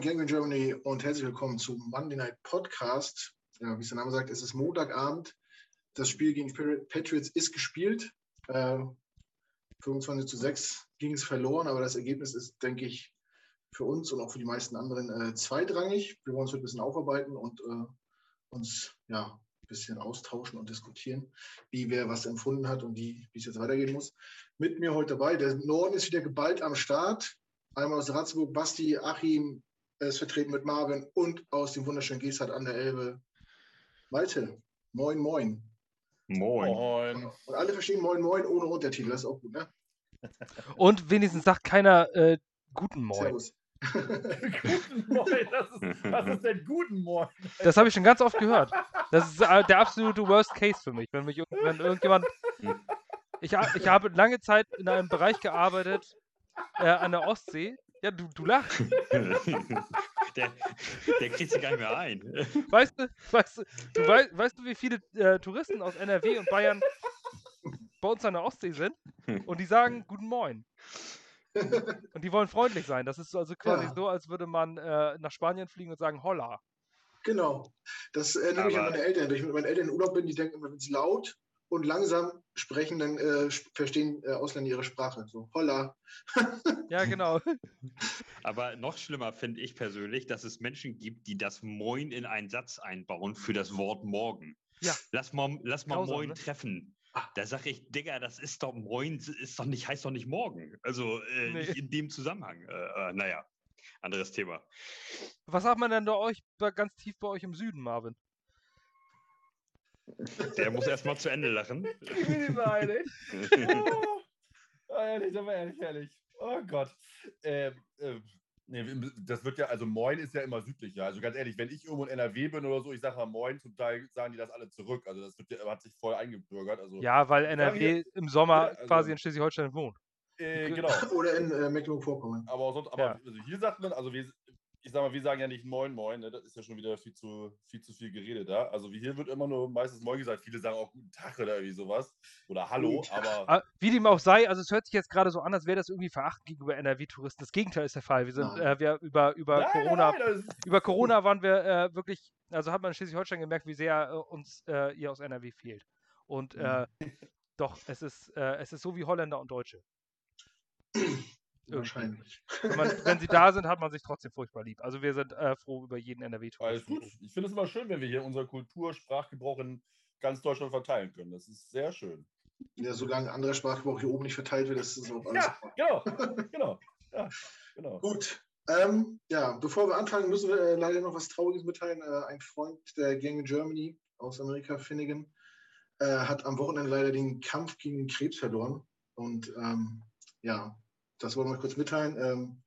moin, Gang in Germany und herzlich willkommen zum Monday Night Podcast. Ja, wie es der Name sagt, es ist Montagabend. Das Spiel gegen Patriots ist gespielt. Äh, 25 zu 6 ging es verloren, aber das Ergebnis ist, denke ich, für uns und auch für die meisten anderen äh, zweitrangig. Wir wollen es ein bisschen aufarbeiten und äh, uns ja, ein bisschen austauschen und diskutieren, wie wer was empfunden hat und wie es jetzt weitergehen muss. Mit mir heute dabei, der Norden ist wieder geballt am Start. Einmal aus Ratzeburg, Basti, Achim ist vertreten mit Marvin und aus dem wunderschönen Gestart an der Elbe, Malte. Moin, moin. Moin. moin. Und alle verstehen Moin, moin ohne Untertitel, das ist auch gut, ne? Und wenigstens sagt keiner äh, Guten Moin. Servus. guten Moin, das ist, was ist denn Guten Moin? Das habe ich schon ganz oft gehört. Das ist äh, der absolute Worst Case für mich, wenn mich wenn irgendjemand. Ich, ich habe lange Zeit in einem Bereich gearbeitet, äh, an der Ostsee. Ja, du, du lachst. der, der kriegt sich gar nicht mehr ein. Weißt du, weißt du, du weißt, weißt du wie viele äh, Touristen aus NRW und Bayern bei uns an der Ostsee sind? Und die sagen Guten Moin. Und die wollen freundlich sein. Das ist also quasi ja. so, als würde man äh, nach Spanien fliegen und sagen Holla. Genau. Das erinnert mich an meine Eltern. Wenn ich mit meinen Eltern in Urlaub bin, die denken immer, wenn es laut und langsam sprechen, dann äh, verstehen äh, Ausländer ihre Sprache. So, holla. ja, genau. Aber noch schlimmer finde ich persönlich, dass es Menschen gibt, die das Moin in einen Satz einbauen für das Wort morgen. Ja. Lass mal, lass mal Grausam, Moin ne? treffen. Da sage ich, Digga, das ist doch Moin, ist doch nicht, heißt doch nicht morgen. Also äh, nee. nicht in dem Zusammenhang. Äh, äh, naja, anderes Thema. Was sagt man denn da euch ganz tief bei euch im Süden, Marvin? Der muss erstmal zu Ende lachen. Ich will nicht mal ehrlich. Oh, ehrlich, aber ehrlich, ehrlich. Oh Gott. Ähm, äh, nee, das wird ja, also Moin ist ja immer südlicher. Also ganz ehrlich, wenn ich irgendwo in NRW bin oder so, ich sage mal Moin, zum Teil sagen die das alle zurück. Also das wird, hat sich voll eingebürgert. Also, ja, weil NRW im Sommer also, quasi in Schleswig-Holstein wohnt. Äh, genau. Oder in äh, Mecklenburg-Vorpommern. Aber, sonst, aber ja. also hier sagt man, also wir, ich sag mal, wir sagen ja nicht Moin Moin, ne? das ist ja schon wieder viel zu viel, zu viel Geredet da. Also wie hier wird immer nur meistens Moin gesagt. Viele sagen auch Guten Tag oder irgendwie sowas. Oder Hallo, aber. Ah, wie dem auch sei, also es hört sich jetzt gerade so an, als wäre das irgendwie verachtend gegenüber NRW-Touristen. Das Gegenteil ist der Fall. Wir sind, äh, wir über, über nein, Corona, nein, über Corona waren wir äh, wirklich, also hat man in Schleswig-Holstein gemerkt, wie sehr äh, uns äh, ihr aus NRW fehlt. Und äh, mhm. doch, es ist, äh, es ist so wie Holländer und Deutsche. Wahrscheinlich. Wenn, man, wenn, sie da sind, hat man sich trotzdem furchtbar lieb. Also wir sind äh, froh über jeden NRW-Tour. Alles gut. Ich finde es immer schön, wenn wir hier unsere Kultur, Sprachgebrauch in ganz Deutschland verteilen können. Das ist sehr schön. Ja, solange anderer Sprachgebrauch hier oben nicht verteilt wird, ist es auch alles. Ja, genau. genau. Ja, genau. Gut. Ähm, ja, bevor wir anfangen, müssen wir äh, leider noch was Trauriges mitteilen. Äh, ein Freund der Gang in Germany aus Amerika, Finnegan, äh, hat am Wochenende leider den Kampf gegen den Krebs verloren. Und ähm, ja, das wollen wir kurz mitteilen. Ähm,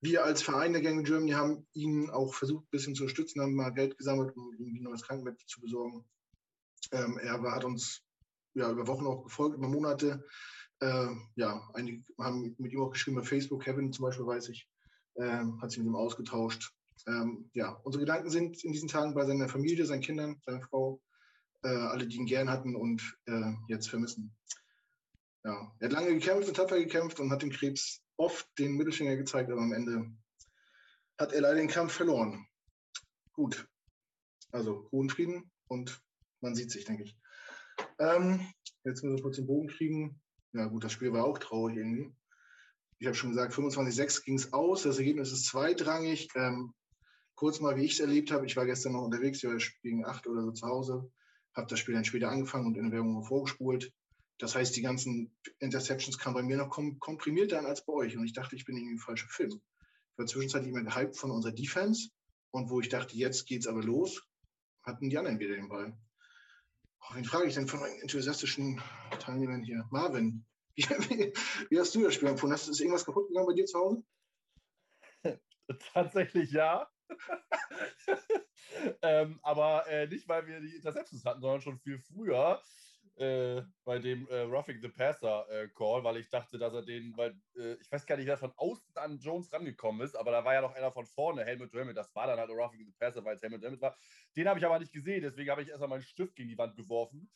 wir als Verein der Gang Germany haben ihn auch versucht, ein bisschen zu unterstützen, haben mal Geld gesammelt, um ihm ein neues Krankenbett zu besorgen. Ähm, er war, hat uns ja, über Wochen auch gefolgt, über Monate. Äh, ja, einige haben mit ihm auch geschrieben bei Facebook, Kevin zum Beispiel, weiß ich, äh, hat sich mit ihm ausgetauscht. Ähm, ja, unsere Gedanken sind in diesen Tagen bei seiner Familie, seinen Kindern, seiner Frau, äh, alle, die ihn gern hatten und äh, jetzt vermissen. Ja, er hat lange gekämpft und tapfer gekämpft und hat dem Krebs oft den Mittelfinger gezeigt, aber am Ende hat er leider den Kampf verloren. Gut. Also hohen Frieden und man sieht sich, denke ich. Ähm, jetzt müssen wir kurz den Bogen kriegen. Ja gut, das Spiel war auch traurig irgendwie. Ich habe schon gesagt, 25-6 ging es aus. Das Ergebnis ist zweitrangig. Ähm, kurz mal, wie ich es erlebt habe. Ich war gestern noch unterwegs, ich war gegen 8 oder so zu Hause. Habe das Spiel dann später angefangen und in der Werbung vorgespult. Das heißt, die ganzen Interceptions kamen bei mir noch kom komprimierter an als bei euch. Und ich dachte, ich bin irgendwie im falschen Film. Ich war zwischenzeitlich immer gehypt von unserer Defense. Und wo ich dachte, jetzt geht's aber los, hatten die anderen wieder den Ball. Oh, wen frage ich denn von meinen enthusiastischen Teilnehmern hier? Marvin, wie, wie, wie hast du das Spiel empfunden? Hast, ist irgendwas kaputt gegangen bei dir zu Hause? Tatsächlich ja. ähm, aber äh, nicht, weil wir die Interceptions hatten, sondern schon viel früher äh, bei dem äh, Roughing the Passer äh, Call, weil ich dachte, dass er den, weil äh, ich weiß gar nicht, wer von außen an Jones rangekommen ist, aber da war ja noch einer von vorne, Helmut Helmut, das war dann halt Roughing the Passer, weil es Helmut Helmut war. Den habe ich aber nicht gesehen, deswegen habe ich erstmal meinen Stift gegen die Wand geworfen.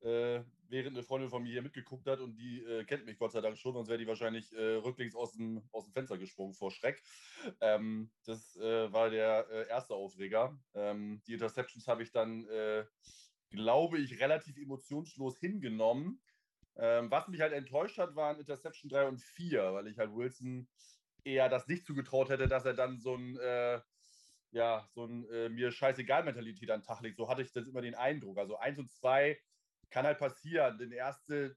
äh, während eine Freundin von mir hier mitgeguckt hat und die äh, kennt mich Gott sei Dank schon, sonst wäre die wahrscheinlich rücklings aus dem, aus dem Fenster gesprungen vor Schreck. Ähm, das war der erste Aufreger. Ähm, die Interceptions habe ich dann, glaube ich, relativ emotionslos hingenommen. Ähm, was mich halt enttäuscht hat, waren Interception 3 und 4, weil ich halt Wilson eher das nicht zugetraut hätte, dass er dann so ein ja, so ein äh, mir scheißegal Mentalität an den Tag legt. So hatte ich das immer den Eindruck. Also 1 und 2 kann halt passieren. Den erste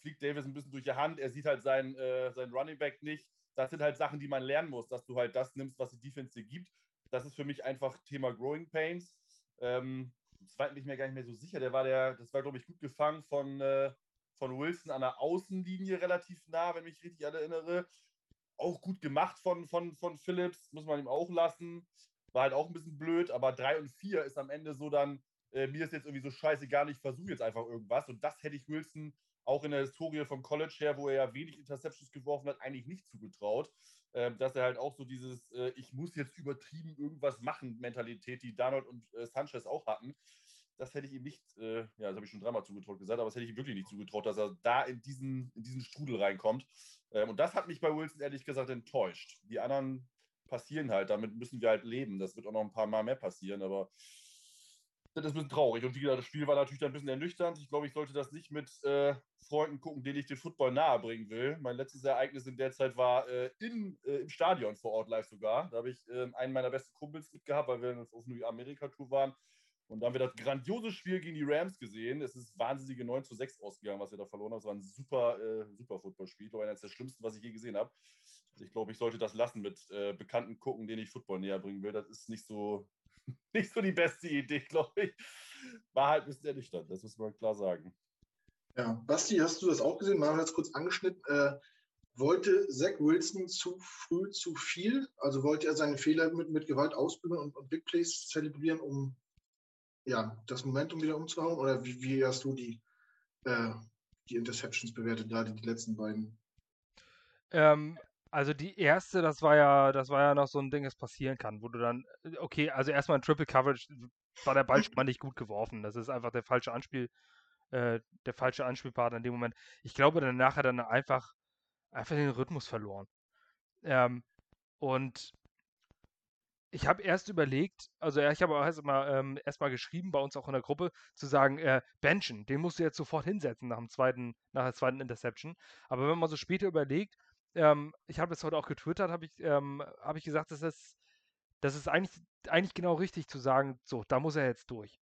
fliegt Davis ein bisschen durch die Hand, er sieht halt seinen, äh, seinen Running Back nicht. Das sind halt Sachen, die man lernen muss, dass du halt das nimmst, was die Defense dir gibt. Das ist für mich einfach Thema Growing Pains. Ähm, zweiten bin ich mir gar nicht mehr so sicher. Der war der, das war, glaube ich, gut gefangen von, äh, von Wilson an der Außenlinie relativ nah, wenn ich mich richtig erinnere. Auch gut gemacht von, von, von Phillips, muss man ihm auch lassen. War halt auch ein bisschen blöd, aber 3 und 4 ist am Ende so dann, äh, mir ist jetzt irgendwie so scheißegal, ich versuche jetzt einfach irgendwas. Und das hätte ich Wilson auch in der Historie vom College her, wo er ja wenig Interceptions geworfen hat, eigentlich nicht zugetraut. Äh, dass er halt auch so dieses, äh, ich muss jetzt übertrieben irgendwas machen, Mentalität, die Darnold und äh, Sanchez auch hatten. Das hätte ich ihm nicht, äh, ja, das habe ich schon dreimal zugetraut gesagt, aber das hätte ich ihm wirklich nicht zugetraut, dass er da in diesen, in diesen Strudel reinkommt. Ähm, und das hat mich bei Wilson ehrlich gesagt enttäuscht. Die anderen passieren halt, damit müssen wir halt leben. Das wird auch noch ein paar Mal mehr passieren, aber das ist ein bisschen traurig. Und wie gesagt, das Spiel war natürlich dann ein bisschen ernüchternd. Ich glaube, ich sollte das nicht mit äh, Freunden gucken, denen ich den Football nahe bringen will. Mein letztes Ereignis in der Zeit war äh, in, äh, im Stadion vor Ort live sogar. Da habe ich ähm, einen meiner besten Kumpels mitgehabt, weil wir auf New Amerika-Tour waren. Und da haben wir das grandiose Spiel gegen die Rams gesehen. Es ist wahnsinnige 9 zu 6 ausgegangen, was wir da verloren haben. Es war ein super, äh, super Footballspiel. Ich glaube, eines der schlimmsten, was ich je gesehen habe. Also ich glaube, ich sollte das lassen mit äh, Bekannten gucken, denen ich Football näher bringen will. Das ist nicht so, nicht so die beste Idee, glaube ich. War halt ein bisschen ernüchternd, das muss man klar sagen. Ja, Basti, hast du das auch gesehen? Marvin hat es kurz angeschnitten. Äh, wollte Zach Wilson zu früh zu viel? Also wollte er seine Fehler mit, mit Gewalt ausbügeln und, und Big Plays zelebrieren, um ja, das Momentum wieder umzuhauen? Oder wie, wie hast du die, äh, die Interceptions bewertet, gerade die letzten beiden? Ähm, also die erste, das war ja, das war ja noch so ein Ding, das passieren kann, wo du dann, äh, okay, also erstmal ein Triple Coverage war der Ball schon mal nicht gut geworfen. Das ist einfach der falsche Anspiel, äh, der falsche Anspielpartner in dem Moment. Ich glaube, danach hat er dann einfach, einfach den Rhythmus verloren. Ähm, und ich habe erst überlegt, also ich habe auch erstmal ähm, erst geschrieben bei uns auch in der Gruppe, zu sagen, äh, benchen, den musst du jetzt sofort hinsetzen nach dem zweiten, nach der zweiten Interception. Aber wenn man so später überlegt, ähm, ich habe es heute auch getwittert, habe ich, ähm, hab ich gesagt, dass es, das ist eigentlich, eigentlich genau richtig zu sagen, so, da muss er jetzt durch.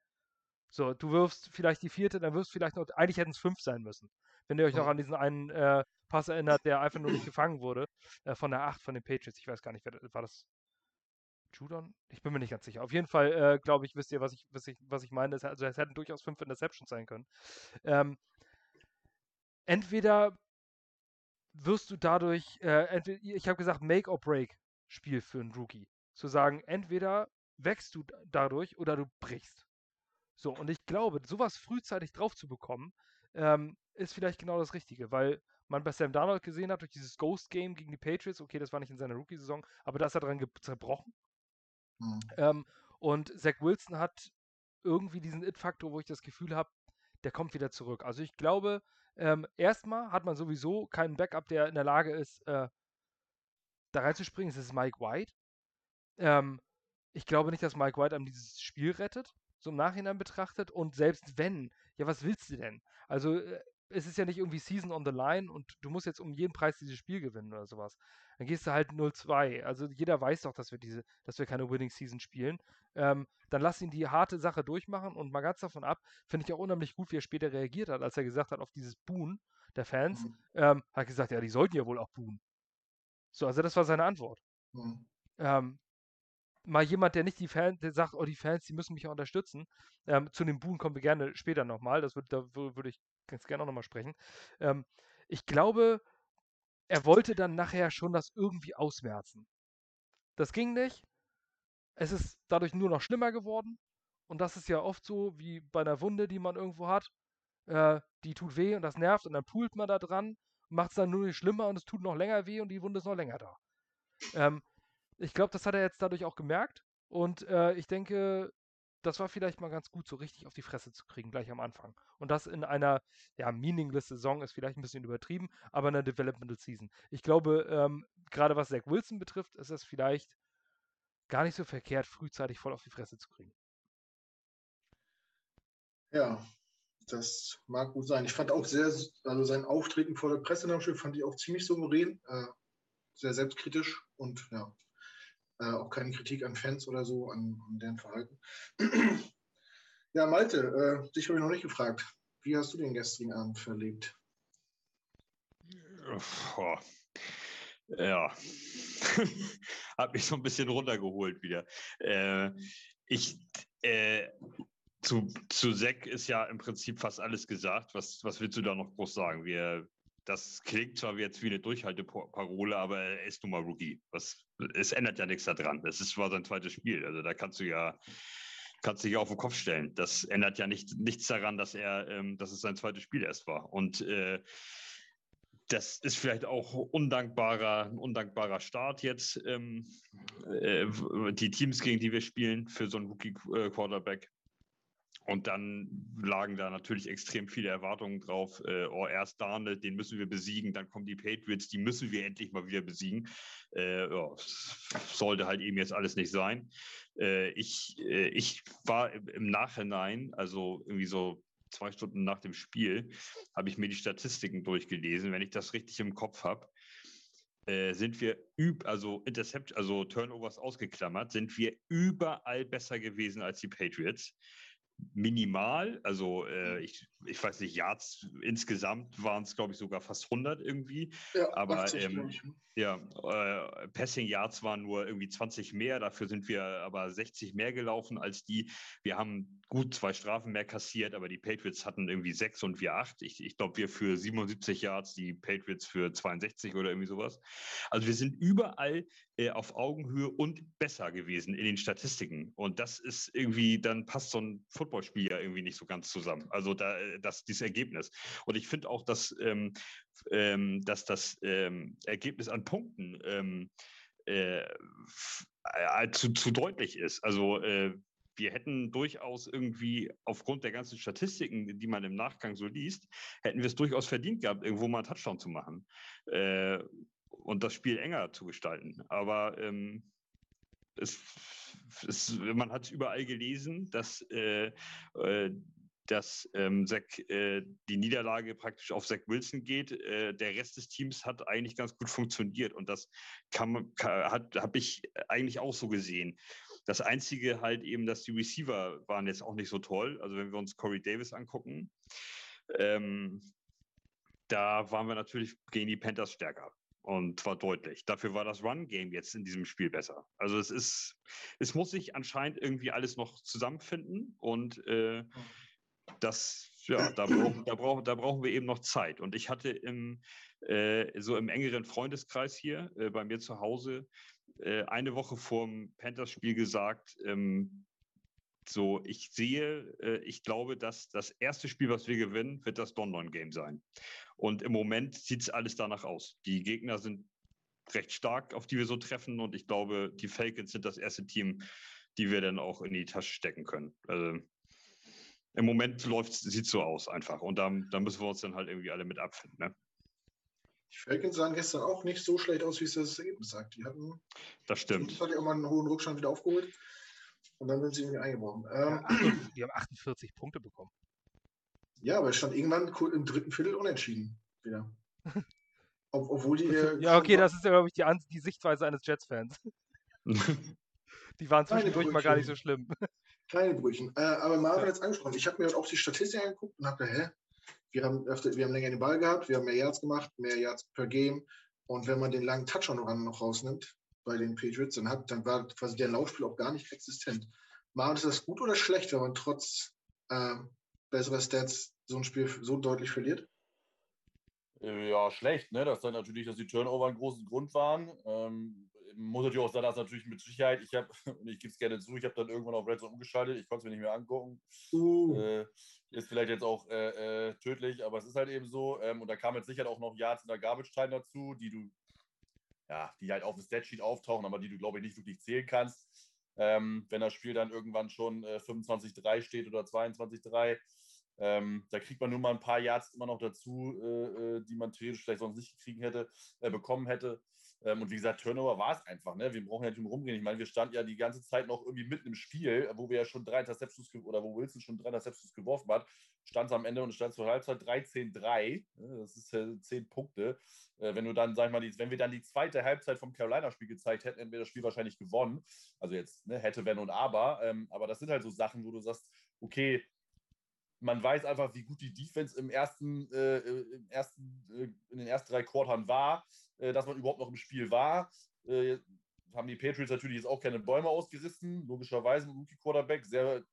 So, du wirfst vielleicht die vierte, dann wirfst du vielleicht noch, eigentlich hätten es fünf sein müssen. Wenn ihr euch noch an diesen einen äh, Pass erinnert, der einfach nur nicht gefangen wurde, äh, von der 8 von den Patriots. Ich weiß gar nicht, wer, war das Judon? Ich bin mir nicht ganz sicher. Auf jeden Fall, äh, glaube ich, wisst ihr, was ich, was ich, was ich meine. Also es hätten durchaus fünf Interceptions sein können. Ähm, entweder wirst du dadurch, äh, ich habe gesagt, Make or Break Spiel für einen Rookie. Zu sagen, entweder wächst du dadurch oder du brichst. So, und ich glaube, sowas frühzeitig drauf zu bekommen, ähm, ist vielleicht genau das Richtige, weil man bei Sam Darnold gesehen hat, durch dieses Ghost Game gegen die Patriots, okay, das war nicht in seiner Rookie-Saison, aber da ist er dran zerbrochen. Mhm. Ähm, und Zach Wilson hat irgendwie diesen It-Faktor, wo ich das Gefühl habe, der kommt wieder zurück. Also ich glaube, ähm, erstmal hat man sowieso keinen Backup, der in der Lage ist, äh, da reinzuspringen. Es ist Mike White. Ähm, ich glaube nicht, dass Mike White einem dieses Spiel rettet, so im Nachhinein betrachtet. Und selbst wenn, ja, was willst du denn? Also, äh, es ist ja nicht irgendwie Season on the line und du musst jetzt um jeden Preis dieses Spiel gewinnen oder sowas. Dann gehst du halt 0-2. Also jeder weiß doch, dass wir diese, dass wir keine Winning Season spielen. Ähm, dann lass ihn die harte Sache durchmachen und mal ganz davon ab, finde ich auch unheimlich gut, wie er später reagiert hat, als er gesagt hat auf dieses Boon der Fans. Mhm. Ähm, hat gesagt, ja, die sollten ja wohl auch boon. So, also das war seine Antwort. Mhm. Ähm, mal jemand, der nicht die Fans, der sagt, oh, die Fans, die müssen mich auch unterstützen. Ähm, zu dem Boon kommen wir gerne später nochmal. Das würd, da würde ich ganz gerne auch nochmal sprechen. Ähm, ich glaube, er wollte dann nachher schon das irgendwie ausmerzen. Das ging nicht. Es ist dadurch nur noch schlimmer geworden. Und das ist ja oft so wie bei einer Wunde, die man irgendwo hat. Äh, die tut weh und das nervt und dann pult man da dran, macht es dann nur nicht schlimmer und es tut noch länger weh und die Wunde ist noch länger da. Ähm, ich glaube, das hat er jetzt dadurch auch gemerkt. Und äh, ich denke, das war vielleicht mal ganz gut, so richtig auf die Fresse zu kriegen, gleich am Anfang. Und das in einer, ja, meaningless Saison ist vielleicht ein bisschen übertrieben, aber in einer Developmental Season. Ich glaube, ähm, gerade was Zach Wilson betrifft, ist es vielleicht gar nicht so verkehrt, frühzeitig voll auf die Fresse zu kriegen. Ja, das mag gut sein. Ich fand auch sehr, also sein Auftreten vor der Presse nach dem Spiel fand ich auch ziemlich souverän, äh, sehr selbstkritisch und ja, äh, auch keine Kritik an Fans oder so, an, an deren Verhalten. ja, Malte, äh, dich habe ich noch nicht gefragt. Wie hast du den gestrigen Abend verlebt? Oh. Ja, hat mich so ein bisschen runtergeholt wieder. Äh, ich, äh, zu, zu Seck ist ja im Prinzip fast alles gesagt. Was, was willst du da noch groß sagen? Wir, das klingt zwar jetzt wie eine Durchhalteparole, aber er ist nun mal Rookie. Was, es ändert ja nichts daran. Es war sein zweites Spiel. Also da kannst du ja, kannst dich auf den Kopf stellen. Das ändert ja nicht, nichts daran, dass er, ähm, dass es sein zweites Spiel erst war. Und äh, das ist vielleicht auch undankbarer, ein undankbarer Start jetzt. Ähm, äh, die Teams, gegen die wir spielen, für so einen Rookie-Quarterback. Und dann lagen da natürlich extrem viele Erwartungen drauf. Äh, oh, erst Darnold, den müssen wir besiegen. Dann kommen die Patriots, die müssen wir endlich mal wieder besiegen. Äh, ja, sollte halt eben jetzt alles nicht sein. Äh, ich, äh, ich war im Nachhinein, also irgendwie so zwei Stunden nach dem Spiel, habe ich mir die Statistiken durchgelesen. Wenn ich das richtig im Kopf habe, äh, sind wir üb, also Intercept, also Turnovers ausgeklammert, sind wir überall besser gewesen als die Patriots minimal. Also äh, mhm. ich, ich weiß nicht, Yards insgesamt waren es, glaube ich, sogar fast 100 irgendwie. Ja, aber 80, ähm, ja, äh, Passing Yards waren nur irgendwie 20 mehr. Dafür sind wir aber 60 mehr gelaufen als die. Wir haben gut zwei Strafen mehr kassiert, aber die Patriots hatten irgendwie sechs und wir acht. Ich, ich glaube, wir für 77 Yards, die Patriots für 62 oder irgendwie sowas. Also wir sind überall äh, auf Augenhöhe und besser gewesen in den Statistiken. Und das ist irgendwie, dann passt so ein Footballspiel ja irgendwie nicht so ganz zusammen. Also da, äh, das, dieses Ergebnis. Und ich finde auch, dass, ähm, ähm, dass das ähm, Ergebnis an Punkten ähm, äh, äh, zu, zu deutlich ist. Also äh, wir hätten durchaus irgendwie aufgrund der ganzen Statistiken, die man im Nachgang so liest, hätten wir es durchaus verdient gehabt, irgendwo mal einen Touchdown zu machen. Äh, und das Spiel enger zu gestalten. Aber ähm, es, es, man hat überall gelesen, dass, äh, äh, dass ähm, Zach, äh, die Niederlage praktisch auf Zach Wilson geht. Äh, der Rest des Teams hat eigentlich ganz gut funktioniert und das habe ich eigentlich auch so gesehen. Das Einzige halt eben, dass die Receiver waren jetzt auch nicht so toll. Also wenn wir uns Corey Davis angucken, ähm, da waren wir natürlich gegen die Panthers stärker und zwar deutlich. Dafür war das Run-Game jetzt in diesem Spiel besser. Also es ist, es muss sich anscheinend irgendwie alles noch zusammenfinden und äh, das, ja, da, brauch, da, brauch, da brauchen wir eben noch Zeit. Und ich hatte im, äh, so im engeren Freundeskreis hier äh, bei mir zu Hause äh, eine Woche vor dem Panthers-Spiel gesagt, ähm, so, ich sehe, äh, ich glaube, dass das erste Spiel, was wir gewinnen, wird das London-Game sein. Und im Moment sieht es alles danach aus. Die Gegner sind recht stark, auf die wir so treffen. Und ich glaube, die Falcons sind das erste Team, die wir dann auch in die Tasche stecken können. Also, Im Moment läuft sieht so aus einfach. Und da, da müssen wir uns dann halt irgendwie alle mit abfinden. Ne? Die Falcons sahen gestern auch nicht so schlecht aus, wie es das Ergebnis sagt. Die hatten. Das stimmt. hat ja auch mal einen hohen Rückstand wieder aufgeholt. Und dann sind sie irgendwie eingebrochen. Ähm, die haben 48 Punkte bekommen. Ja, aber es stand irgendwann im dritten Viertel unentschieden wieder. Ob, obwohl die. Äh, ja, okay, das ist ja, glaube ich, die, die Sichtweise eines Jets-Fans. die waren zwischendurch mal gar nicht so schlimm. Kleine Brüchen. Äh, aber Marvin hat jetzt angesprochen. Ich habe mir auch die Statistik angeguckt und habe gedacht, hä? Wir haben, öfter, wir haben länger den Ball gehabt, wir haben mehr Yards gemacht, mehr Yards per Game. Und wenn man den langen Touchdown noch rausnimmt bei den Patriots, dann, hat, dann war quasi der Laufspiel auch gar nicht existent. Marvin, ist das gut oder schlecht, wenn man trotz äh, besserer Stats so ein Spiel so deutlich verliert? Ja, schlecht, ne? Das dann natürlich, dass die Turnover ein großer Grund waren. Ähm, muss natürlich auch sein, dass natürlich mit Sicherheit, ich habe, und ich gebe es gerne zu, ich habe dann irgendwann auf Red Zone umgeschaltet, ich konnte es mir nicht mehr angucken. Uh. Äh, ist vielleicht jetzt auch äh, äh, tödlich, aber es ist halt eben so. Ähm, und da kam jetzt sicher auch noch Yards in der Garbage-Time dazu, die du, ja, die halt auf dem Statsheet auftauchen, aber die du, glaube ich, nicht wirklich zählen kannst. Ähm, wenn das Spiel dann irgendwann schon äh, 25-3 steht oder 22-3, ähm, da kriegt man nur mal ein paar Yards immer noch dazu, äh, äh, die man theoretisch vielleicht sonst nicht kriegen hätte, äh, bekommen hätte. Ähm, und wie gesagt, Turnover war es einfach. Ne? Wir brauchen ja nicht rumgehen. Ich meine, wir standen ja die ganze Zeit noch irgendwie mitten im Spiel, wo wir ja schon drei Interceptions oder wo Wilson schon drei Interceptions geworfen hat. Stand es am Ende und stand zur Halbzeit 13-3. Ne? Das ist äh, zehn Punkte. Äh, wenn du dann, sag ich mal, die, wenn wir dann die zweite Halbzeit vom Carolina-Spiel gezeigt hätten, hätten wir das Spiel wahrscheinlich gewonnen. Also jetzt ne, hätte, wenn und aber. Ähm, aber das sind halt so Sachen, wo du sagst, okay, man weiß einfach, wie gut die Defense im ersten, äh, im ersten, äh, in den ersten drei Quartern war, äh, dass man überhaupt noch im Spiel war. Äh, haben die Patriots natürlich jetzt auch keine Bäume ausgerissen, logischerweise ein Rookie-Quarterback, sehr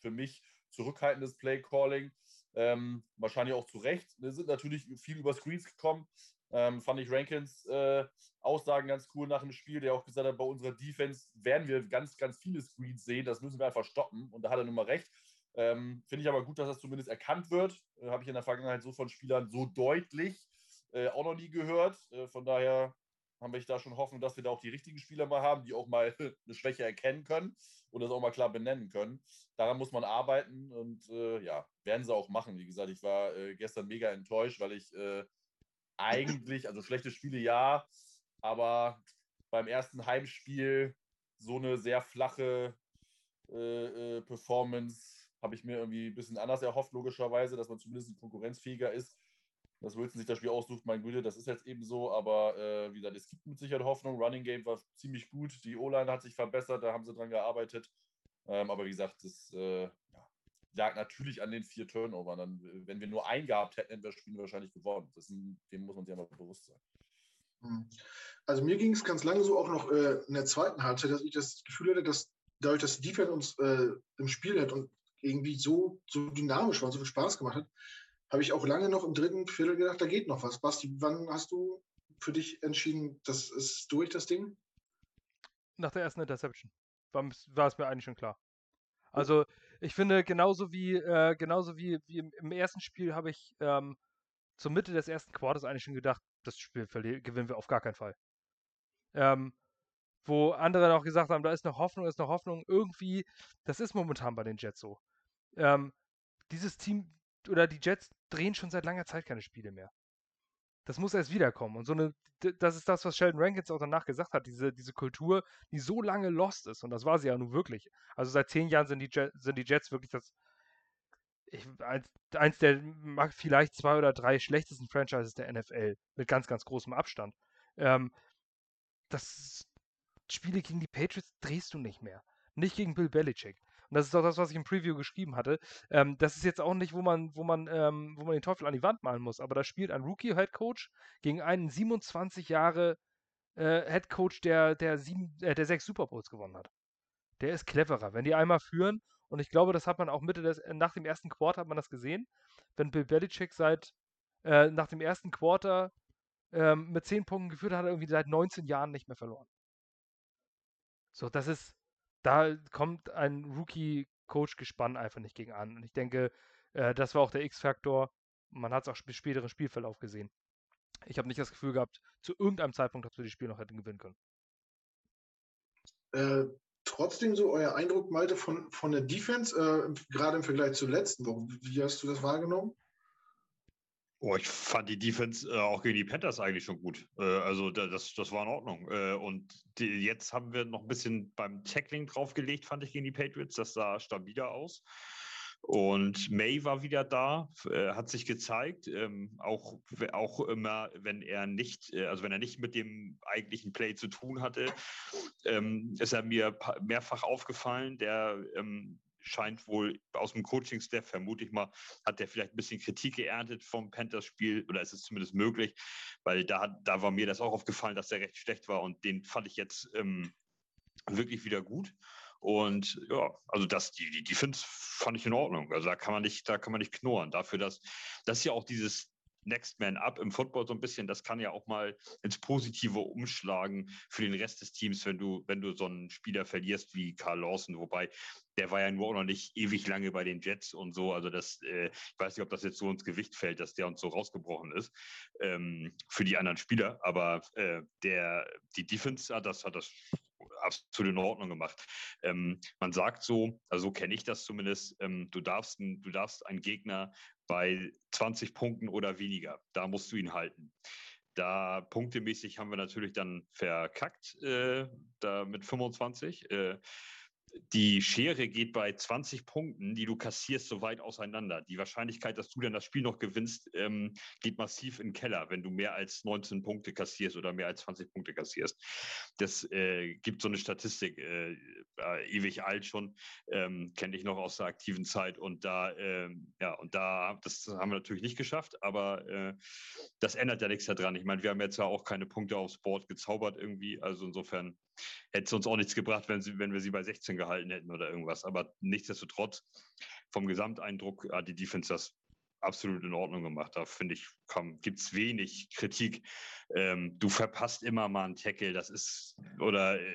für mich zurückhaltendes Play-Calling. Ähm, wahrscheinlich auch zu Recht. Wir sind natürlich viel über Screens gekommen. Ähm, fand ich Rankins äh, Aussagen ganz cool nach dem Spiel, der auch gesagt hat, bei unserer Defense werden wir ganz, ganz viele Screens sehen. Das müssen wir einfach stoppen. Und da hat er nun mal recht. Ähm, Finde ich aber gut, dass das zumindest erkannt wird. Äh, Habe ich in der Vergangenheit so von Spielern so deutlich äh, auch noch nie gehört. Äh, von daher haben wir da schon Hoffnung, dass wir da auch die richtigen Spieler mal haben, die auch mal eine Schwäche erkennen können und das auch mal klar benennen können. Daran muss man arbeiten und äh, ja, werden sie auch machen. Wie gesagt, ich war äh, gestern mega enttäuscht, weil ich äh, eigentlich, also schlechte Spiele ja, aber beim ersten Heimspiel so eine sehr flache Performance habe ich mir irgendwie ein bisschen anders erhofft, logischerweise, dass man zumindest konkurrenzfähiger ist. Dass Wilson sich das Spiel aussucht, mein Güte, das ist jetzt eben so, aber äh, wie gesagt, es gibt mit Sicherheit Hoffnung. Running Game war ziemlich gut, die O-Line hat sich verbessert, da haben sie dran gearbeitet. Ähm, aber wie gesagt, das äh, lag natürlich an den vier Turnovern. Dann, wenn wir nur einen gehabt hätten, hätten wir das Spiel wahrscheinlich gewonnen. Das, dem muss man sich einmal bewusst sein. Hm. Also mir ging es ganz lange so auch noch äh, in der zweiten Halbzeit, dass ich das Gefühl hatte, dass dadurch, dass die Defense uns äh, im Spiel hat und irgendwie so, so dynamisch war, so viel Spaß gemacht hat, habe ich auch lange noch im dritten Viertel gedacht, da geht noch was. Basti, wann hast du für dich entschieden, das ist durch, das Ding? Nach der ersten Interception war, war es mir eigentlich schon klar. Also ich finde, genauso wie, äh, genauso wie, wie im, im, ersten Spiel habe ich ähm, zur Mitte des ersten Quarters eigentlich schon gedacht, das Spiel gewinnen wir auf gar keinen Fall. Ähm, wo andere auch gesagt haben, da ist noch Hoffnung, ist noch Hoffnung. Irgendwie, das ist momentan bei den Jets so ähm, dieses Team oder die Jets drehen schon seit langer Zeit keine Spiele mehr. Das muss erst wiederkommen. Und so eine, das ist das, was Sheldon Rankins auch danach gesagt hat, diese, diese Kultur, die so lange lost ist. Und das war sie ja nun wirklich. Also seit zehn Jahren sind die, Jet, sind die Jets wirklich das, ich, eins, eins der vielleicht zwei oder drei schlechtesten Franchises der NFL. Mit ganz, ganz großem Abstand. Ähm, das Spiele gegen die Patriots drehst du nicht mehr. Nicht gegen Bill Belichick. Und das ist auch das, was ich im Preview geschrieben hatte. Ähm, das ist jetzt auch nicht, wo man, wo man, ähm, wo man den Teufel an die Wand malen muss, aber da spielt ein Rookie-Head Coach gegen einen 27 Jahre äh, Head der, der, sieben, äh, der sechs Super Bowls gewonnen hat. Der ist cleverer. Wenn die einmal führen, und ich glaube, das hat man auch Mitte des, äh, nach dem ersten Quarter hat man das gesehen, wenn Bill Belichick seit äh, nach dem ersten Quarter ähm, mit 10 Punkten geführt hat, hat er irgendwie seit 19 Jahren nicht mehr verloren. So, das ist, da kommt ein Rookie-Coach-Gespann einfach nicht gegen an. Und ich denke, äh, das war auch der X-Faktor. Man hat es auch im späteren Spielverlauf gesehen. Ich habe nicht das Gefühl gehabt, zu irgendeinem Zeitpunkt, dass wir das Spiel noch hätten gewinnen können. Äh, trotzdem so euer Eindruck, Malte, von, von der Defense, äh, gerade im Vergleich zur letzten Woche. Wie hast du das wahrgenommen? Oh, ich fand die Defense äh, auch gegen die Panthers eigentlich schon gut. Äh, also da, das, das war in Ordnung. Äh, und die, jetzt haben wir noch ein bisschen beim Tackling draufgelegt, fand ich, gegen die Patriots. Das sah stabiler aus. Und May war wieder da, äh, hat sich gezeigt, ähm, auch, auch immer, wenn er nicht, äh, also wenn er nicht mit dem eigentlichen Play zu tun hatte, ähm, ist er mir mehrfach aufgefallen. Der ähm, scheint wohl aus dem Coaching-Staff, vermute ich mal, hat der vielleicht ein bisschen Kritik geerntet vom Panthers-Spiel oder ist es zumindest möglich, weil da, da war mir das auch aufgefallen, dass der recht schlecht war und den fand ich jetzt ähm, wirklich wieder gut. Und ja, also das, die, die Defense fand ich in Ordnung. Also da kann man nicht, da kann man nicht knurren. Dafür, dass das ja auch dieses Next Man Up im Football so ein bisschen, das kann ja auch mal ins Positive umschlagen für den Rest des Teams, wenn du, wenn du so einen Spieler verlierst wie Carl Lawson, wobei der war ja nur noch nicht ewig lange bei den Jets und so. Also das, äh, ich weiß nicht, ob das jetzt so ins Gewicht fällt, dass der uns so rausgebrochen ist ähm, für die anderen Spieler. Aber äh, der, die Defense hat das, hat das absolut in Ordnung gemacht. Ähm, man sagt so, also so kenne ich das zumindest, ähm, du, darfst, du darfst einen Gegner bei 20 Punkten oder weniger, da musst du ihn halten. Da punktemäßig haben wir natürlich dann verkackt, äh, da mit 25. Äh, die Schere geht bei 20 Punkten, die du kassierst, so weit auseinander. Die Wahrscheinlichkeit, dass du dann das Spiel noch gewinnst, ähm, geht massiv in den Keller, wenn du mehr als 19 Punkte kassierst oder mehr als 20 Punkte kassierst. Das äh, gibt so eine Statistik, äh, äh, ewig alt schon, ähm, kenne ich noch aus der aktiven Zeit. Und da, ähm, ja, und da, das haben wir natürlich nicht geschafft, aber äh, das ändert ja nichts daran. Ich meine, wir haben jetzt ja auch keine Punkte aufs Board gezaubert irgendwie. Also insofern hätte es uns auch nichts gebracht, wenn, sie, wenn wir sie bei 16 gehalten hätten oder irgendwas. Aber nichtsdestotrotz, vom Gesamteindruck hat die Defense das absolut in Ordnung gemacht. Da finde ich, gibt es wenig Kritik. Ähm, du verpasst immer mal einen Tackle, das ist, oder äh,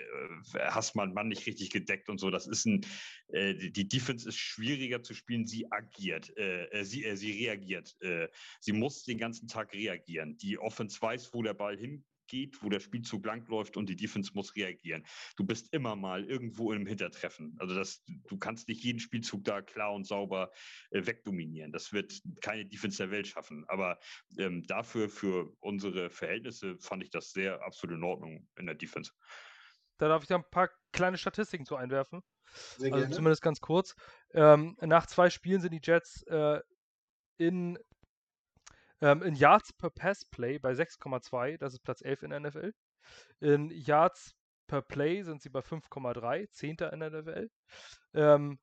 hast mal einen Mann nicht richtig gedeckt und so. Das ist ein, äh, die Defense ist schwieriger zu spielen. Sie agiert, äh, äh sie, äh, sie reagiert. Äh, sie muss den ganzen Tag reagieren. Die Offense weiß, wo der Ball hin geht, wo der Spielzug langläuft und die Defense muss reagieren. Du bist immer mal irgendwo im Hintertreffen. Also das, du kannst nicht jeden Spielzug da klar und sauber äh, wegdominieren. Das wird keine Defense der Welt schaffen. Aber ähm, dafür, für unsere Verhältnisse, fand ich das sehr absolut in Ordnung in der Defense. Da darf ich da ein paar kleine Statistiken zu einwerfen. Sehr also zumindest ganz kurz. Ähm, nach zwei Spielen sind die Jets äh, in ähm, in Yards per Pass Play bei 6,2, das ist Platz 11 in der NFL. In Yards per Play sind sie bei 5,3, 10. in der NFL. Ähm,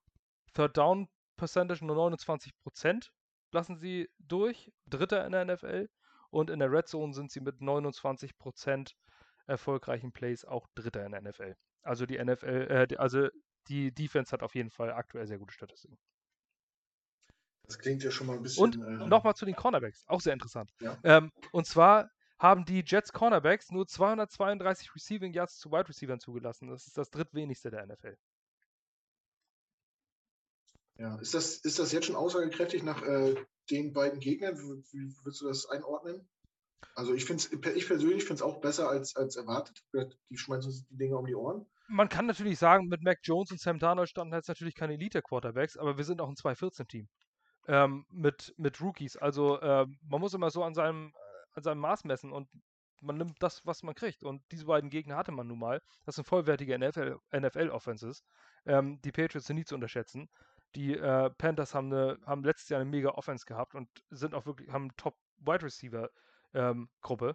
Third Down Percentage nur 29% lassen sie durch, dritter in der NFL. Und in der Red Zone sind sie mit 29% erfolgreichen Plays auch dritter in der NFL. Also die NFL, äh, also die Defense hat auf jeden Fall aktuell sehr gute Statistiken. Das klingt ja schon mal ein bisschen. Und äh, nochmal zu den Cornerbacks, auch sehr interessant. Ja. Ähm, und zwar haben die Jets Cornerbacks nur 232 Receiving Yards zu Wide Receivers zugelassen. Das ist das drittwenigste der NFL. Ja, ist das, ist das jetzt schon aussagekräftig nach äh, den beiden Gegnern? Wie, wie würdest du das einordnen? Also ich finde ich persönlich finde es auch besser als, als erwartet. Die schmeißen uns die Dinge um die Ohren. Man kann natürlich sagen, mit Mac Jones und Sam Darnold standen jetzt natürlich keine Elite-Quarterbacks, aber wir sind auch ein 2-14-Team ähm, mit, mit Rookies. Also ähm, man muss immer so an seinem, an seinem Maß messen und man nimmt das, was man kriegt. Und diese beiden Gegner hatte man nun mal. Das sind vollwertige NFL-Offenses. NFL ähm, die Patriots sind nie zu unterschätzen. Die äh, Panthers haben, eine, haben letztes Jahr eine mega Offense gehabt und sind auch wirklich, haben Top-Wide Receiver-Gruppe. Ähm,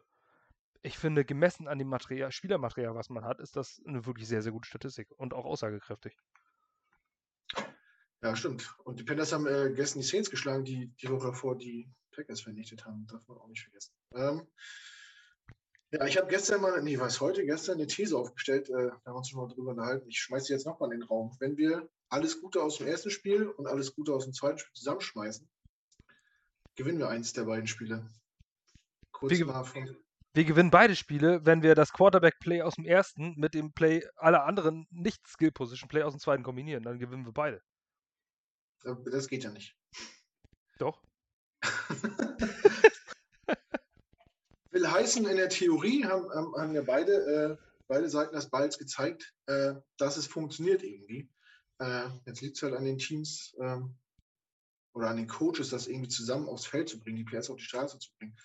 ich finde, gemessen an dem Material, Spielermaterial, was man hat, ist das eine wirklich sehr, sehr gute Statistik und auch aussagekräftig. Ja, stimmt. Und die Panthers haben äh, gestern die Saints geschlagen, die die Woche davor die Packers vernichtet haben. Darf man auch nicht vergessen. Ähm, ja, ich habe gestern mal, nee, was heute, gestern eine These aufgestellt, äh, da haben wir uns schon mal drüber unterhalten. Ich schmeiße sie jetzt nochmal in den Raum. Wenn wir alles Gute aus dem ersten Spiel und alles Gute aus dem zweiten Spiel zusammenschmeißen, gewinnen wir eins der beiden Spiele. Kurz wir, mal von. Wir gewinnen beide Spiele, wenn wir das Quarterback-Play aus dem ersten mit dem Play aller anderen Nicht-Skill-Position-Play aus dem zweiten kombinieren. Dann gewinnen wir beide. Äh, das geht ja nicht. Doch. Will heißen, in der Theorie haben, haben ja beide, äh, beide Seiten des Balls gezeigt, äh, dass es funktioniert irgendwie. Äh, jetzt liegt es halt an den Teams ähm, oder an den Coaches, das irgendwie zusammen aufs Feld zu bringen, die Players auf die Straße zu bringen.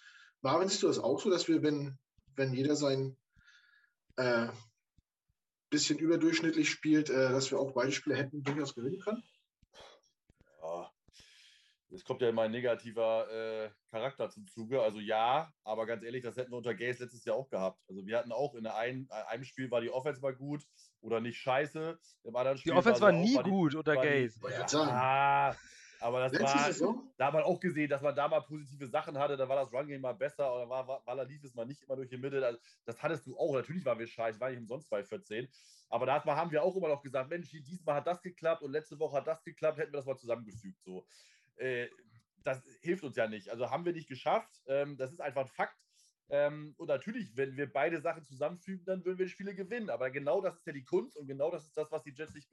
Marvin, siehst du das auch so, dass wir, wenn, wenn jeder sein äh, bisschen überdurchschnittlich spielt, äh, dass wir auch beide Spiele hätten durchaus gewinnen können? Es kommt ja immer ein negativer äh, Charakter zum Zuge. Also ja, aber ganz ehrlich, das hätten wir unter Gays letztes Jahr auch gehabt. Also wir hatten auch in ein, äh, einem Spiel war die Offense mal gut oder nicht scheiße. Im anderen Spiel die Offense war, war nie auch, gut die, unter Gays. Ja, aber das war, da hat man auch gesehen, dass man da mal positive Sachen hatte, da war das Run-Game mal besser oder war, war, war, lief es mal nicht immer durch die Mitte. Also, das hattest du auch. Natürlich waren wir scheiße, war nicht umsonst bei 14. Aber da haben wir auch immer noch gesagt, Mensch, diesmal hat das geklappt und letzte Woche hat das geklappt, hätten wir das mal zusammengefügt. So äh, das hilft uns ja nicht. Also haben wir nicht geschafft. Ähm, das ist einfach ein Fakt. Ähm, und natürlich, wenn wir beide Sachen zusammenfügen, dann würden wir die Spiele gewinnen. Aber genau das ist ja die Kunst und genau das ist das, was die Jets nicht,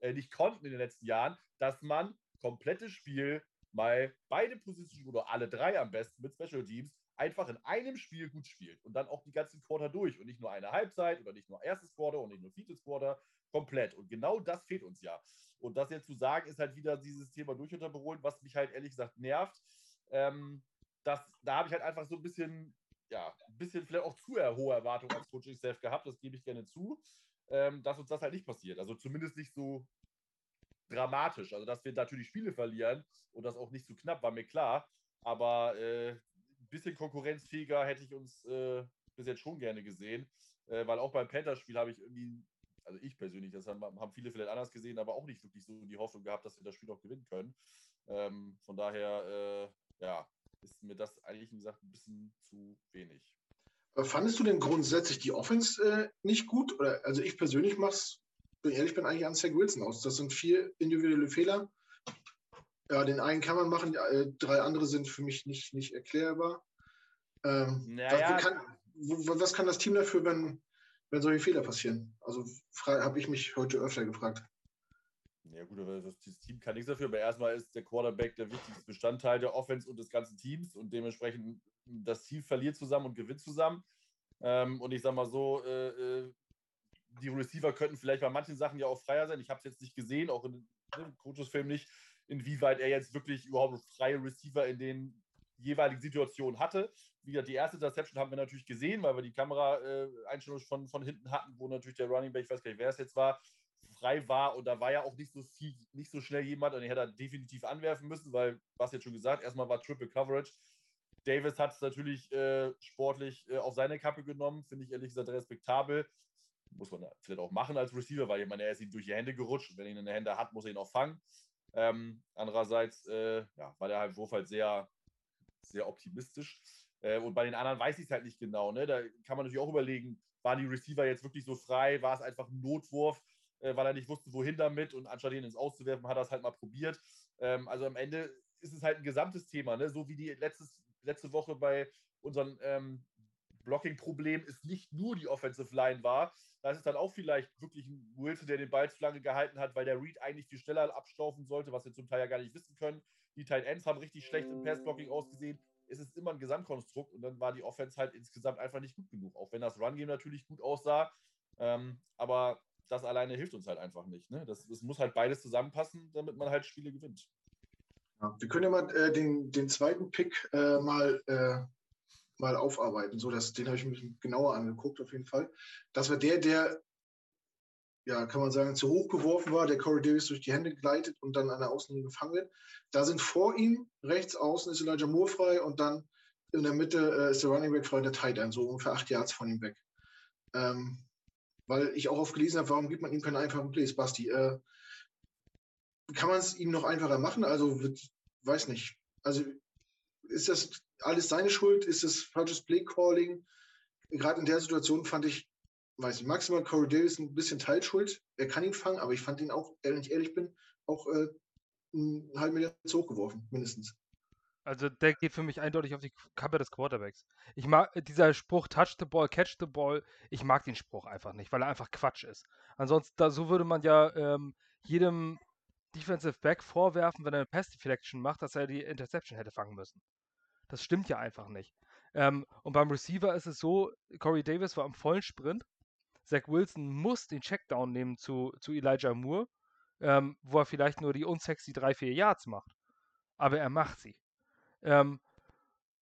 äh, nicht konnten in den letzten Jahren, dass man komplettes Spiel mal beide Positionen oder alle drei am besten mit Special Teams einfach in einem Spiel gut spielt und dann auch die ganzen Quarter durch und nicht nur eine Halbzeit oder nicht nur erstes Quarter und nicht nur viertes Quarter, komplett. Und genau das fehlt uns ja. Und das jetzt zu sagen, ist halt wieder dieses Thema durchunterbeholen, was mich halt ehrlich gesagt nervt. Ähm, das, da habe ich halt einfach so ein bisschen, ja, ein bisschen vielleicht auch zu hohe Erwartungen als Coaching Staff gehabt, das gebe ich gerne zu, ähm, dass uns das halt nicht passiert. Also zumindest nicht so dramatisch. Also, dass wir natürlich Spiele verlieren und das auch nicht so knapp, war mir klar. Aber äh, ein bisschen konkurrenzfähiger hätte ich uns äh, bis jetzt schon gerne gesehen. Äh, weil auch beim Panther-Spiel habe ich irgendwie, also ich persönlich, das haben, haben, viele vielleicht anders gesehen, aber auch nicht wirklich so die Hoffnung gehabt, dass wir das Spiel auch gewinnen können. Ähm, von daher, äh, ja, ist mir das eigentlich, wie gesagt, ein bisschen zu wenig. Fandest du denn grundsätzlich die Offense äh, nicht gut? Oder, also ich persönlich mache es bin ehrlich, bin eigentlich an Zach Wilson aus. Das sind vier individuelle Fehler. Ja, den einen kann man machen, äh, drei andere sind für mich nicht, nicht erklärbar. Ähm, naja. was, kann, was kann das Team dafür, wenn, wenn solche Fehler passieren? Also habe ich mich heute öfter gefragt. Ja gut, aber das, Team kann nichts dafür, aber erstmal ist der Quarterback der wichtigste Bestandteil der Offense und des ganzen Teams und dementsprechend das Team verliert zusammen und gewinnt zusammen. Ähm, und ich sag mal so, äh, äh die Receiver könnten vielleicht bei manchen Sachen ja auch freier sein. Ich habe es jetzt nicht gesehen, auch in dem Coaches-Film nicht, inwieweit er jetzt wirklich überhaupt freie Receiver in den jeweiligen Situationen hatte. Wie gesagt, die erste Interception haben wir natürlich gesehen, weil wir die Kamera-Einstellung äh, von, von hinten hatten, wo natürlich der Running Back, ich weiß gar nicht, wer es jetzt war, frei war und da war ja auch nicht so viel, nicht so schnell jemand und den hätte er definitiv anwerfen müssen, weil, was jetzt schon gesagt, erstmal war Triple Coverage. Davis hat es natürlich äh, sportlich äh, auf seine Kappe genommen, finde ich ehrlich gesagt respektabel muss man vielleicht auch machen als Receiver, weil jemand, er ist ihm durch die Hände gerutscht. Wenn er ihn in den Händen hat, muss er ihn auch fangen. Ähm, andererseits äh, ja, war der halt Wurf halt sehr, sehr optimistisch. Äh, und bei den anderen weiß ich es halt nicht genau. Ne? Da kann man natürlich auch überlegen, waren die Receiver jetzt wirklich so frei? War es einfach ein Notwurf, äh, weil er nicht wusste, wohin damit? Und anstatt ihn ins Auszuwerfen, hat er es halt mal probiert. Ähm, also am Ende ist es halt ein gesamtes Thema. Ne? So wie die letztes, letzte Woche bei unseren ähm, Blocking-Problem ist nicht nur die Offensive Line war, da ist es dann auch vielleicht wirklich ein Wilson, der den Ball zu lange gehalten hat, weil der Reed eigentlich viel schneller abstaufen sollte, was wir zum Teil ja gar nicht wissen können. Die Tight Ends haben richtig schlecht im Passblocking ausgesehen. Es ist immer ein Gesamtkonstrukt und dann war die Offense halt insgesamt einfach nicht gut genug. Auch wenn das Run-Game natürlich gut aussah. Ähm, aber das alleine hilft uns halt einfach nicht. Ne? Das, das muss halt beides zusammenpassen, damit man halt Spiele gewinnt. Ja, wir können ja mal äh, den, den zweiten Pick äh, mal äh, mal aufarbeiten. So, dass, den habe ich mir genauer angeguckt, auf jeden Fall. Das war der, der, ja, kann man sagen, zu hoch geworfen war, der Corey Davis durch die Hände gleitet und dann an der Außenlinie gefangen wird. Da sind vor ihm, rechts außen ist Elijah Moore frei und dann in der Mitte äh, ist der Running Back frei, der Tight End, so ungefähr acht Yards von ihm weg. Ähm, weil ich auch oft gelesen habe, warum gibt man ihm keine einfachen Plays, Basti? Äh, kann man es ihm noch einfacher machen? Also, weiß nicht. Also, ist das alles seine Schuld? Ist es falsches Play Calling? Gerade in der Situation fand ich, weiß ich, maximal Corey Davis ein bisschen Teilschuld. Er kann ihn fangen, aber ich fand ihn auch, wenn ich ehrlich bin, auch äh, einen halben Meter zu hoch geworfen, mindestens. Also der geht für mich eindeutig auf die Kappe des Quarterbacks. Ich mag dieser Spruch Touch the Ball, Catch the Ball. Ich mag den Spruch einfach nicht, weil er einfach Quatsch ist. Ansonsten, da, so würde man ja ähm, jedem Defensive Back vorwerfen, wenn er eine Pass Deflection macht, dass er die Interception hätte fangen müssen. Das stimmt ja einfach nicht. Ähm, und beim Receiver ist es so, Corey Davis war im vollen Sprint. Zach Wilson muss den Checkdown nehmen zu, zu Elijah Moore, ähm, wo er vielleicht nur die unsexy 3-4 Yards macht. Aber er macht sie. Ähm,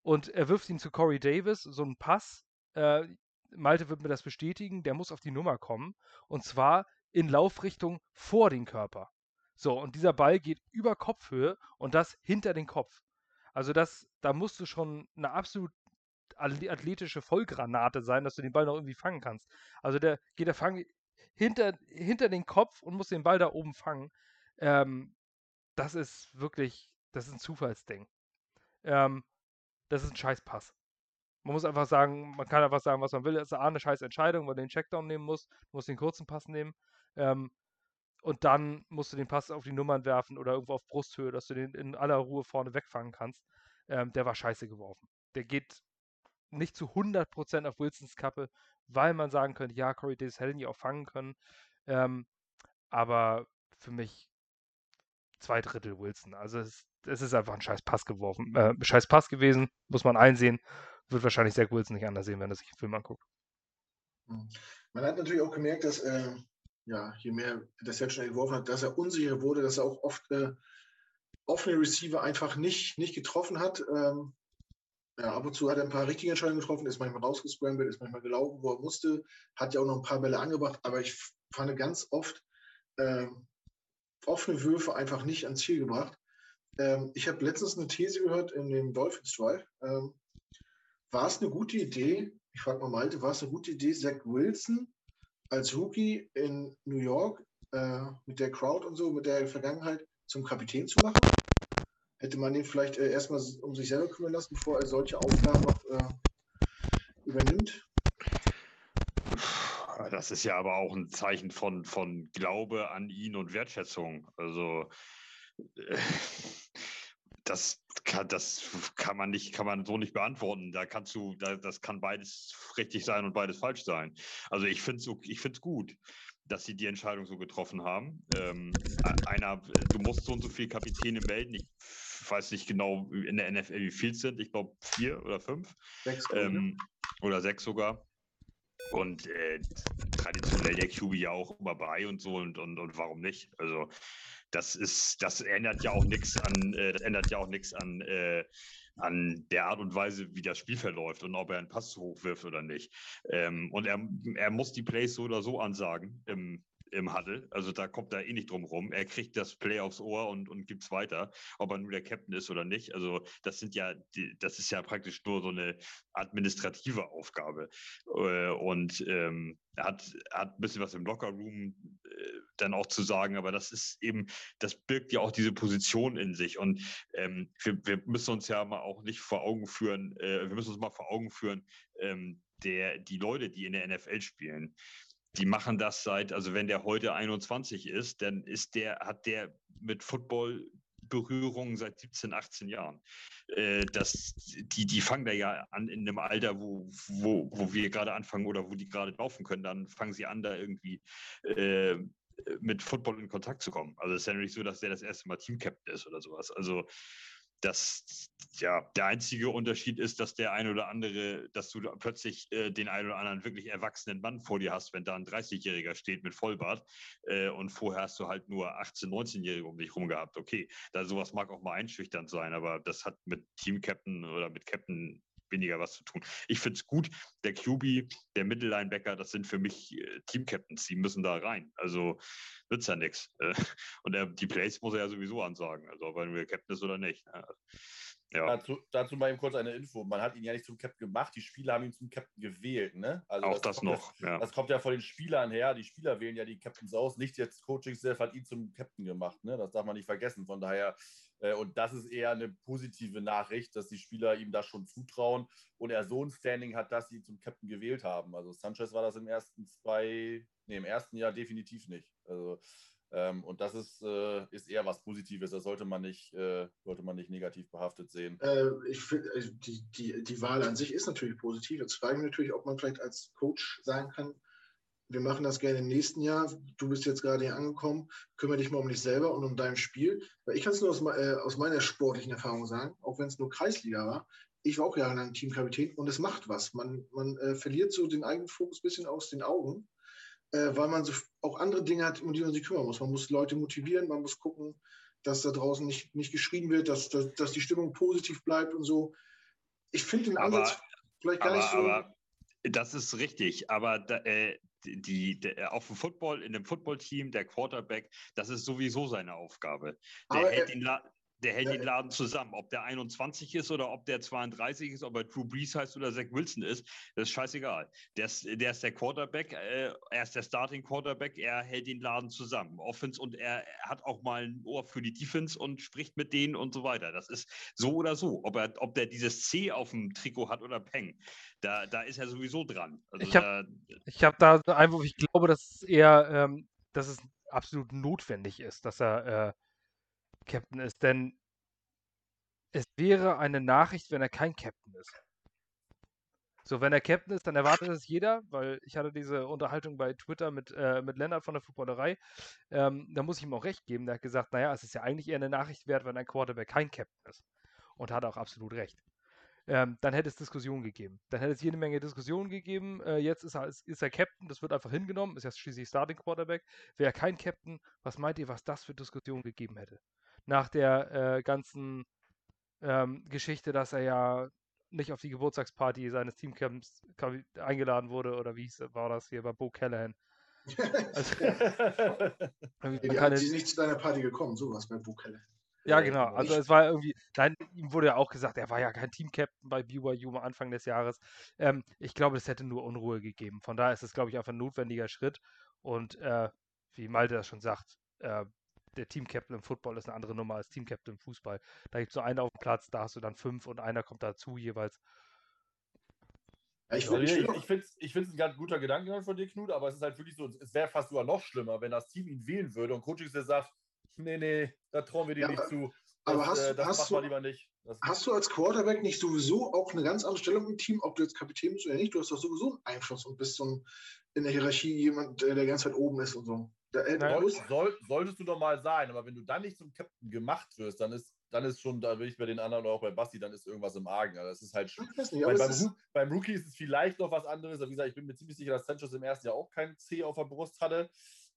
und er wirft ihn zu Corey Davis, so einen Pass. Äh, Malte wird mir das bestätigen, der muss auf die Nummer kommen. Und zwar in Laufrichtung vor den Körper. So, und dieser Ball geht über Kopfhöhe und das hinter den Kopf. Also das, da musst du schon eine absolut athletische Vollgranate sein, dass du den Ball noch irgendwie fangen kannst. Also der geht der Fang hinter, hinter den Kopf und muss den Ball da oben fangen. Ähm, das ist wirklich, das ist ein Zufallsding. Ähm, das ist ein Scheißpass. Man muss einfach sagen, man kann einfach sagen, was man will. Es ist A, eine scheiß Entscheidung, weil du den Checkdown nehmen musst. Du musst den kurzen Pass nehmen. Ähm, und dann musst du den Pass auf die Nummern werfen oder irgendwo auf Brusthöhe, dass du den in aller Ruhe vorne wegfangen kannst. Ähm, der war scheiße geworfen. Der geht nicht zu 100% auf Wilsons Kappe, weil man sagen könnte, ja, Corey Davis hätte ihn auch fangen können. Ähm, aber für mich zwei Drittel Wilson. Also es, es, ist einfach ein scheiß Pass geworfen, äh, scheiß Pass gewesen, muss man einsehen. wird wahrscheinlich Zach Wilson nicht anders sehen, wenn er sich den Film anguckt. Hm. Man hat natürlich auch gemerkt, dass äh, ja, je mehr das jetzt schon geworfen hat, dass er unsicher wurde, dass er auch oft äh, offene Receiver einfach nicht, nicht getroffen hat. Ähm, ja, ab und zu hat er ein paar richtige Entscheidungen getroffen, ist manchmal rausgescrambled, ist manchmal gelaufen, wo er musste, hat ja auch noch ein paar Bälle angebracht, aber ich fand ganz oft äh, offene Würfe einfach nicht ans Ziel gebracht. Ähm, ich habe letztens eine These gehört in dem Dolphins Drive. Ähm, war es eine gute Idee, ich frage mal Malte, war es eine gute Idee, Zach Wilson als Rookie in New York äh, mit der Crowd und so, mit der Vergangenheit zum Kapitän zu machen? Hätte man ihn vielleicht äh, erstmal um sich selber kümmern lassen, bevor er solche Aufgaben noch äh, übernimmt? Das ist ja aber auch ein Zeichen von, von Glaube an ihn und Wertschätzung. Also äh, das kann, das kann man nicht, kann man so nicht beantworten. Da kannst du, da, das kann beides richtig sein und beides falsch sein. Also ich finde es ich find's gut, dass sie die Entscheidung so getroffen haben. Ähm, einer, du musst so und so viele Kapitäne melden. Ich weiß nicht genau in der NFL, wie viel es sind. Ich glaube vier oder fünf. Sechs, ähm, oder sechs sogar. Und äh, traditionell der QB ja auch immer bei und so und, und, und warum nicht? Also das ist, das ändert ja auch nichts an, äh, das ändert ja auch nichts an, äh, an der Art und Weise, wie das Spiel verläuft und ob er einen Pass zu hoch wirft oder nicht. Ähm, und er, er muss die Plays so oder so ansagen im, im Huddle. Also da kommt er eh nicht drum rum. Er kriegt das Play aufs Ohr und, und es weiter, ob er nur der Captain ist oder nicht. Also das sind ja, das ist ja praktisch nur so eine administrative Aufgabe. Äh, und ähm, hat, hat ein bisschen was im Lockerroom äh, dann auch zu sagen, aber das ist eben, das birgt ja auch diese Position in sich. Und ähm, wir, wir müssen uns ja mal auch nicht vor Augen führen, äh, wir müssen uns mal vor Augen führen, ähm, der, die Leute, die in der NFL spielen, die machen das seit, also wenn der heute 21 ist, dann ist der, hat der mit Football Berührungen seit 17, 18 Jahren. Äh, das, die, die fangen da ja an in einem Alter, wo, wo, wo wir gerade anfangen oder wo die gerade laufen können, dann fangen sie an, da irgendwie äh, mit Football in Kontakt zu kommen. Also es ist ja nicht so, dass der das erste Mal Teamcaptain ist oder sowas. Also das, ja, der einzige Unterschied ist, dass der ein oder andere, dass du plötzlich äh, den einen oder anderen wirklich erwachsenen Mann vor dir hast, wenn da ein 30-Jähriger steht mit Vollbart äh, und vorher hast du halt nur 18-, 19-Jährige um dich rum gehabt. Okay, da sowas mag auch mal einschüchternd sein, aber das hat mit Team-Captain oder mit Captain weniger was zu tun. Ich finde es gut, der QB, der Mittellinebacker, das sind für mich äh, Team-Captains, die müssen da rein. Also nützt ja nichts. Äh, und er, die Plays muss er ja sowieso ansagen, also ob er nur Captain ist oder nicht. Ne? Ja. Dazu, dazu, mal eben kurz eine Info. Man hat ihn ja nicht zum Captain gemacht, die Spieler haben ihn zum Captain gewählt. Ne? Also Auch das, das noch. Ja, Das kommt ja von den Spielern her. Die Spieler wählen ja die Captains aus. Nicht jetzt Coaching Self hat ihn zum Captain gemacht. Ne? Das darf man nicht vergessen. Von daher, und das ist eher eine positive Nachricht, dass die Spieler ihm das schon zutrauen und er so ein Standing hat, dass sie ihn zum Captain gewählt haben. Also Sanchez war das im ersten zwei, nee, im ersten Jahr definitiv nicht. Also ähm, und das ist, äh, ist eher was Positives. Das sollte man nicht, äh, sollte man nicht negativ behaftet sehen. Äh, ich finde, also die, die, die Wahl an sich ist natürlich positiv. Jetzt frage ich mich natürlich, ob man vielleicht als Coach sagen kann, wir machen das gerne im nächsten Jahr. Du bist jetzt gerade hier angekommen, kümmere dich mal um dich selber und um dein Spiel. Weil ich kann es nur aus, äh, aus, meiner sportlichen Erfahrung sagen, auch wenn es nur Kreisliga war. Ich war auch jahrelang Teamkapitän und es macht was. Man, man äh, verliert so den eigenen Fokus ein bisschen aus den Augen äh, weil man so auch andere Dinge hat, um die man sich kümmern muss. Man muss Leute motivieren, man muss gucken, dass da draußen nicht, nicht geschrien wird, dass, dass, dass die Stimmung positiv bleibt und so. Ich finde den Ansatz aber, vielleicht gar aber, nicht so. Aber das ist richtig, aber da, äh, die, die, auf dem Football, in dem Footballteam, der Quarterback, das ist sowieso seine Aufgabe. Der aber hält den, der hält ja, den Laden zusammen. Ob der 21 ist oder ob der 32 ist, ob er Drew Brees heißt oder Zach Wilson ist, das ist scheißegal. Der ist der, ist der Quarterback, äh, er ist der Starting Quarterback, er hält den Laden zusammen. Offense und er hat auch mal ein Ohr für die Defense und spricht mit denen und so weiter. Das ist so oder so. Ob er, ob der dieses C auf dem Trikot hat oder Peng, da, da ist er sowieso dran. Also ich habe hab da einfach, ich glaube, dass er, ähm, dass es absolut notwendig ist, dass er äh, Captain ist, denn es wäre eine Nachricht, wenn er kein Captain ist. So, wenn er Captain ist, dann erwartet es jeder, weil ich hatte diese Unterhaltung bei Twitter mit, äh, mit Lennart von der Footballerei. Ähm, da muss ich ihm auch recht geben. Der hat gesagt, naja, es ist ja eigentlich eher eine Nachricht wert, wenn ein Quarterback kein Captain ist. Und hat auch absolut recht. ähm, dann hätte es Diskussionen gegeben. Dann hätte es jede Menge Diskussionen gegeben. Äh, jetzt ist er, ist er Captain, das wird einfach hingenommen, ist ja schließlich Starting Quarterback. Wäre kein Captain, was meint ihr, was das für Diskussionen gegeben hätte? Nach der äh, ganzen ähm, Geschichte, dass er ja nicht auf die Geburtstagsparty seines Teamcamps eingeladen wurde, oder wie hieß, war das hier bei Bo Callahan? Also, die, keine, die ist nicht zu deiner Party gekommen, sowas bei Bo Callahan. Ja, genau. Also es war irgendwie, nein, ihm wurde ja auch gesagt, er war ja kein Team-Captain bei BYU am Anfang des Jahres. Ähm, ich glaube, es hätte nur Unruhe gegeben. Von daher ist es, glaube ich, einfach ein notwendiger Schritt. Und äh, wie Malte das schon sagt, äh, der Team-Captain im Football ist eine andere Nummer als Team-Captain im Fußball. Da gibt es so einen auf dem Platz, da hast du dann fünf und einer kommt dazu jeweils. Ja, ich, ich, ich, ich finde es ich ein ganz guter Gedanke von dir, Knut, aber es ist halt wirklich so, es wäre fast sogar noch schlimmer, wenn das Team ihn wählen würde und Coaching sagt, nee, nee, da trauen wir dir ja, nicht zu. Das, aber hast, äh, das hast du, lieber nicht. Das hast du als Quarterback nicht sowieso auch eine ganz andere Stellung im Team, ob du jetzt Kapitän bist oder nicht? Du hast doch sowieso einen Einfluss und bist so ein, in der Hierarchie jemand, der die ganze Zeit oben ist und so. Der, äh, Nein, soll, solltest du doch mal sein, aber wenn du dann nicht zum Captain gemacht wirst, dann ist, dann ist schon, da will ich bei den anderen oder auch bei Basti, dann ist irgendwas im Argen. Also das ist halt schon. Nicht, beim, ist beim, Rookie ist es vielleicht noch was anderes. Aber wie gesagt, ich bin mir ziemlich sicher, dass Sanchez im ersten Jahr auch kein C auf der Brust hatte.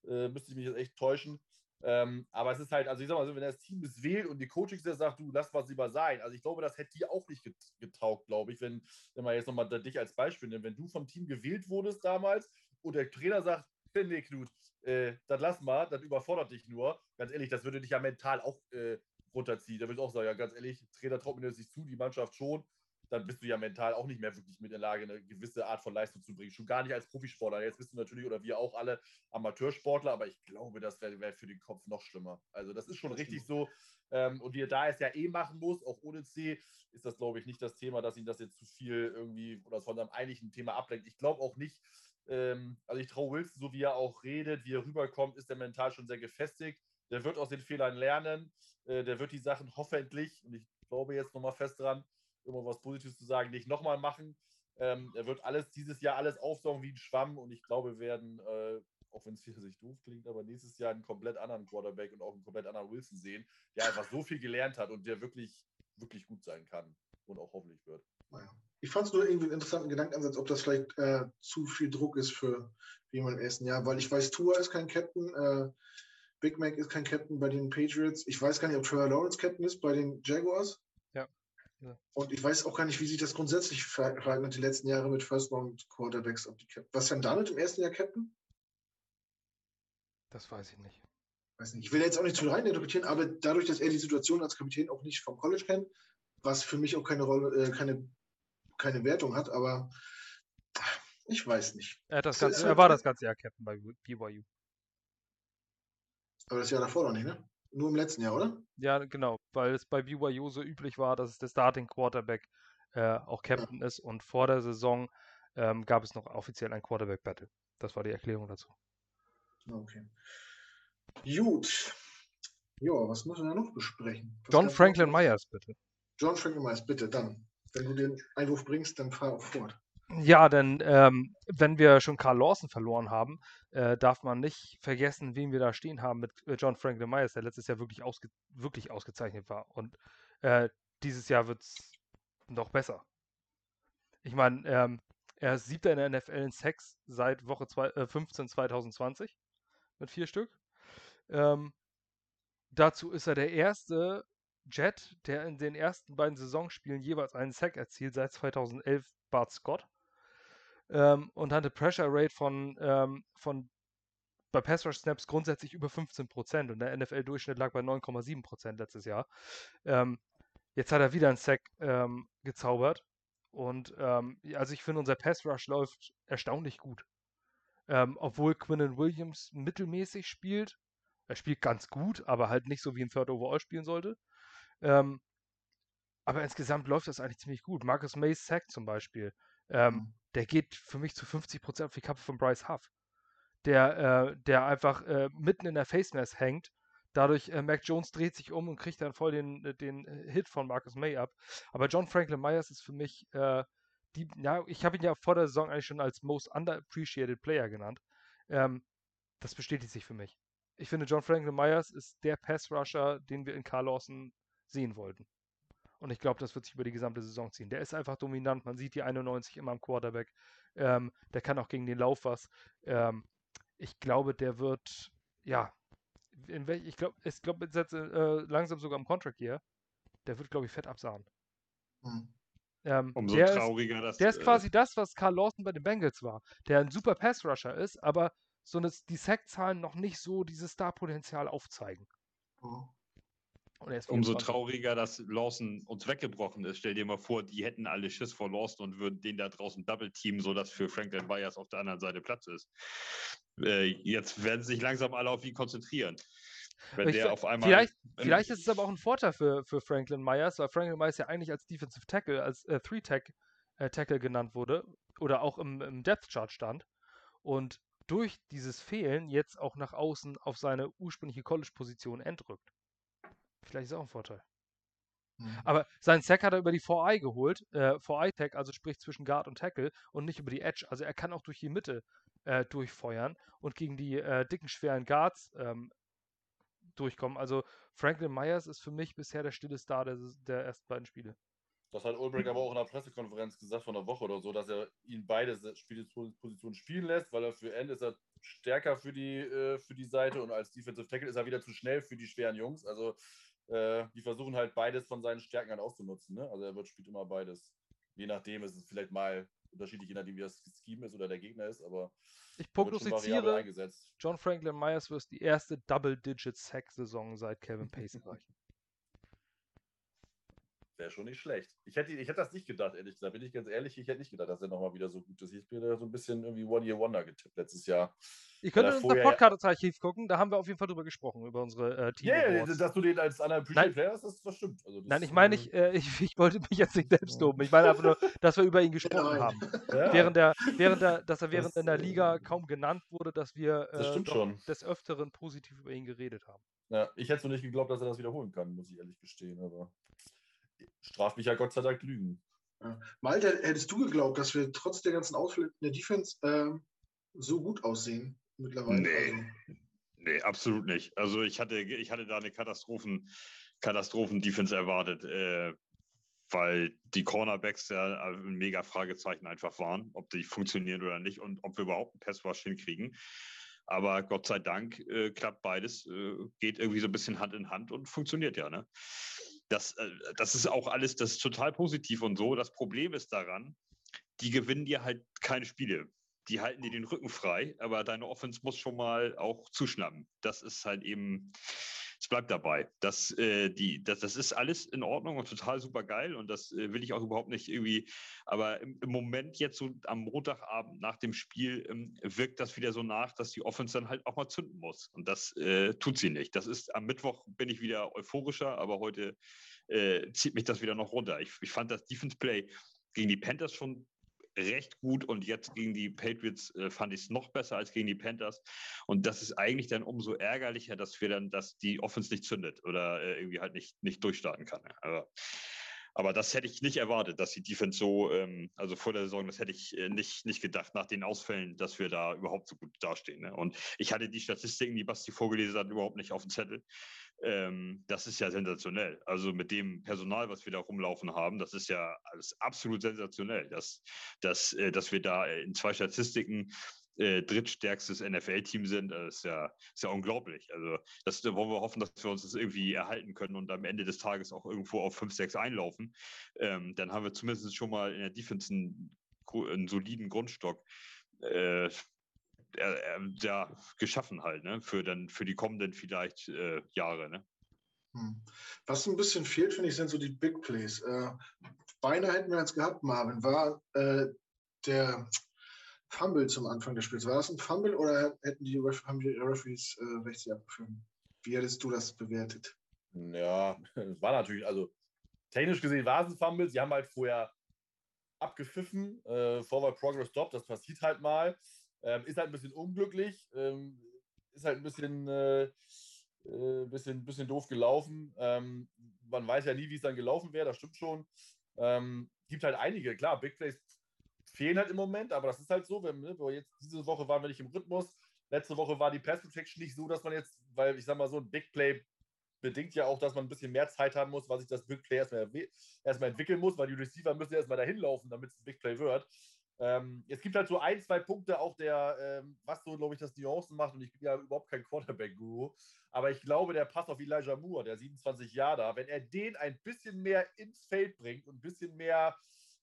Äh, müsste ich mich jetzt echt täuschen. Ähm, aber es ist halt, also ich sag mal so, wenn das Team es wählt und die Coaching sagt, du lass was lieber sein. Also ich glaube, das hätte dir auch nicht getaugt, glaube ich, wenn, wenn man jetzt nochmal dich als Beispiel nimmt. Wenn du vom Team gewählt wurdest damals und der Trainer sagt, nee, Knut, äh, das lass mal, das überfordert dich nur. Ganz ehrlich, das würde dich ja mental auch äh, runterziehen. Da würde ich auch sagen, ja, ganz ehrlich, Trainer traut mir das nicht zu, die Mannschaft schon dann bist du ja mental auch nicht mehr wirklich mit in der Lage, eine gewisse Art von Leistung zu bringen. Schon gar nicht als Profisportler. Jetzt bist du natürlich, oder wir auch alle Amateursportler, aber ich glaube, das wäre wär für den Kopf noch schlimmer. Also, das ist schon richtig so. Ähm, und wie er da es ja eh machen muss, auch ohne C, ist das, glaube ich, nicht das Thema, dass ihn das jetzt zu viel irgendwie oder von seinem eigentlichen Thema ablenkt. Ich glaube auch nicht, ähm, also ich traue Wilson, so wie er auch redet, wie er rüberkommt, ist er mental schon sehr gefestigt. Der wird aus den Fehlern lernen. Äh, der wird die Sachen hoffentlich, und ich glaube jetzt nochmal fest dran, immer was Positives zu sagen, nicht nochmal machen. Ähm, er wird alles dieses Jahr alles aufsaugen wie ein Schwamm und ich glaube, wir werden, äh, auch wenn es für sich doof klingt, aber nächstes Jahr einen komplett anderen Quarterback und auch einen komplett anderen Wilson sehen, der einfach so viel gelernt hat und der wirklich, wirklich gut sein kann und auch hoffentlich wird. Ich fand es nur irgendwie einen interessanten Gedankenansatz, ob das vielleicht äh, zu viel Druck ist für jemanden im ersten Jahr, weil ich weiß, Tua ist kein Captain, äh, Big Mac ist kein Captain bei den Patriots. Ich weiß gar nicht, ob Trevor Lawrence Captain ist bei den Jaguars. Und ich weiß auch gar nicht, wie sich das grundsätzlich verhalten hat die letzten Jahre mit First Round Quarterbacks. Was denn damit im ersten Jahr Captain? Das weiß ich nicht. Weiß nicht. Ich will jetzt auch nicht zu rein interpretieren, aber dadurch, dass er die Situation als Kapitän auch nicht vom College kennt, was für mich auch keine Rolle, äh, keine, keine Wertung hat, aber ich weiß nicht. Er, das ganze, er war das ganze Jahr Captain bei BYU. Aber das Jahr davor noch nicht, ne? Nur im letzten Jahr, oder? Ja, genau, weil es bei BYU so üblich war, dass es der Starting Quarterback äh, auch Captain ja. ist und vor der Saison ähm, gab es noch offiziell ein Quarterback Battle. Das war die Erklärung dazu. Okay. Gut. Ja, was müssen wir noch besprechen? Was John Franklin Myers, bitte. John Franklin Myers, bitte, dann. Wenn du den Einwurf bringst, dann fahr fort. Ja, denn ähm, wenn wir schon Carl Lawson verloren haben, äh, darf man nicht vergessen, wen wir da stehen haben mit äh, John Franklin Myers, der letztes Jahr wirklich, ausge wirklich ausgezeichnet war. Und äh, dieses Jahr wird es noch besser. Ich meine, ähm, er ist siebter in der NFL in Sex seit Woche zwei, äh, 15 2020 mit vier Stück. Ähm, dazu ist er der erste Jet, der in den ersten beiden Saisonspielen jeweils einen Sack erzielt, seit 2011 Bart Scott ähm, und hatte Pressure Rate von, ähm, von bei Pass Rush Snaps grundsätzlich über 15% und der NFL-Durchschnitt lag bei 9,7% letztes Jahr. Ähm, jetzt hat er wieder einen Sack ähm, gezaubert und ähm, also ich finde, unser Pass Rush läuft erstaunlich gut. Ähm, obwohl Quinnen Williams mittelmäßig spielt. Er spielt ganz gut, aber halt nicht so wie ein Third Overall spielen sollte. Ähm, aber insgesamt läuft das eigentlich ziemlich gut. Marcus Mays Sack zum Beispiel. Ähm, mhm. Der geht für mich zu 50% auf die Kappe von Bryce Huff. Der, äh, der einfach äh, mitten in der Face Mask hängt. Dadurch, äh, Mac Jones dreht sich um und kriegt dann voll den, äh, den äh, Hit von Marcus May ab. Aber John Franklin Myers ist für mich äh, die, ja, ich habe ihn ja vor der Saison eigentlich schon als most underappreciated Player genannt. Ähm, das bestätigt sich für mich. Ich finde, John Franklin Myers ist der Pass Rusher, den wir in Carl Lawson sehen wollten. Und ich glaube, das wird sich über die gesamte Saison ziehen. Der ist einfach dominant. Man sieht die 91 immer am Quarterback. Ähm, der kann auch gegen den Lauf was. Ähm, ich glaube, der wird, ja, in welch, ich glaube, ich glaube, jetzt äh, langsam sogar im Contract hier. Der wird, glaube ich, fett absahen. Hm. Ähm, Umso trauriger ist, das. Der ist äh, quasi das, was Carl Lawson bei den Bengals war. Der ein super Pass-Rusher ist, aber so eine, die Sack-Zahlen noch nicht so dieses Star-Potenzial aufzeigen. Oh. Umso trauriger, dass Lawson uns weggebrochen ist. Stell dir mal vor, die hätten alle Schiss vor Lawson und würden den da draußen double teamen, sodass für Franklin Myers auf der anderen Seite Platz ist. Äh, jetzt werden sich langsam alle auf ihn konzentrieren. Wenn der auf einmal vielleicht, vielleicht ist es aber auch ein Vorteil für, für Franklin Myers, weil Franklin Myers ja eigentlich als Defensive Tackle, als äh, Three-Tackle äh, genannt wurde oder auch im, im Depth Chart stand. Und durch dieses Fehlen jetzt auch nach außen auf seine ursprüngliche College-Position entrückt. Vielleicht ist auch ein Vorteil. Mhm. Aber seinen Sack hat er über die 4i geholt, äh, 4i-Tag, also sprich zwischen Guard und Tackle und nicht über die Edge. Also er kann auch durch die Mitte äh, durchfeuern und gegen die äh, dicken, schweren Guards ähm, durchkommen. Also Franklin Myers ist für mich bisher der stille Star der, der ersten beiden Spiele. Das hat Ulbrich aber auch in der Pressekonferenz gesagt von der Woche oder so, dass er ihn beide Spielpositionen spielen lässt, weil er für End ist er stärker für die, äh, für die Seite und als Defensive Tackle ist er wieder zu schnell für die schweren Jungs. Also äh, die versuchen halt beides von seinen Stärken an auszunutzen. Ne? Also er wird spielt immer beides. Je nachdem ist es vielleicht mal unterschiedlich, je nachdem wie das Scheme ist oder der Gegner ist, aber ich prognostiziere, John Franklin Myers wird die erste Double-Digit-Sack-Saison seit Kevin Pace erreichen. Wäre schon nicht schlecht. Ich hätte, ich hätte das nicht gedacht, ehrlich gesagt. Bin ich ganz ehrlich, ich hätte nicht gedacht, dass er nochmal wieder so gut ist. Ich bin da so ein bisschen irgendwie One-Year-Wonder getippt letztes Jahr. Ihr könnt in unser Podcast-Archiv gucken, da haben wir auf jeden Fall drüber gesprochen, über unsere äh, Team. Ja, yeah, dass du den als unappreciated wärst, das, das stimmt. Also das, Nein, ich meine, ich, äh, ich, ich, wollte mich jetzt nicht selbst loben. Ich meine einfach nur, dass wir über ihn gesprochen haben. Ja. Während der, während der, dass er während das, in der Liga äh, kaum genannt wurde, dass wir äh, des Öfteren positiv über ihn geredet haben. Ja, ich hätte so nicht geglaubt, dass er das wiederholen kann, muss ich ehrlich gestehen, aber straft mich ja Gott sei Dank Lügen. Ja. Malte, hättest du geglaubt, dass wir trotz der ganzen Ausfälle in der Defense äh, so gut aussehen mittlerweile? Nee. Also, nee, absolut nicht. Also ich hatte, ich hatte da eine Katastrophen, Katastrophen-Defense erwartet, äh, weil die Cornerbacks ja ein mega Fragezeichen einfach waren, ob die funktionieren oder nicht und ob wir überhaupt einen Passwash hinkriegen. Aber Gott sei Dank äh, klappt beides, äh, geht irgendwie so ein bisschen Hand in Hand und funktioniert ja. Ne? Das, äh, das ist auch alles, das ist total positiv und so. Das Problem ist daran, die gewinnen dir halt keine Spiele. Die halten dir den Rücken frei, aber deine Offense muss schon mal auch zuschnappen. Das ist halt eben, es bleibt dabei. Das, äh, die, das, das ist alles in Ordnung und total super geil und das äh, will ich auch überhaupt nicht irgendwie. Aber im, im, Moment jetzt so am Montagabend nach dem Spiel ähm, wirkt das wieder so nach, dass die Offense dann halt auch mal zünden muss. Und das äh, tut sie nicht. Das ist am Mittwoch bin ich wieder euphorischer, aber heute äh, zieht mich das wieder noch runter. Ich, ich fand das Defense Play gegen die Panthers schon recht gut und jetzt gegen die Patriots äh, fand ich es noch besser als gegen die Panthers. Und das ist eigentlich dann umso ärgerlicher, dass wir dann, dass die Offense nicht zündet oder äh, irgendwie halt nicht, nicht durchstarten kann. Aber, aber das hätte ich nicht erwartet, dass die Defense so, ähm, also vor der Saison, das hätte ich äh, nicht, nicht gedacht, nach den Ausfällen, dass wir da überhaupt so gut dastehen. Ne? Und ich hatte die Statistiken, die Basti vorgelesen hat, überhaupt nicht auf dem Zettel. Ähm, das ist ja sensationell. Also mit dem Personal, was wir da rumlaufen haben, das ist ja alles absolut sensationell, dass, dass, äh, dass wir da in zwei Statistiken äh, drittstärkstes NFL-Team sind, das ist ja, ist ja unglaublich. Also das da wollen wir hoffen, dass wir uns das irgendwie erhalten können und am Ende des Tages auch irgendwo auf 5, 6 einlaufen. Ähm, dann haben wir zumindest schon mal in der Defense einen, einen soliden Grundstock. Äh, äh, ja, geschaffen halt, ne? Für dann für die kommenden vielleicht äh, Jahre, ne? Hm. Was ein bisschen fehlt, finde ich, sind so die Big Plays. Äh, beinahe hätten wir jetzt gehabt, Marvin. War äh, der Fumble zum Anfang des Spiels, war das ein Fumble oder hätten die, haben die Referees äh, rechts abgeführt? Wie hättest du das bewertet? Ja, es war natürlich, also technisch gesehen war es ein Fumble. Sie haben halt vorher abgepfiffen, äh, Forward Progress Stop, das passiert halt mal. Ähm, ist halt ein bisschen unglücklich, ähm, ist halt ein bisschen, äh, äh, bisschen, bisschen doof gelaufen. Ähm, man weiß ja nie, wie es dann gelaufen wäre, das stimmt schon. Ähm, gibt halt einige, klar, Big Plays fehlen halt im Moment, aber das ist halt so. Wenn, ne, jetzt, diese Woche waren wir nicht im Rhythmus. Letzte Woche war die Pass Protection nicht so, dass man jetzt, weil ich sag mal so ein Big Play bedingt ja auch, dass man ein bisschen mehr Zeit haben muss, was sich das Big Play erstmal, erstmal entwickeln muss, weil die Receiver müssen erstmal dahin laufen, damit es ein Big Play wird. Ähm, es gibt halt so ein, zwei Punkte auch der, ähm, was so, glaube ich, das Nuancen macht. Und ich bin ja überhaupt kein Quarterback-Guru. Aber ich glaube, der Pass auf Elijah Moore, der 27 Jahre da, wenn er den ein bisschen mehr ins Feld bringt und ein bisschen mehr,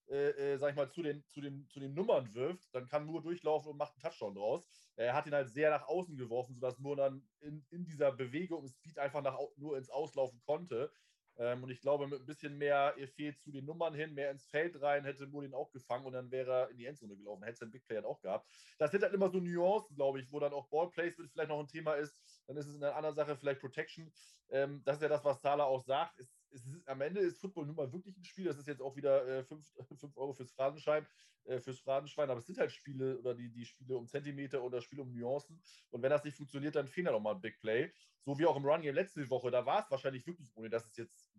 äh, äh, sag ich mal, zu den, zu, den, zu den Nummern wirft, dann kann Moore durchlaufen und macht einen Touchdown draus. Er hat ihn halt sehr nach außen geworfen, sodass Moore dann in, in dieser Bewegung im Speed einfach nach, nur ins Auslaufen konnte. Ähm, und ich glaube, mit ein bisschen mehr fehlt zu den Nummern hin, mehr ins Feld rein, hätte Moore ihn auch gefangen und dann wäre er in die Endzone gelaufen. Hätte es ein Big Play auch gehabt. Das sind halt immer so Nuancen, glaube ich, wo dann auch Ballplacement vielleicht noch ein Thema ist. Dann ist es in einer anderen Sache vielleicht Protection. Ähm, das ist ja das, was Sala auch sagt. Es, es ist, am Ende ist Football nun mal wirklich ein Spiel. Das ist jetzt auch wieder 5 äh, Euro fürs Phrasenschwein, äh, fürs Phrasenschwein. Aber es sind halt Spiele oder die, die Spiele um Zentimeter oder Spiele um Nuancen. Und wenn das nicht funktioniert, dann fehlt ja nochmal ein Big Play. So wie auch im Run Game letzte Woche. Da war es wahrscheinlich wirklich, ohne dass es jetzt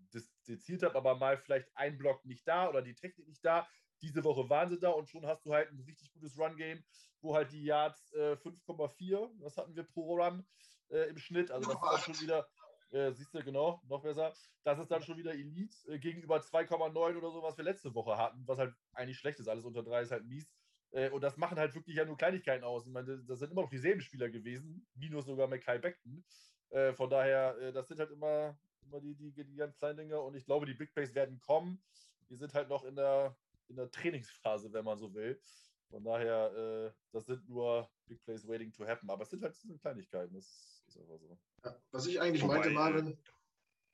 seziert habe, aber mal vielleicht ein Block nicht da oder die Technik nicht da. Diese Woche waren sie da und schon hast du halt ein richtig gutes Run-Game, wo halt die Yards äh, 5,4, was hatten wir pro Run äh, im Schnitt? Also das ist dann schon wieder, äh, siehst du, genau, noch besser. Das ist dann schon wieder Elite äh, gegenüber 2,9 oder so, was wir letzte Woche hatten, was halt eigentlich schlecht ist. Alles unter 3 ist halt mies. Äh, und das machen halt wirklich ja nur Kleinigkeiten aus. Ich meine, das sind immer noch dieselben Spieler gewesen, minus sogar Mackay Beckton. Äh, von daher, das sind halt immer immer die, die, die ganz kleinen Dinge. Und ich glaube, die Big Plays werden kommen. Die sind halt noch in der, in der Trainingsphase, wenn man so will. Von daher, äh, das sind nur Big Plays waiting to happen. Aber es sind halt sind Kleinigkeiten. Das ist einfach so. Ja, was ich eigentlich Wobei, meinte, Marvin,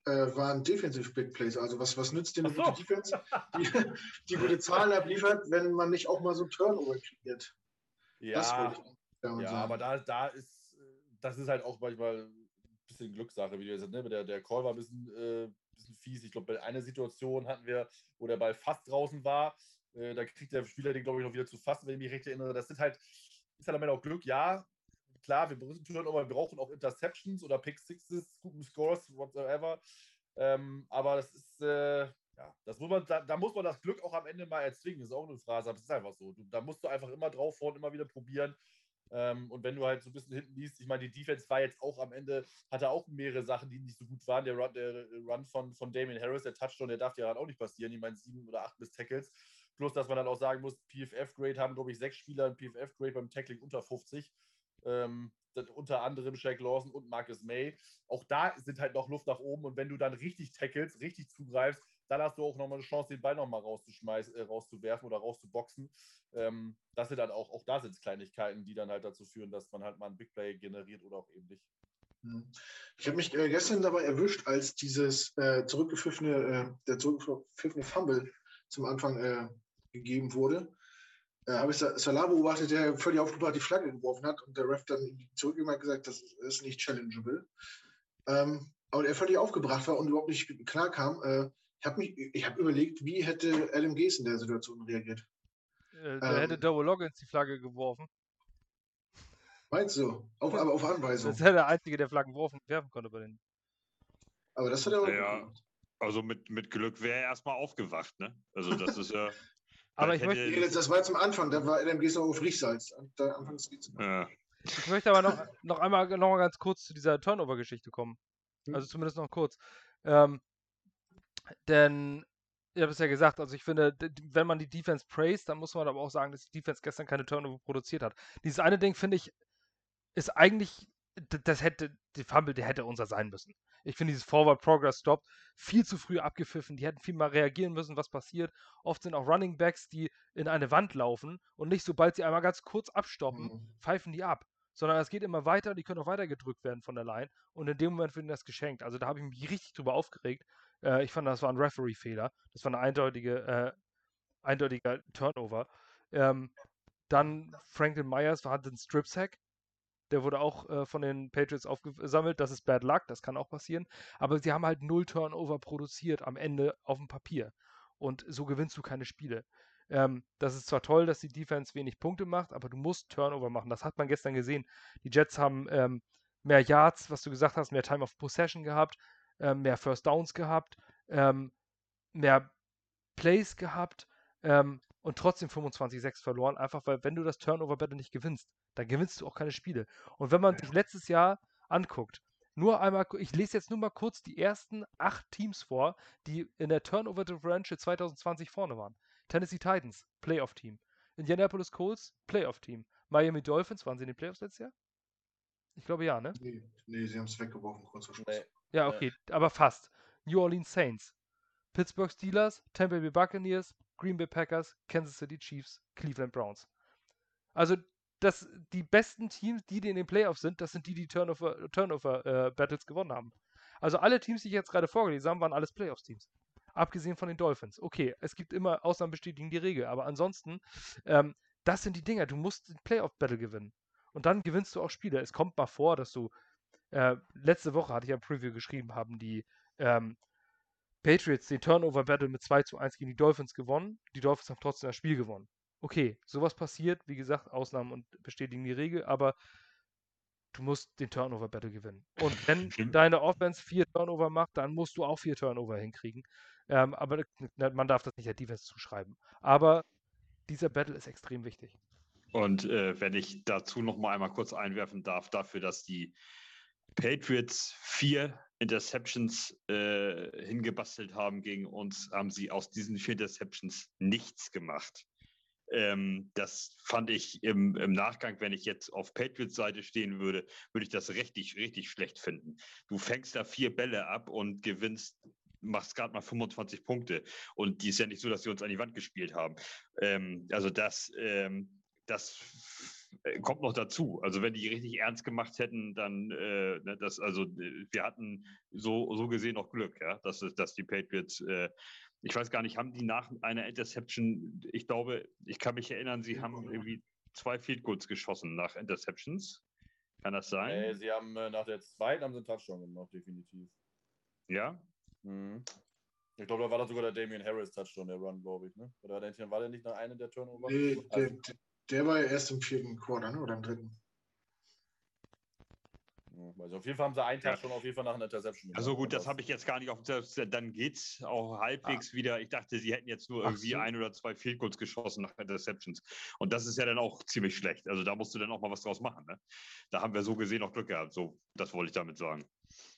äh, waren Defensive Big Plays. Also was, was nützt dir eine so. gute Defense, die, die gute Zahlen abliefert, wenn man nicht auch mal so ein Turnover kreiert? Ja, ja aber da, da ist, das ist halt auch manchmal bisschen Glückssache, wie du gesagt hast. Ne? Der, der Call war ein bisschen, äh, bisschen fies. Ich glaube, bei einer Situation hatten wir, wo der Ball fast draußen war. Äh, da kriegt der Spieler den, glaube ich, noch wieder zu fassen, wenn ich mich recht erinnere. Das sind halt, ist halt am Ende auch Glück, ja. Klar, wir brauchen, aber wir brauchen auch Interceptions oder Pick Sixes, guten Scores, whatever. Ähm, aber das ist, äh, ja, das muss man, da, da, muss man das Glück auch am Ende mal erzwingen. Das ist auch eine Phrase, aber es ist einfach so. Du, da musst du einfach immer drauf fahren, immer wieder probieren. Ähm, und wenn du halt so ein bisschen hinten liest, ich meine, die Defense war jetzt auch am Ende, hatte auch mehrere Sachen, die nicht so gut waren. Der Run, der Run von, von Damien Harris, der Touchdown, der darf ja halt auch nicht passieren. Ich meine, sieben oder acht bis Tackles. Plus, dass man dann auch sagen muss, PFF-Grade haben, glaube ich, sechs Spieler PFF-Grade beim Tackling unter 50. Ähm, unter anderem Shaq Lawson und Marcus May. Auch da sind halt noch Luft nach oben und wenn du dann richtig tackelst, richtig zugreifst, dann hast du auch nochmal eine Chance, den Ball nochmal rauszuschmeißen, äh, rauszuwerfen oder rauszuboxen. Ähm, das sind dann auch, auch da sind Kleinigkeiten, die dann halt dazu führen, dass man halt mal ein Big Play generiert oder auch eben nicht. Hm. Ich habe mich äh, gestern dabei erwischt, als dieses äh, zurückgepfiffene, äh, der zurückgepfiffene Fumble zum Anfang äh, gegeben wurde. Äh, habe ich Salah beobachtet, der völlig aufgebracht die Flagge geworfen hat und der Ref dann zurückgegeben hat gesagt, das ist nicht challengeable. Ähm, aber er völlig aufgebracht war und überhaupt nicht klar kam. Äh, ich habe hab überlegt, wie hätte Adam Gaze in der Situation reagiert. Äh, der ähm, hätte Double Loggins die Flagge geworfen. Meinst du? Auf, aber auf Anweisung. Das ist ja der Einzige, der Flaggen werfen konnte bei den. Aber das hat er auch ja, gemacht. Also mit, mit Glück wäre er erstmal aufgewacht, ne? Also das ist ja. aber ich möchte. Das war zum Anfang, da war Gaze noch auf Riechsalz. Da anfangs ja. Ich möchte aber noch, noch einmal noch mal ganz kurz zu dieser Turnover-Geschichte kommen. Hm. Also zumindest noch kurz. Ähm, denn ich habe es ja gesagt, also ich finde, wenn man die Defense praised, dann muss man aber auch sagen, dass die Defense gestern keine Turnover produziert hat. Dieses eine Ding, finde ich, ist eigentlich, das hätte, die Fumble, der hätte unser sein müssen. Ich finde dieses Forward Progress Stop viel zu früh abgepfiffen. Die hätten viel mal reagieren müssen, was passiert. Oft sind auch Running Backs, die in eine Wand laufen und nicht sobald sie einmal ganz kurz abstoppen, mhm. pfeifen die ab. Sondern es geht immer weiter, die können auch weiter gedrückt werden von der Line und in dem Moment wird ihnen das geschenkt. Also da habe ich mich richtig drüber aufgeregt, äh, ich fand, das war ein Referee-Fehler. Das war ein eindeutige, äh, eindeutiger Turnover. Ähm, dann Franklin Myers hatte einen Strip-Sack. Der wurde auch äh, von den Patriots aufgesammelt. Das ist Bad Luck, das kann auch passieren. Aber sie haben halt null Turnover produziert am Ende auf dem Papier. Und so gewinnst du keine Spiele. Ähm, das ist zwar toll, dass die Defense wenig Punkte macht, aber du musst Turnover machen. Das hat man gestern gesehen. Die Jets haben ähm, mehr Yards, was du gesagt hast, mehr Time of Possession gehabt, äh, mehr First Downs gehabt, ähm, mehr Plays gehabt ähm, und trotzdem 25-6 verloren, einfach weil, wenn du das Turnover-Battle nicht gewinnst, dann gewinnst du auch keine Spiele. Und wenn man sich letztes Jahr anguckt, nur einmal, ich lese jetzt nur mal kurz die ersten acht Teams vor, die in der Turnover Differential 2020 vorne waren. Tennessee Titans, Playoff-Team. Indianapolis Colts, Playoff-Team. Miami Dolphins, waren sie in den Playoffs letztes Jahr? Ich glaube ja, ne? Nee, nee sie haben es weggeworfen, kurz vor Schluss. Nee. Ja, okay, aber fast. New Orleans Saints, Pittsburgh Steelers, Tampa Bay Buccaneers, Green Bay Packers, Kansas City Chiefs, Cleveland Browns. Also das, die besten Teams, die, die in den Playoffs sind, das sind die, die Turnover, Turnover äh, gewonnen haben. Also alle Teams, die ich jetzt gerade vorgelesen habe, waren alles Playoffs-Teams. Abgesehen von den Dolphins. Okay, es gibt immer Ausnahmen bestätigen die Regel, aber ansonsten, ähm, das sind die Dinger. Du musst den Playoff-Battle gewinnen. Und dann gewinnst du auch Spiele. Es kommt mal vor, dass du, äh, letzte Woche hatte ich ein Preview geschrieben, haben die ähm, Patriots den Turnover-Battle mit 2 zu 1 gegen die Dolphins gewonnen. Die Dolphins haben trotzdem das Spiel gewonnen okay, sowas passiert, wie gesagt, Ausnahmen und bestätigen die Regel, aber du musst den Turnover-Battle gewinnen. Und wenn deine Offense vier Turnover macht, dann musst du auch vier Turnover hinkriegen. Ähm, aber man darf das nicht der Defense zuschreiben. Aber dieser Battle ist extrem wichtig. Und äh, wenn ich dazu noch mal einmal kurz einwerfen darf, dafür, dass die Patriots vier Interceptions äh, hingebastelt haben gegen uns, haben sie aus diesen vier Interceptions nichts gemacht. Ähm, das fand ich im, im, Nachgang, wenn ich jetzt auf Patriots Seite stehen würde, würde ich das richtig, richtig schlecht finden. Du fängst da vier Bälle ab und gewinnst machst gerade mal 25 Punkte. Und die ist ja nicht so, dass sie uns an die Wand gespielt haben. Ähm, also das, ähm, das kommt noch dazu. Also wenn die richtig ernst gemacht hätten, dann äh, ne, das, also äh, wir hatten so, so gesehen noch Glück, ja, dass, dass die Patriots äh, ich weiß gar nicht, haben die nach einer Interception, ich glaube, ich kann mich erinnern, sie haben irgendwie zwei Field Goals geschossen nach Interceptions. Kann das sein? Nee, sie haben äh, nach der zweiten haben sie einen Touchdown gemacht, definitiv. Ja? Mhm. Ich glaube, da war das sogar der Damian Harris Touchdown, der Run, glaube ich. Ne? Oder war der nicht nach einem der Turnover? Nee, der, der war ja erst im vierten Quarter, ne? oder im dritten. Also auf jeden Fall haben sie einen Tag ja. schon auf jeden Fall nach einer Interception. Also gut, das habe ich jetzt gar nicht auf Dann geht es auch halbwegs ah. wieder. Ich dachte, sie hätten jetzt nur irgendwie so. ein oder zwei Field Goals geschossen nach Interceptions. Und das ist ja dann auch ziemlich schlecht. Also da musst du dann auch mal was draus machen. Ne? Da haben wir so gesehen auch Glück gehabt. So, das wollte ich damit sagen.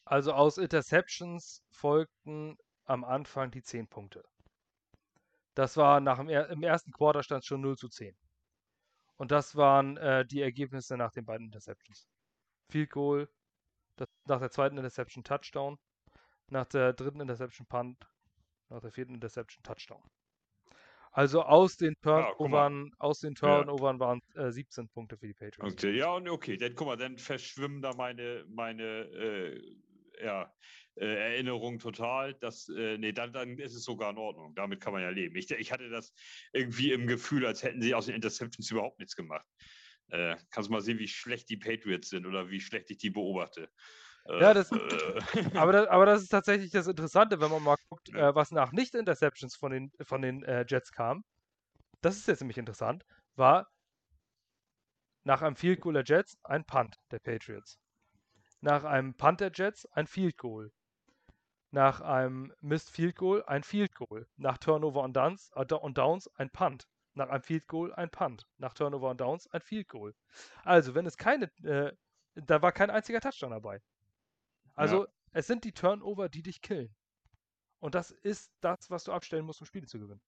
Also aus Interceptions folgten am Anfang die 10 Punkte. Das war nach dem im ersten Quarter stand schon 0 zu 10. Und das waren äh, die Ergebnisse nach den beiden Interceptions. Field Goal, das, nach der zweiten Interception Touchdown, nach der dritten Interception Punt, nach der vierten Interception Touchdown. Also aus den Turnovern, ja, aus den Turnovern ja. waren äh, 17 Punkte für die Patriots. Okay, ja, und okay, dann guck mal, dann verschwimmen da meine, meine äh, ja, äh, Erinnerungen total. Das, äh, nee, dann, dann ist es sogar in Ordnung. Damit kann man ja leben. Ich, ich hatte das irgendwie im Gefühl, als hätten sie aus den Interceptions überhaupt nichts gemacht. Äh, kannst du mal sehen, wie schlecht die Patriots sind oder wie schlecht ich die beobachte. Äh, ja, das, äh, aber, das, aber das ist tatsächlich das Interessante, wenn man mal guckt, ja. äh, was nach Nicht-Interceptions von den, von den äh, Jets kam. Das ist jetzt nämlich interessant, war nach einem Field Goal der Jets ein Punt der Patriots. Nach einem Punt der Jets ein Field Goal. Nach einem Missed Field Goal ein Field Goal. Nach Turnover und Downs, äh, und Downs ein Punt. Nach einem Field Goal ein Punt. Nach Turnover und Downs ein Field Goal. Also, wenn es keine, äh, da war kein einziger Touchdown dabei. Also, ja. es sind die Turnover, die dich killen. Und das ist das, was du abstellen musst, um Spiele zu gewinnen.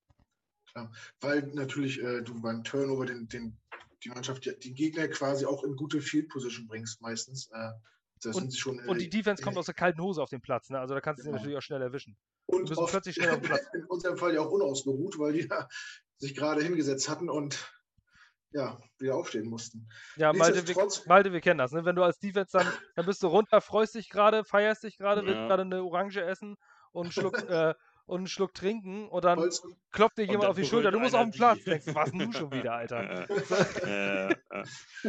Klar, weil natürlich äh, du beim Turnover den, den, die Mannschaft, die Gegner quasi auch in gute Field Position bringst, meistens. Äh, und, schon, äh, und, die Defense kommt aus der kalten Hose auf den Platz, ne? Also da kannst du genau. sie natürlich auch schnell erwischen. Und plötzlich schnell auf den Platz. in unserem Fall ja auch unausgeruht, weil die ja sich gerade hingesetzt hatten und ja, wieder aufstehen mussten. Ja, Malte wir, Malte, wir kennen das. Ne? Wenn du als Defense dann, dann bist du runter, freust dich gerade, feierst dich gerade, ja. willst gerade eine Orange essen und einen Schluck, äh, und einen Schluck trinken und dann Holz. klopft dir jemand auf die Schulter. Du musst auf den Platz. Denkst, was denn du schon wieder, Alter? Äh, äh,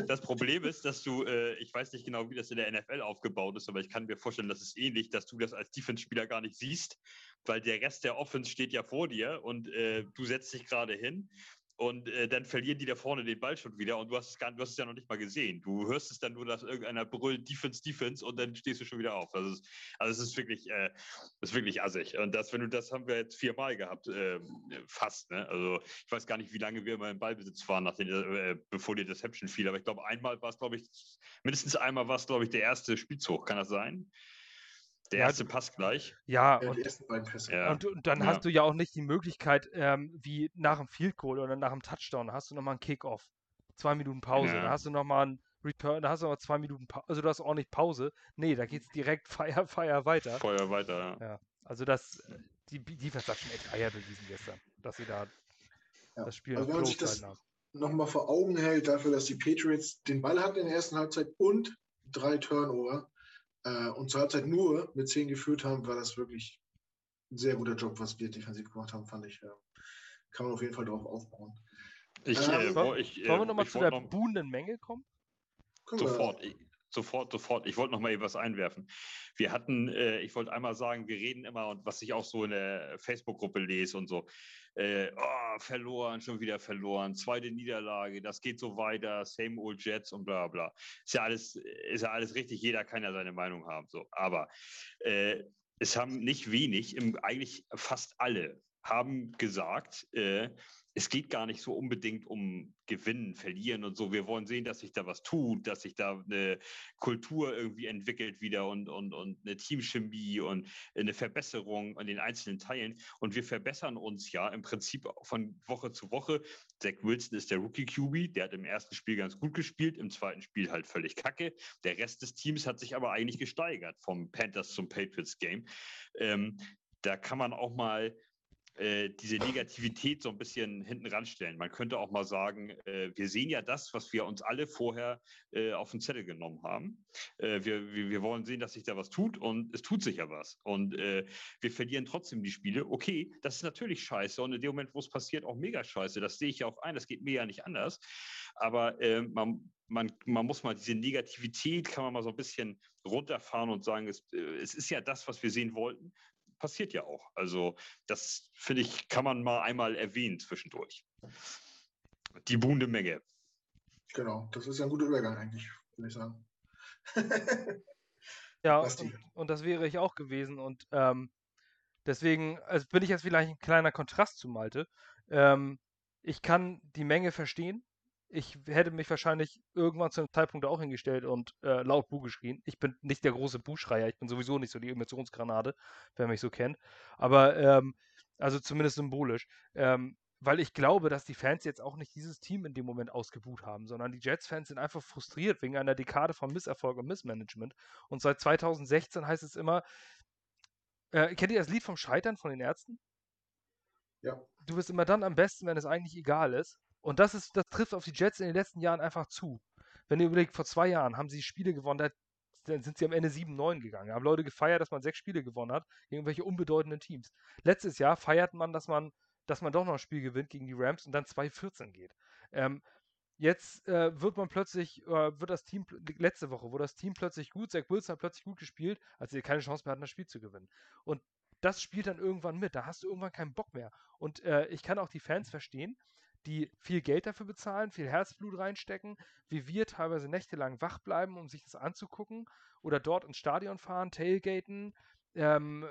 das Problem ist, dass du, äh, ich weiß nicht genau, wie das in der NFL aufgebaut ist, aber ich kann mir vorstellen, dass es ähnlich, dass du das als Defense-Spieler gar nicht siehst, weil der Rest der Offense steht ja vor dir und äh, du setzt dich gerade hin und äh, dann verlieren die da vorne den Ball schon wieder und du hast es gar, du hast es ja noch nicht mal gesehen. Du hörst es dann nur, dass irgendeiner brüllt Defense, Defense und dann stehst du schon wieder auf. Also, es, also es ist wirklich, äh, ist wirklich assig. Und das, wenn du das haben wir jetzt viermal gehabt, äh, fast. Ne? Also ich weiß gar nicht, wie lange wir immer im Ballbesitz waren, nachdem, äh, bevor die Deception fiel. Aber ich glaube, einmal war es, glaube ich, mindestens einmal war es, glaube ich, der erste Spielzug. Kann das sein? Der erste ja, Pass gleich. Ja, ja und, ja. und, und, dann hast du ja auch nicht die Möglichkeit, ähm, wie nach dem Field Goal oder nach dem Touchdown, hast du nochmal einen Kickoff. Zwei Minuten Pause. Da hast du nochmal einen Return, da hast du nochmal zwei Minuten Pause. Also du hast auch nicht Pause. Nee, da geht es direkt Feuer, Feuer weiter. Feuer weiter, ja. Also das, die, die hat schon echt Eier bewiesen gestern, dass sie da das Spiel also wenn man sich das nochmal vor Augen hält, dafür, dass die Patriots den Ball hatten in der ersten Halbzeit und drei Turnover, äh, und zur Halbzeit nur mit 10 geführt haben, war das wirklich ein sehr guter Job, was wir defensiv gemacht haben, fand ich. Ja. Kann man auf jeden Fall darauf aufbauen. Ich, ähm, äh, wollen, ich, äh, wollen wir nochmal zu der noch, buhenden Menge kommen? Sofort. Ich, sofort, sofort. Ich wollte noch mal etwas einwerfen. Wir hatten, äh, ich wollte einmal sagen, wir reden immer und was ich auch so in der Facebook-Gruppe lese und so, äh, oh, verloren, schon wieder verloren, zweite Niederlage, das geht so weiter, same old Jets und bla bla. Ist ja alles, ist ja alles richtig, jeder kann ja seine Meinung haben. So. Aber äh, es haben nicht wenig, im, eigentlich fast alle haben gesagt, äh, es geht gar nicht so unbedingt um Gewinnen, Verlieren und so. Wir wollen sehen, dass sich da was tut, dass sich da eine Kultur irgendwie entwickelt wieder und, und, und eine Teamchemie und eine Verbesserung an den einzelnen Teilen. Und wir verbessern uns ja im Prinzip von Woche zu Woche. Zach Wilson ist der Rookie QB, der hat im ersten Spiel ganz gut gespielt, im zweiten Spiel halt völlig kacke. Der Rest des Teams hat sich aber eigentlich gesteigert vom Panthers zum Patriots Game. Ähm, da kann man auch mal äh, diese Negativität so ein bisschen hinten ranstellen. Man könnte auch mal sagen, äh, wir sehen ja das, was wir uns alle vorher äh, auf den Zettel genommen haben. Äh, wir, wir, wir, wollen sehen, dass sich da was tut und es tut sich ja was. Und äh, wir verlieren trotzdem die Spiele. Okay, das ist natürlich scheiße und in dem Moment, wo es passiert, auch mega scheiße. Das sehe ich ja auch ein, das geht mir ja nicht anders. Aber man, man, man muss mal diese Negativität, kann man mal so ein bisschen runterfahren und sagen, es, es ist ja das, was wir sehen wollten passiert ja auch. Also das finde ich, kann man mal einmal erwähnen zwischendurch. Die buhende Menge. Genau, das ist ja ein guter Übergang eigentlich, würde ich sagen. ja, und, und, das wäre ich auch gewesen. Und ähm, deswegen also bin ich jetzt vielleicht ein kleiner Kontrast zu Malte. Ähm, ich kann die Menge verstehen ich hätte mich wahrscheinlich irgendwann zu einem Zeitpunkt auch hingestellt und äh, laut Bu geschrien. Ich bin nicht der große Buschreier, ich bin sowieso nicht so die Emotionsgranate, wer mich so kennt. Aber, ähm, also zumindest symbolisch. Ähm, weil ich glaube, dass die Fans jetzt auch nicht dieses Team in dem Moment ausgebucht haben, sondern die Jets-Fans sind einfach frustriert wegen einer Dekade von Misserfolg und Missmanagement. Und seit 2016 heißt es immer, äh, kennt ihr das Lied vom Scheitern von den Ärzten? Ja. Du bist immer dann am besten, wenn es eigentlich egal ist. Und das, ist, das trifft auf die Jets in den letzten Jahren einfach zu. Wenn ihr überlegt, vor zwei Jahren haben sie Spiele gewonnen, dann sind sie am Ende 7-9 gegangen. Haben Leute gefeiert, dass man sechs Spiele gewonnen hat gegen irgendwelche unbedeutenden Teams. Letztes Jahr feiert man, dass man, dass man doch noch ein Spiel gewinnt gegen die Rams und dann 2-14 geht. Ähm, jetzt äh, wird man plötzlich, äh, wird das Team, letzte Woche, wo das Team plötzlich gut, Zach Wilson hat plötzlich gut gespielt, als sie keine Chance mehr hatten, das Spiel zu gewinnen. Und das spielt dann irgendwann mit. Da hast du irgendwann keinen Bock mehr. Und äh, ich kann auch die Fans verstehen, die viel Geld dafür bezahlen, viel Herzblut reinstecken, wie wir teilweise nächtelang wach bleiben, um sich das anzugucken oder dort ins Stadion fahren, tailgaten, ähm,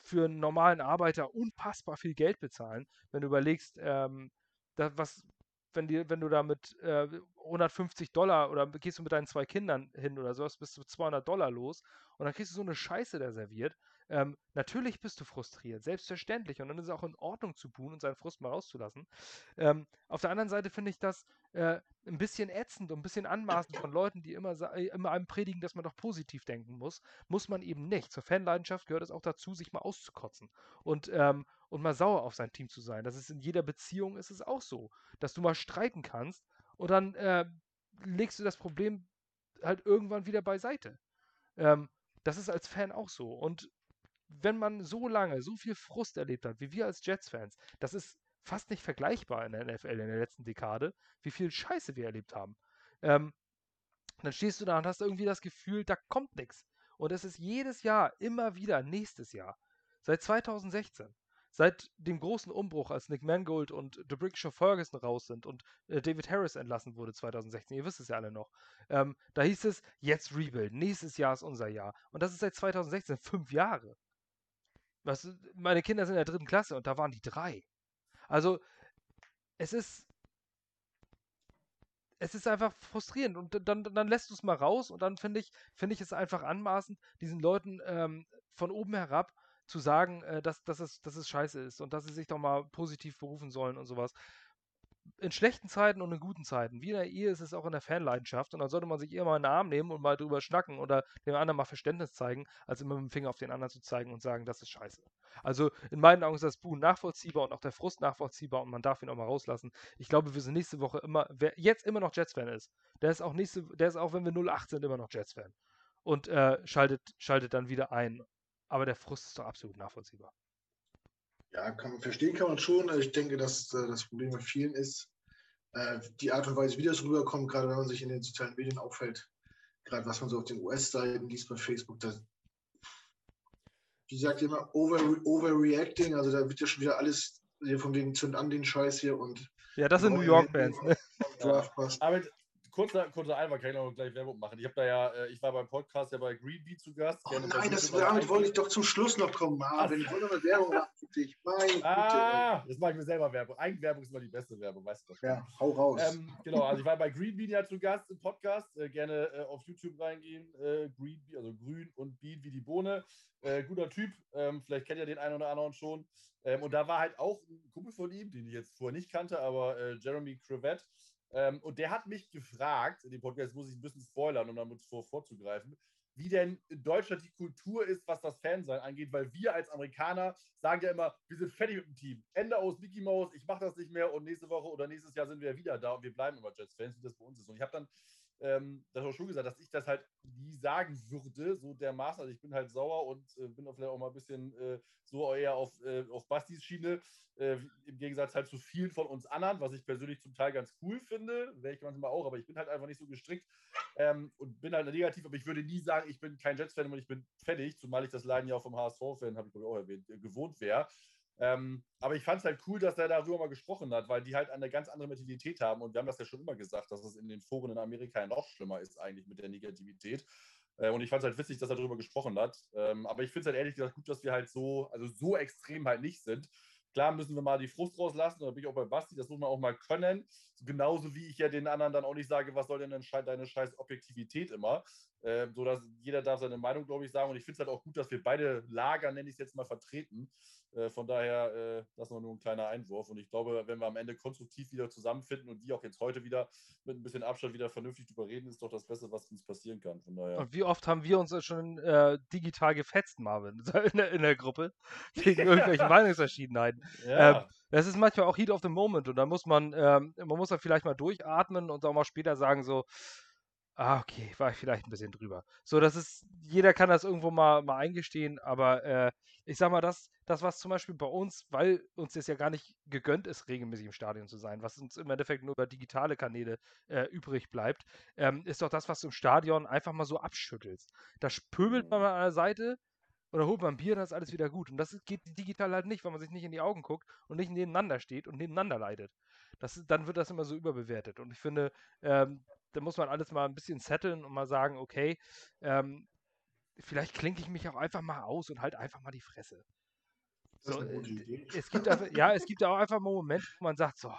für einen normalen Arbeiter unfassbar viel Geld bezahlen, wenn du überlegst, ähm, da, was, wenn, die, wenn du da mit äh, 150 Dollar oder gehst du mit deinen zwei Kindern hin oder sowas, bist du 200 Dollar los und dann kriegst du so eine Scheiße da serviert ähm, natürlich bist du frustriert, selbstverständlich. Und dann ist es auch in Ordnung zu buhen und seinen Frust mal rauszulassen. Ähm, auf der anderen Seite finde ich das äh, ein bisschen ätzend und ein bisschen anmaßend von Leuten, die immer, äh, immer einem predigen, dass man doch positiv denken muss. Muss man eben nicht. Zur Fanleidenschaft gehört es auch dazu, sich mal auszukotzen und, ähm, und mal sauer auf sein Team zu sein. Das ist in jeder Beziehung ist es auch so, dass du mal streiten kannst und dann äh, legst du das Problem halt irgendwann wieder beiseite. Ähm, das ist als Fan auch so. Und wenn man so lange so viel Frust erlebt hat, wie wir als Jets-Fans, das ist fast nicht vergleichbar in der NFL in der letzten Dekade, wie viel Scheiße wir erlebt haben. Ähm, dann stehst du da und hast irgendwie das Gefühl, da kommt nichts. Und es ist jedes Jahr immer wieder nächstes Jahr. Seit 2016. seit dem großen Umbruch, als Nick Mangold und The Brickshaw Ferguson raus sind und äh, David Harris entlassen wurde 2016, ihr wisst es ja alle noch, ähm, da hieß es, jetzt Rebuild, nächstes Jahr ist unser Jahr. Und das ist seit 2016, fünf Jahre. Was, meine Kinder sind in der dritten Klasse und da waren die drei. Also, es ist, es ist einfach frustrierend und dann, dann lässt du es mal raus und dann finde ich, finde ich es einfach anmaßend, diesen Leuten ähm, von oben herab zu sagen, äh, dass, dass, es, dass es scheiße ist und dass sie sich doch mal positiv berufen sollen und sowas. In schlechten Zeiten und in guten Zeiten, wie in der Ehe ist es auch in der Fanleidenschaft und dann sollte man sich eher mal in den Arm nehmen und mal drüber schnacken oder dem anderen mal Verständnis zeigen, als immer mit dem Finger auf den anderen zu zeigen und sagen, das ist scheiße. Also in meinen Augen ist das Buh nachvollziehbar und auch der Frust nachvollziehbar und man darf ihn auch mal rauslassen. Ich glaube, wir sind nächste Woche immer, wer jetzt immer noch Jets-Fan ist, der ist auch nächste, der ist auch, wenn wir 08 sind, immer noch Jets-Fan. Und äh, schaltet, schaltet dann wieder ein. Aber der Frust ist doch absolut nachvollziehbar. Ja, kann man verstehen, kann man schon. Ich denke, dass äh, das Problem bei vielen ist, äh, die Art und Weise, wie das rüberkommt, gerade wenn man sich in den sozialen Medien auffällt, gerade was man so auf den US-Seiten liest bei Facebook, da wie sagt ihr immer, over, overreacting, also da wird ja schon wieder alles hier von wegen zünd an den Scheiß hier und. Ja, das sind New York-Bands, ne? Ja. Aber kurzer, kurzer Einwand, kann ich noch gleich Werbung machen. Ich habe da ja, äh, ich war beim Podcast ja bei Greenbee zu Gast. Oh nein, das, damit wollte ich doch zum Schluss noch kommen. Marvin. Ich wollte noch eine Werbung machen für dich. Meine ah, Gute, jetzt mache ich mir selber Werbung. Eigenwerbung ist immer die beste Werbung, weißt du. Ja, hau raus. Ähm, genau, also ich war bei Greenbee ja zu Gast im Podcast. Äh, gerne äh, auf YouTube reingehen. Äh, Greenbee, also grün und Bean wie die Bohne. Äh, guter Typ. Ähm, vielleicht kennt ihr den einen oder anderen schon. Ähm, und da war halt auch ein Kumpel von ihm, den ich jetzt vorher nicht kannte, aber äh, Jeremy Crevette. Ähm, und der hat mich gefragt, in dem Podcast muss ich ein bisschen spoilern, um damit vor, vorzugreifen, wie denn in Deutschland die Kultur ist, was das Fansein angeht, weil wir als Amerikaner sagen ja immer, wir sind fertig mit dem Team. Ende aus Mickey Mouse, ich mache das nicht mehr und nächste Woche oder nächstes Jahr sind wir wieder da und wir bleiben immer Jets-Fans, wie das bei uns ist. Und ich habe dann ähm, das auch schon gesagt, dass ich das halt nie sagen würde, so dermaßen. Also ich bin halt sauer und äh, bin auch vielleicht auch mal ein bisschen äh, so eher auf, äh, auf Bastis Schiene, äh, im Gegensatz halt zu vielen von uns anderen, was ich persönlich zum Teil ganz cool finde, wäre ich manchmal auch, aber ich bin halt einfach nicht so gestrickt ähm, und bin halt negativ, aber ich würde nie sagen, ich bin kein Jets-Fan und ich bin fertig, zumal ich das Leiden ja auch vom HSV-Fan, habe ich glaube ich auch erwähnt, äh, gewohnt wäre. Ähm, aber ich fand es halt cool, dass er darüber mal gesprochen hat, weil die halt eine ganz andere Mentalität haben. Und wir haben das ja schon immer gesagt, dass es in den Foren in Amerika noch schlimmer ist, eigentlich mit der Negativität. Äh, und ich fand es halt witzig, dass er darüber gesprochen hat. Ähm, aber ich finde es halt ehrlich gesagt gut, dass wir halt so, also so extrem halt nicht sind. Klar müssen wir mal die Frust rauslassen, da bin ich auch bei Basti, das muss man auch mal können. Genauso wie ich ja den anderen dann auch nicht sage, was soll denn deine scheiß Objektivität immer. Ähm, so dass jeder darf seine Meinung, glaube ich, sagen. Und ich finde es halt auch gut, dass wir beide Lager, nenne ich es jetzt mal, vertreten. Äh, von daher, äh, das war nur ein kleiner Einwurf. Und ich glaube, wenn wir am Ende konstruktiv wieder zusammenfinden und wie auch jetzt heute wieder mit ein bisschen Abstand wieder vernünftig drüber reden, ist doch das Beste, was uns passieren kann. Von daher. Und wie oft haben wir uns schon äh, digital gefetzt, Marvin, in der, in der Gruppe, wegen irgendwelchen Meinungsverschiedenheiten. Ja. Ähm, das ist manchmal auch Heat of the Moment und da muss man, ähm, man muss dann vielleicht mal durchatmen und auch mal später sagen so, ah, okay, war ich vielleicht ein bisschen drüber. So, das ist, jeder kann das irgendwo mal, mal eingestehen, aber äh, ich sag mal, das, das, was zum Beispiel bei uns, weil uns das ja gar nicht gegönnt ist, regelmäßig im Stadion zu sein, was uns im Endeffekt nur über digitale Kanäle äh, übrig bleibt, ähm, ist doch das, was du im Stadion einfach mal so abschüttelst. Da spöbelt man mal an der Seite, oder holt man ein Bier, dann ist alles wieder gut. Und das geht digital halt nicht, weil man sich nicht in die Augen guckt und nicht nebeneinander steht und nebeneinander leidet. Das, dann wird das immer so überbewertet. Und ich finde, ähm, da muss man alles mal ein bisschen setteln und mal sagen, okay, ähm, vielleicht klinke ich mich auch einfach mal aus und halt einfach mal die Fresse. So, äh, es gibt einfach, ja, es gibt auch einfach mal Momente, wo man sagt, so,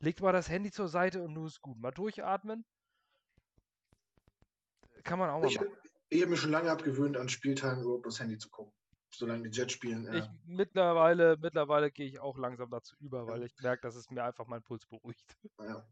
legt mal das Handy zur Seite und nur ist gut. Mal durchatmen. Kann man auch mal ich, machen. Ich habe mir schon lange abgewöhnt, an Spieltagen überhaupt das Handy zu gucken. Solange die Jets spielen. Ja. Ich, mittlerweile mittlerweile gehe ich auch langsam dazu über, weil ich merke, dass es mir einfach meinen Puls beruhigt. Ja.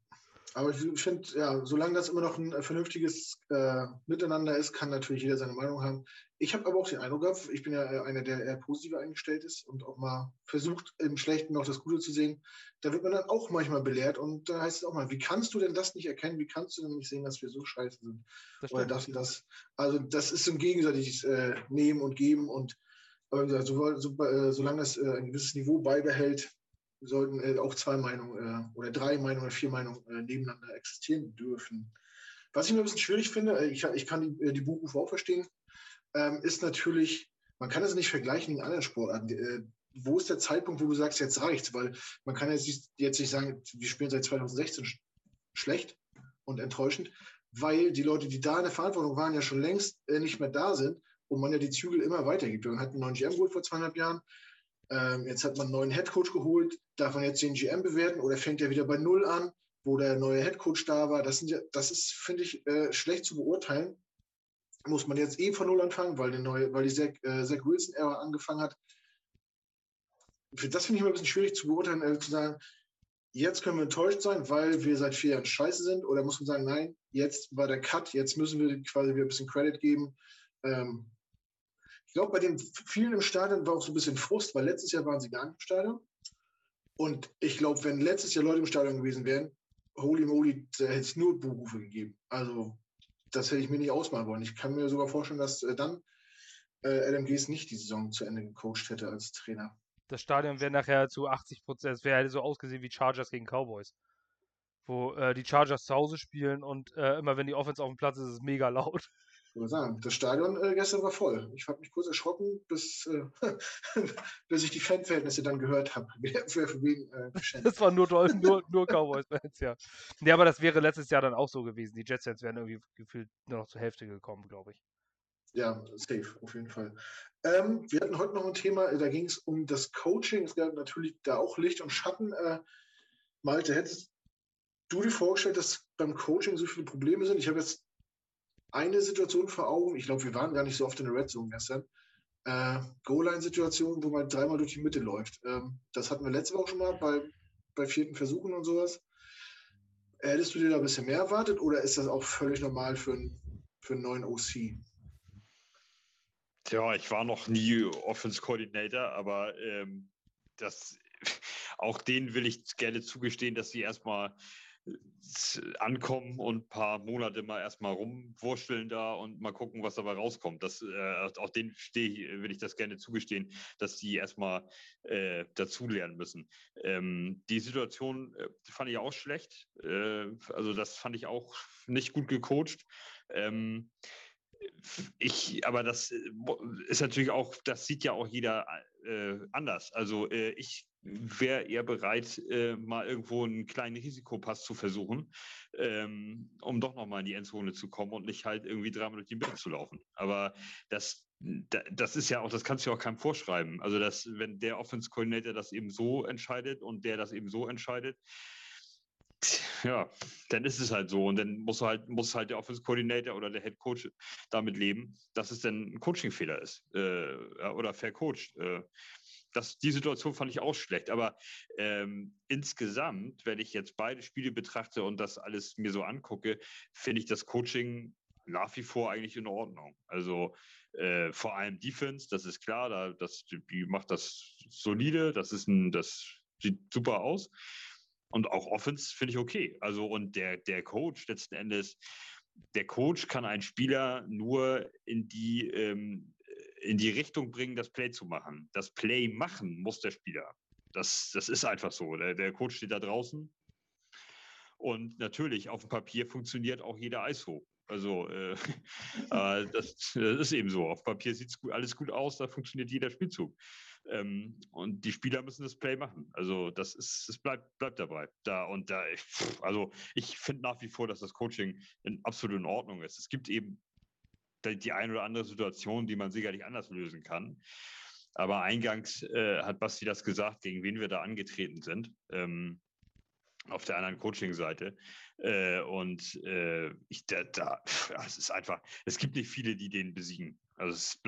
Aber ich finde, ja, solange das immer noch ein äh, vernünftiges äh, Miteinander ist, kann natürlich jeder seine Meinung haben. Ich habe aber auch den Eindruck gehabt, ich bin ja äh, einer, der eher positiv eingestellt ist und auch mal versucht, im Schlechten noch das Gute zu sehen. Da wird man dann auch manchmal belehrt und da heißt es auch mal, wie kannst du denn das nicht erkennen? Wie kannst du denn nicht sehen, dass wir so scheiße sind? Das Oder das und das. Also, das ist ein gegenseitiges äh, Nehmen und Geben und aber so, so, äh, solange das äh, ein gewisses Niveau beibehält, sollten äh, auch zwei Meinungen äh, oder drei Meinungen oder vier Meinungen äh, nebeneinander existieren dürfen. Was ich mir ein bisschen schwierig finde, äh, ich, ich, kann die, äh, die Buchrufe auch verstehen, ähm, ist natürlich, man kann es nicht vergleichen mit anderen Sportarten. Äh, wo ist der Zeitpunkt, wo du sagst, jetzt reicht's? Weil man kann jetzt jetzt nicht sagen, wir spielen seit 2016 sch schlecht und enttäuschend, weil die Leute, die da in der Verantwortung waren, ja schon längst äh, nicht mehr da sind und man ja die Zügel immer weitergibt. Man hat einen neuen GM geholt vor zweieinhalb Jahren, ähm, jetzt hat man einen neuen Headcoach geholt, darf man jetzt den GM bewerten oder fängt er wieder bei Null an, wo der neue Headcoach da war? Das, sind ja, das ist, finde ich, äh, schlecht zu beurteilen. Muss man jetzt eh von Null anfangen, weil, die, neue, weil die Zach, äh, Zach Wilson-Ära angefangen hat. Das finde ich immer ein bisschen schwierig zu beurteilen, äh, zu sagen, jetzt können wir enttäuscht sein, weil wir seit vier Jahren scheiße sind, oder muss man sagen, nein, jetzt war der Cut, jetzt müssen wir quasi wieder ein bisschen Credit geben. Ähm, ich glaube, bei den vielen im Stadion war auch so ein bisschen Frust, weil letztes Jahr waren sie gar nicht im Stadion. Und ich glaube, wenn letztes Jahr Leute im Stadion gewesen wären, holy moly, da hätte es nur Berufe gegeben. Also, das hätte ich mir nicht ausmalen wollen. Ich kann mir sogar vorstellen, dass äh, dann äh, Gees nicht die Saison zu Ende gecoacht hätte als Trainer. Das Stadion wäre nachher zu 80 Prozent, es wäre so ausgesehen wie Chargers gegen Cowboys. Wo äh, die Chargers zu Hause spielen und äh, immer wenn die Offense auf dem Platz ist, ist es mega laut würde sagen, das Stadion äh, gestern war voll. Ich habe mich kurz erschrocken, bis, äh, bis ich die Fanverhältnisse dann gehört habe. Äh, Das war nur, nur, nur Cowboys-Fans, ja. Nee, aber das wäre letztes Jahr dann auch so gewesen. Die Jets-Fans wären irgendwie gefühlt nur noch zur Hälfte gekommen, glaube ich. Ja, safe, auf jeden Fall. Ähm, wir hatten heute noch ein Thema, da ging es um das Coaching. Es gab natürlich da auch Licht und Schatten. Äh, Malte, hättest du dir vorgestellt, dass beim Coaching so viele Probleme sind? Ich habe jetzt eine Situation vor Augen. Ich glaube, wir waren gar nicht so oft in der Red Zone gestern. Äh, Goal-Line-Situation, wo man dreimal durch die Mitte läuft. Ähm, das hatten wir letzte Woche schon mal bei, bei vierten Versuchen und sowas. Hättest du dir da ein bisschen mehr erwartet oder ist das auch völlig normal für, ein, für einen neuen OC? Tja, ich war noch nie Offense Coordinator, aber ähm, das, auch denen will ich gerne zugestehen, dass sie erstmal ankommen und ein paar Monate mal erstmal rumwurschteln da und mal gucken, was dabei rauskommt. Das, äh, auch denen stehe, will ich das gerne zugestehen, dass die erstmal äh, dazulernen müssen. Ähm, die Situation äh, fand ich auch schlecht. Äh, also das fand ich auch nicht gut gecoacht. Ähm, ich, aber das äh, ist natürlich auch, das sieht ja auch jeder äh, anders. Also äh, ich wäre eher bereit, äh, mal irgendwo einen kleinen Risikopass zu versuchen, ähm, um doch nochmal in die Endzone zu kommen und nicht halt irgendwie dreimal durch die Mitte zu laufen. Aber das, das ist ja auch, das kannst du ja auch keinem vorschreiben. Also, dass, wenn der Offense Coordinator das eben so entscheidet und der das eben so entscheidet, ja, dann ist es halt so. Und dann muss halt, muss halt der Offense Coordinator oder der Head Coach damit leben, dass es dann ein Coaching-Fehler ist äh, oder vercoacht. Äh, die Situation fand ich auch schlecht. Aber ähm, insgesamt, wenn ich jetzt beide Spiele betrachte und das alles mir so angucke, finde ich das Coaching nach wie vor eigentlich in Ordnung. Also äh, vor allem Defense, das ist klar, da, das, die macht das solide, das ist ein, das sieht super aus. Und auch Offense finde ich okay. Also und der, der Coach letzten Endes, der Coach kann einen Spieler nur in die ähm, in die Richtung bringen, das Play zu machen. Das Play machen muss der Spieler. Das, das ist einfach so. Der, der Coach steht da draußen. Und natürlich, auf dem Papier funktioniert auch jeder ISO. Also äh, äh, das, das, ist eben so. Auf Papier sieht alles gut aus, da funktioniert jeder Spielzug. Ähm, und die Spieler müssen das Play machen. Also das ist, es bleibt, bleibt dabei. Da und da, ich, also ich finde nach wie vor, dass das Coaching in absolut in Ordnung ist. Es gibt eben die eine oder andere Situation, die man sicherlich anders lösen kann. Aber eingangs äh, hat Basti das gesagt, gegen wen wir da angetreten sind. Ähm, auf der anderen Coaching-Seite. Äh, und äh, ich, da, da, es ist einfach, es gibt nicht viele, die den besiegen. Also es,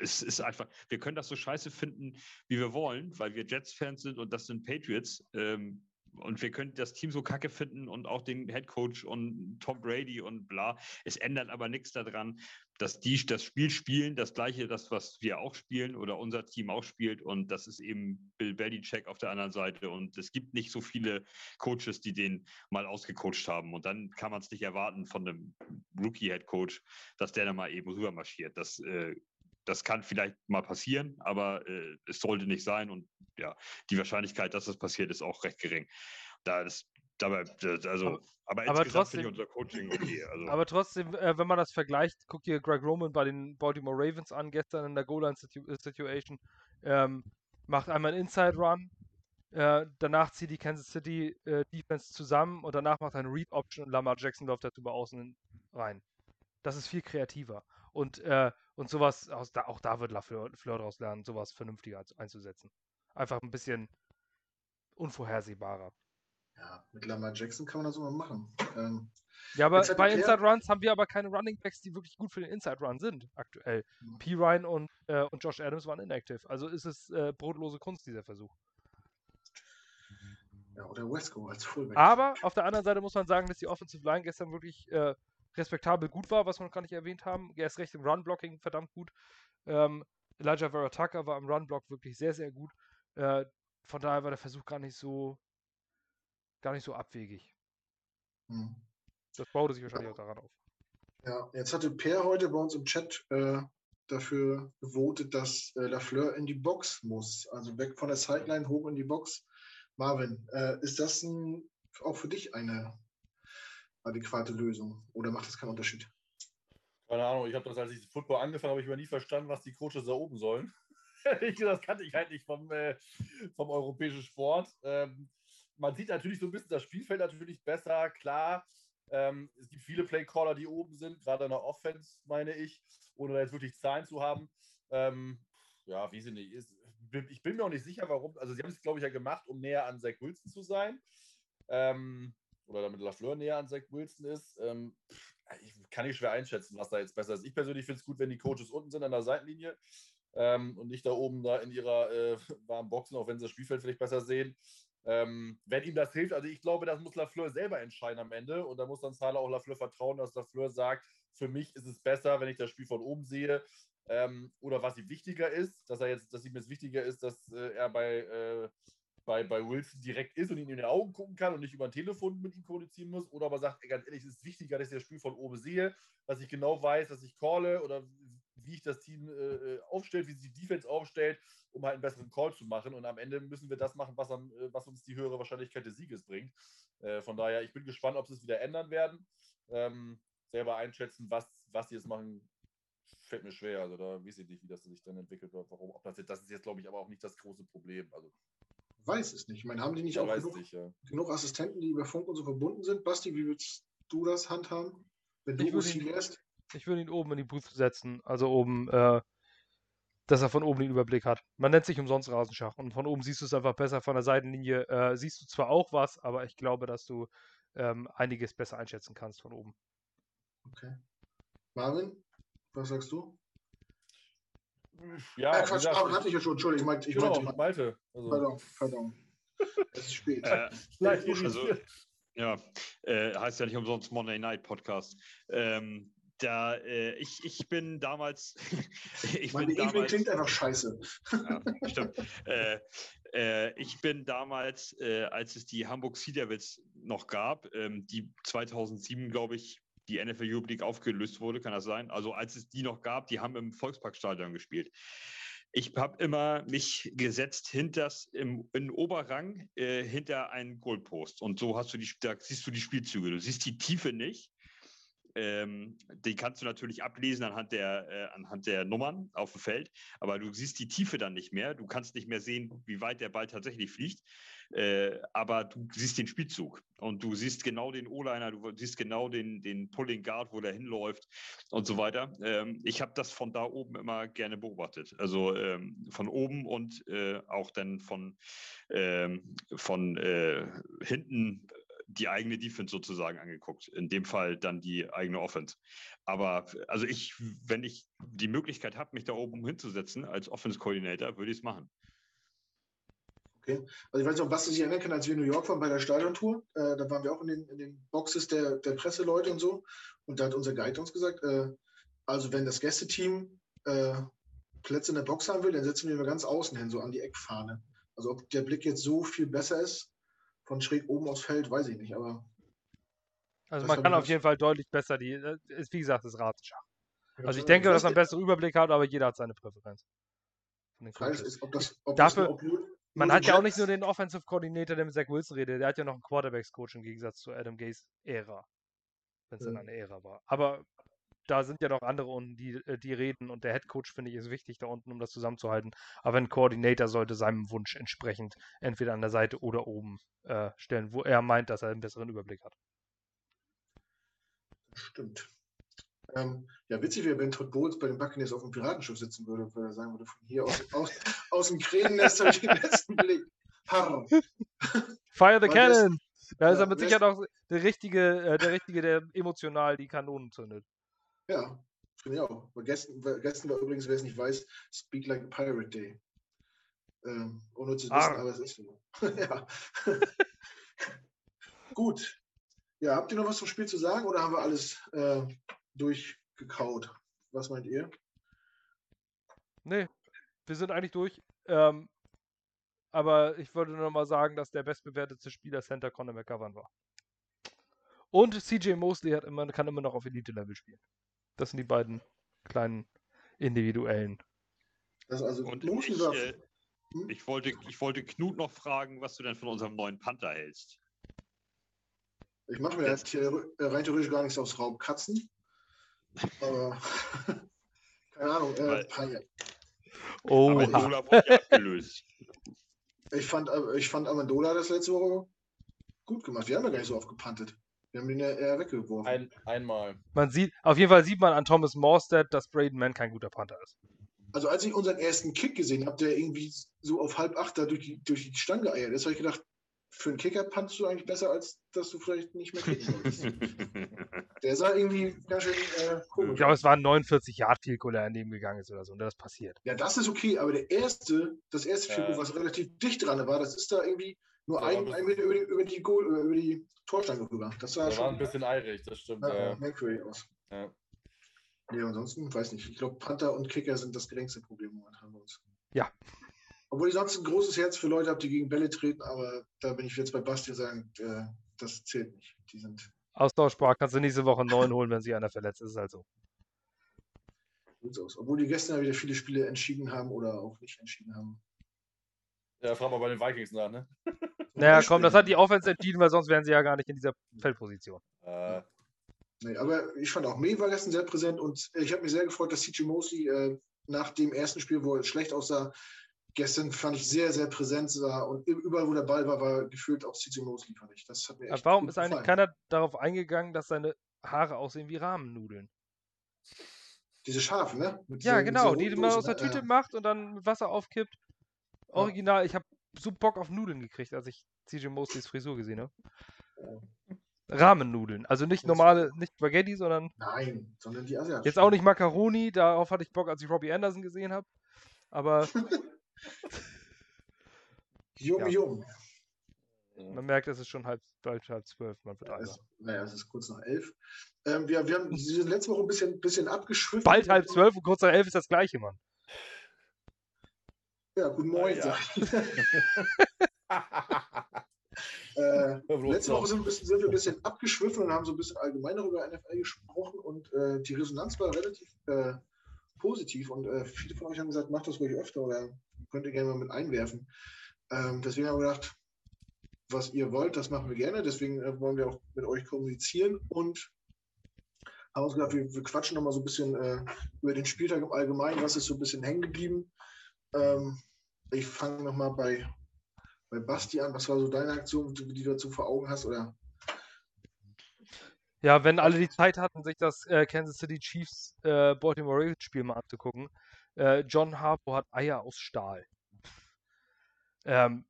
es, ist einfach, wir können das so scheiße finden, wie wir wollen, weil wir Jets-Fans sind und das sind Patriots. Ähm, und wir können das Team so kacke finden und auch den Head Coach und Tom Brady und bla. Es ändert aber nichts daran, dass die das Spiel spielen, das gleiche, das, was wir auch spielen oder unser Team auch spielt. Und das ist eben Bill Belichick auf der anderen Seite. Und es gibt nicht so viele Coaches, die den mal ausgecoacht haben. Und dann kann man es nicht erwarten von einem Rookie-Head-Coach, dass der dann mal eben rüber marschiert. Das, äh, das kann vielleicht mal passieren, aber äh, es sollte nicht sein. Und ja, die Wahrscheinlichkeit, dass das passiert, ist auch recht gering. Da ist dabei, also aber, aber trotzdem, unser Coaching okay. Also. Aber trotzdem, äh, wenn man das vergleicht, guck dir Greg Roman bei den Baltimore Ravens an, gestern in der Goal-Line-Situation. Ähm, macht einmal einen Inside Run, äh, danach zieht die Kansas City äh, Defense zusammen und danach macht er eine Read Option und Lamar Jackson läuft dazu über außen rein. Das ist viel kreativer. Und, äh, und sowas, auch da, auch da wird LaFleur daraus lernen, sowas vernünftiger einzusetzen. Einfach ein bisschen unvorhersehbarer. Ja, mit Lamar Jackson kann man das immer machen. Ähm, ja, aber bei Inside Runs haben wir aber keine Running Backs, die wirklich gut für den Inside Run sind, aktuell. Mhm. P. Ryan und, äh, und Josh Adams waren inactive. Also ist es äh, brotlose Kunst, dieser Versuch. Ja, oder Wesco als Fullback. Aber auf der anderen Seite muss man sagen, dass die Offensive Line gestern wirklich äh, respektabel gut war, was wir noch gar nicht erwähnt haben. Er ist recht im Run-Blocking verdammt gut. Ähm, Elijah Vera Tucker war im Run-Block wirklich sehr, sehr gut. Äh, von daher war der Versuch gar nicht so gar nicht so abwegig. Hm. Das baute sich wahrscheinlich ja. auch daran auf. Ja, jetzt hatte Per heute bei uns im Chat äh, dafür gewotet, dass äh, Lafleur in die Box muss. Also weg von der Sideline hoch in die Box. Marvin, äh, ist das ein, auch für dich eine adäquate Lösung oder macht das keinen Unterschied? Keine Ahnung, ich habe das, als ich Football angefangen habe, ich immer nie verstanden, was die Coaches da oben sollen. das kannte ich halt nicht vom, äh, vom europäischen Sport. Ähm, man sieht natürlich so ein bisschen das Spielfeld natürlich besser, klar. Ähm, es gibt viele Playcaller, die oben sind, gerade in der Offense, meine ich, ohne da jetzt wirklich Zahlen zu haben. Ähm, ja, wie sie nicht ist. Ich bin mir auch nicht sicher, warum. Also, sie haben es, glaube ich, ja gemacht, um näher an Zach Wilson zu sein. Ähm, oder damit Lafleur näher an Zach Wilson ist. Ähm, ich kann nicht schwer einschätzen, was da jetzt besser ist. Ich persönlich finde es gut, wenn die Coaches unten sind an der Seitenlinie ähm, und nicht da oben da in ihrer äh, warmen Boxen, auch wenn sie das Spielfeld vielleicht besser sehen. Ähm, wenn ihm das hilft, also ich glaube, das muss Lafleur selber entscheiden am Ende und da muss dann Zahler auch Lafleur vertrauen, dass Lafleur sagt, für mich ist es besser, wenn ich das Spiel von oben sehe ähm, oder was ihm wichtiger ist, dass er jetzt, dass ihm jetzt wichtiger ist, dass äh, er bei, äh, bei, bei Wilson direkt ist und ihn in die Augen gucken kann und nicht über ein Telefon mit ihm kommunizieren muss oder aber sagt, ey, ganz ehrlich, es ist wichtiger, dass ich das Spiel von oben sehe, dass ich genau weiß, dass ich calle oder wie ich das Team äh, äh, aufstellt, wie sich die Defense aufstellt, um halt einen besseren Call zu machen. Und am Ende müssen wir das machen, was, am, äh, was uns die höhere Wahrscheinlichkeit des Sieges bringt. Äh, von daher, ich bin gespannt, ob sie es wieder ändern werden. Ähm, selber einschätzen, was, was die jetzt machen, fällt mir schwer. Also da weiß ich nicht, wie das sich dann entwickelt wird. Warum, ob das, jetzt, das ist jetzt, glaube ich, aber auch nicht das große Problem. Also weiß es nicht. Ich meine, haben die nicht auch genug, nicht, ja. genug, Assistenten, die über Funk und so verbunden sind? Basti, wie würdest du das handhaben, wenn du OC wärst? Ich würde ihn oben in die Booth setzen. Also oben, äh, dass er von oben den Überblick hat. Man nennt sich umsonst Rasenschach und von oben siehst du es einfach besser. Von der Seitenlinie äh, siehst du zwar auch was, aber ich glaube, dass du ähm, einiges besser einschätzen kannst von oben. Okay. Marvin, was sagst du? Ja, äh, Quatsch, gesagt, hatte ich ja schon, Entschuldigung, ich meinte, ich genau, meinte, Malte. Also. Pardon, pardon. Es ist spät. Äh, also, ja, äh, heißt ja nicht umsonst Monday Night Podcast. Ähm, da, äh, ich, ich bin damals. ich Meine bin damals, klingt einfach scheiße. ja, stimmt. Äh, äh, ich bin damals, äh, als es die Hamburg Sea Devils noch gab, ähm, die 2007, glaube ich, die NFL Europe League aufgelöst wurde, kann das sein? Also als es die noch gab, die haben im Volksparkstadion gespielt. Ich habe immer mich gesetzt hinters im, im Oberrang äh, hinter einen Goalpost und so hast du die, da siehst du die Spielzüge. Du siehst die Tiefe nicht ähm, den kannst du natürlich ablesen anhand der, äh, anhand der Nummern auf dem Feld, aber du siehst die Tiefe dann nicht mehr. Du kannst nicht mehr sehen, wie weit der Ball tatsächlich fliegt, äh, aber du siehst den Spielzug und du siehst genau den O-Liner, du siehst genau den, den Pulling Guard, wo der hinläuft und so weiter. Ähm, ich habe das von da oben immer gerne beobachtet. Also ähm, von oben und äh, auch dann von, ähm, von äh, hinten die eigene Defense sozusagen angeguckt. In dem Fall dann die eigene Offense. Aber also ich, wenn ich die Möglichkeit habe, mich da oben hinzusetzen als Offense-Coordinator, würde ich es machen. Okay. Also ich weiß ob was sich erinnern kann, als wir in New York waren bei der Stadiontour, äh, da waren wir auch in den, in den Boxes der, der Presseleute und so. Und da hat unser Guide uns gesagt, äh, also wenn das Gästeteam äh, Plätze in der Box haben will, dann setzen wir immer ganz außen hin, so an die Eckfahne. Also ob der Blick jetzt so viel besser ist, von schräg oben aufs Feld, weiß ich nicht, aber. Also man kann auf jeden Fall deutlich besser die, äh, ist wie gesagt das Ratenschach. Also ich denke, dass man einen besseren Überblick hat, aber jeder hat seine Präferenz. Ist, ob das, ob Dafür, das nur, man hat ja auch nicht nur den Offensive Coordinator, der mit Zach Wilson redet, der hat ja noch einen Quarterbacks-Coach im Gegensatz zu Adam Gaze Ära. Wenn es ja. dann eine Ära war. Aber da sind ja noch andere unten, die, äh, die reden und der Head Coach, finde ich, ist wichtig da unten, um das zusammenzuhalten. Aber ein Coordinator sollte seinem Wunsch entsprechend entweder an der Seite oder oben äh, stellen, wo er meint, dass er einen besseren Überblick hat. Stimmt. Ähm, ja, witzig wäre, wenn Todd Bowles bei den Buccaneers auf dem Piratenschiff sitzen würde, würde er sagen würde, von hier aus, aus, aus dem Kränennest habe ich den besten Blick. Harr. Fire the Cannon! Da ist er mit Sicherheit auch der Richtige, äh, der Richtige, der emotional die Kanonen zündet. Ja, finde ich auch. gestern, gestern war übrigens, wer es nicht weiß, Speak Like a Pirate Day. Ähm, ohne zu wissen, ah. aber es ist so. ja. Gut. Ja, habt ihr noch was zum Spiel zu sagen oder haben wir alles äh, durchgekaut? Was meint ihr? Nee, wir sind eigentlich durch. Ähm, aber ich wollte nur noch mal sagen, dass der bestbewertete Spieler Center Conor McGovern war. Und CJ Mosley hat immer, kann immer noch auf Elite-Level spielen. Das sind die beiden kleinen individuellen. Das also Und ich, äh, hm? ich, wollte, ich wollte Knut noch fragen, was du denn von unserem neuen Panther hältst. Ich mache mir jetzt hier äh, rein theoretisch gar nichts aus Raum Katzen. Aber keine Ahnung. Äh, Weil, oh, Amendola wurde ja abgelöst. Ich fand, äh, ich fand Amendola das letzte Woche gut gemacht. Wir haben ja gar nicht so oft gepantet. Wir haben ihn ja eher weggeworfen. Ein, einmal. Man sieht, auf jeden Fall sieht man an Thomas Morstead, dass Braden Mann kein guter Panther ist. Also als ich unseren ersten Kick gesehen habe, der irgendwie so auf halb acht da durch die, durch die Stange eiert ist, habe ich gedacht, für einen Kicker pannst du eigentlich besser, als dass du vielleicht nicht mehr kicken solltest. der sah irgendwie ganz schön äh, komisch. Ich glaube, es waren 49 Yard Field Goal, der daneben gegangen ist oder so, und das passiert. Ja, das ist okay, aber der erste, das erste Field Goal, was relativ dicht dran war, das ist da irgendwie nur ein, ein Meter über die, über die, Goal, über die Torstange rüber. Das war, schon, war ein bisschen eilig, das stimmt. Ja, ja. merkwürdig aus. Ja. Nee, ansonsten, weiß nicht. Ich glaube, Panther und Kicker sind das geringste Problem momentan bei uns. Ja. Obwohl ich sonst ein großes Herz für Leute habe, die gegen Bälle treten, aber da bin ich jetzt bei Basti sagen, äh, das zählt nicht. Die sind. Austauschbar, kannst du nächste Woche neuen holen, wenn sich einer verletzt ist, ist halt so. Aus. Obwohl die gestern ja wieder viele Spiele entschieden haben oder auch nicht entschieden haben. Ja, fragen wir bei den Vikings nach, ne? Naja, komm, das hat die Offense entschieden, weil sonst wären sie ja gar nicht in dieser Feldposition. Äh. Nee, aber ich fand auch May war gestern sehr präsent und ich habe mich sehr gefreut, dass CJ Mosley äh, nach dem ersten Spiel, wo er schlecht aussah, gestern fand ich sehr, sehr präsent sah und überall, wo der Ball war, war gefühlt auch CJ Mosley, fand ich. Das hat mir echt warum ist eigentlich keiner darauf eingegangen, dass seine Haare aussehen wie Rahmennudeln? Diese Schafe, ne? Mit ja, genau, die man aus der Tüte äh, macht und dann mit Wasser aufkippt. Original, ich habe so Bock auf Nudeln gekriegt, als ich CJ Mosleys Frisur gesehen habe. Rahmennudeln. Also nicht normale, nicht Spaghetti, sondern. Nein, sondern die Asiatischen. Jetzt auch nicht Macaroni, darauf hatte ich Bock, als ich Robbie Anderson gesehen habe. Aber Jum, ja. jum. Man merkt, es ist schon halb, bald halb zwölf. Man wird ja, es, naja, es ist kurz nach elf. Ähm, wir, wir haben sie sind letzte Woche ein bisschen, bisschen abgeschwiffen. Bald halb zwölf und kurz nach elf ist das gleiche, Mann. Ja, guten Morgen. Ja, äh, letzte Woche sind, bisschen, sind, wir ein bisschen abgeschwiffen und haben so ein bisschen allgemein über NFL gesprochen und äh, die Resonanz war relativ äh, positiv und äh, viele von euch haben gesagt, macht das ruhig öfter oder könnt ihr gerne mal mit einwerfen. Ähm, deswegen haben wir gedacht, was ihr wollt, das machen wir gerne. Deswegen äh, wollen wir auch mit euch kommunizieren und haben uns gedacht, wir, wir quatschen nochmal so ein bisschen äh, über den Spieltag im Allgemeinen, was ist so ein bisschen hängen geblieben. Ähm, ich fange nochmal bei, bei Basti an. Was war so deine Aktion, die du dazu vor Augen hast? Oder ja, wenn alle die Zeit hatten, sich das äh, Kansas City Chiefs äh, Baltimore Ravens Spiel mal anzugucken. Äh, John Harbaugh hat Eier aus Stahl. Ähm,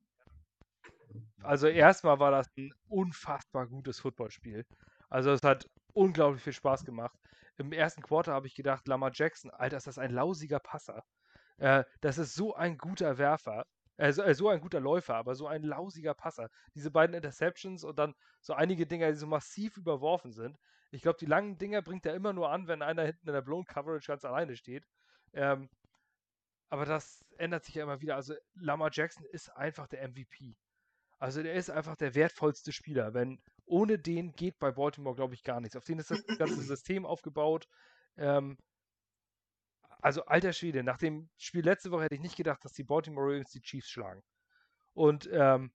also erstmal war das ein unfassbar gutes Footballspiel. Also es hat unglaublich viel Spaß gemacht. Im ersten Quarter habe ich gedacht, Lamar Jackson, Alter, ist das ein lausiger Passer. Äh, das ist so ein guter Werfer. Äh, so, äh, so, ein guter Läufer, aber so ein lausiger Passer. Diese beiden Interceptions und dann so einige Dinger, die so massiv überworfen sind. Ich glaube, die langen Dinger bringt er immer nur an, wenn einer hinten in der Blown Coverage ganz alleine steht. Ähm, aber das ändert sich ja immer wieder. Also Lamar Jackson ist einfach der MVP. Also der ist einfach der wertvollste Spieler. Wenn ohne den geht bei Baltimore, glaube ich, gar nichts. Auf den ist das ganze System aufgebaut. Ähm, also alter Schwede, nach dem Spiel letzte Woche hätte ich nicht gedacht, dass die Baltimore Ravens die Chiefs schlagen. Und ähm,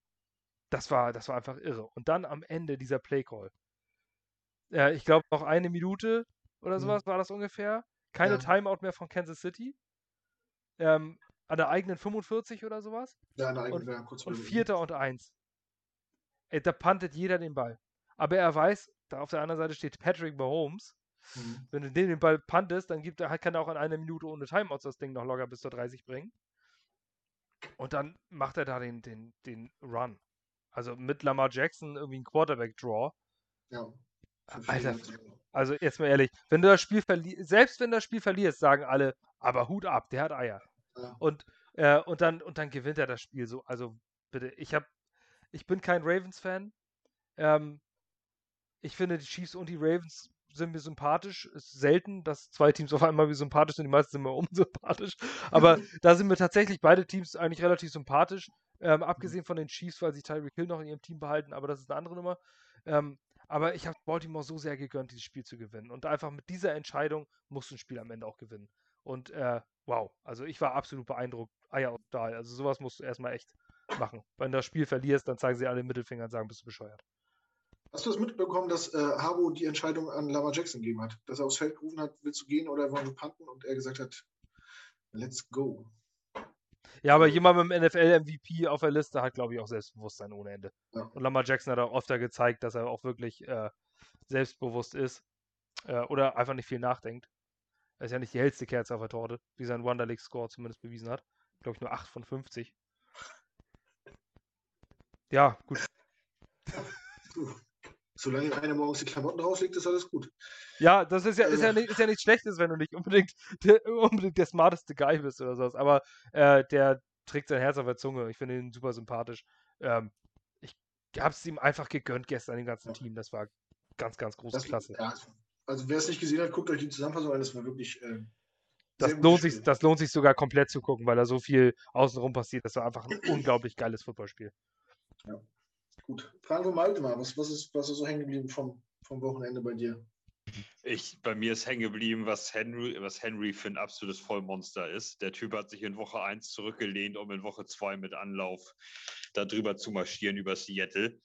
das war, das war einfach irre. Und dann am Ende dieser Play Call. Äh, ich glaube, noch eine Minute oder mhm. sowas mhm. war das ungefähr. Keine ja. Timeout mehr von Kansas City. Ähm, an der eigenen 45 oder sowas. Ja, an der eigenen, und, ja, kurz Und Vierter und Eins. Ey, da puntet jeder den Ball. Aber er weiß, da auf der anderen Seite steht Patrick Mahomes. Mhm. Wenn du den, den Ball puntest, dann gibt kann er auch in einer Minute ohne Timeouts das Ding noch locker bis zur 30 bringen. Und dann macht er da den, den, den Run. Also mit Lamar Jackson irgendwie ein Quarterback-Draw. Ja. Alter, also jetzt mal ehrlich, wenn du das Spiel verlierst, selbst wenn du das Spiel verlierst, sagen alle, aber Hut ab, der hat Eier. Ja. Und, äh, und, dann, und dann gewinnt er das Spiel so. Also bitte, ich habe, ich bin kein Ravens-Fan. Ähm, ich finde, die Chiefs und die Ravens sind mir sympathisch. Ist selten, dass zwei Teams auf einmal wie sympathisch sind. Die meisten sind mir unsympathisch. Aber da sind mir tatsächlich beide Teams eigentlich relativ sympathisch. Ähm, abgesehen von den Chiefs, weil sie Tyreek Hill noch in ihrem Team behalten. Aber das ist eine andere Nummer. Ähm, aber ich habe Baltimore so sehr gegönnt, dieses Spiel zu gewinnen. Und einfach mit dieser Entscheidung musst du ein Spiel am Ende auch gewinnen. Und äh, wow, also ich war absolut beeindruckt. Eier und Stahl. Also sowas musst du erstmal echt machen. Wenn du das Spiel verlierst, dann zeigen sie alle den Mittelfinger und sagen, bist du bescheuert. Hast du das mitbekommen, dass äh, Harbo die Entscheidung an Lama Jackson gegeben hat? Dass er aufs Feld gerufen hat, willst du gehen oder wollen wir panten? Und er gesagt hat, let's go. Ja, aber jemand mit dem NFL-MVP auf der Liste hat, glaube ich, auch Selbstbewusstsein ohne Ende. Ja. Und Lamar Jackson hat auch öfter gezeigt, dass er auch wirklich äh, selbstbewusst ist äh, oder einfach nicht viel nachdenkt. Er ist ja nicht die hellste Kerze auf der Torte, wie sein Wonderlick-Score zumindest bewiesen hat. Glaube ich nur 8 von 50. Ja, gut. Solange einer morgens die Klamotten rauslegt, ist alles gut. Ja, das ist ja, ist ja, äh. nicht, ist ja nichts Schlechtes, wenn du nicht unbedingt der, unbedingt der smarteste Guy bist oder sowas. Aber äh, der trägt sein Herz auf der Zunge. Ich finde ihn super sympathisch. Ähm, ich habe es ihm einfach gegönnt gestern, dem ganzen ja. Team. Das war ganz, ganz große das, Klasse. Ja, also wer es nicht gesehen hat, guckt euch die Zusammenfassung an. Das war wirklich. Äh, das lohnt, sich, das lohnt sich sogar komplett zu gucken, weil da so viel außenrum passiert. Das war einfach ein unglaublich geiles Footballspiel. Ja. Gut. Fragen wir mal, was, was, ist, was ist so hängen geblieben vom, vom Wochenende bei dir? Ich, bei mir ist hängen geblieben, was Henry, was Henry für ein absolutes Vollmonster ist. Der Typ hat sich in Woche 1 zurückgelehnt, um in Woche 2 mit Anlauf darüber zu marschieren über Seattle.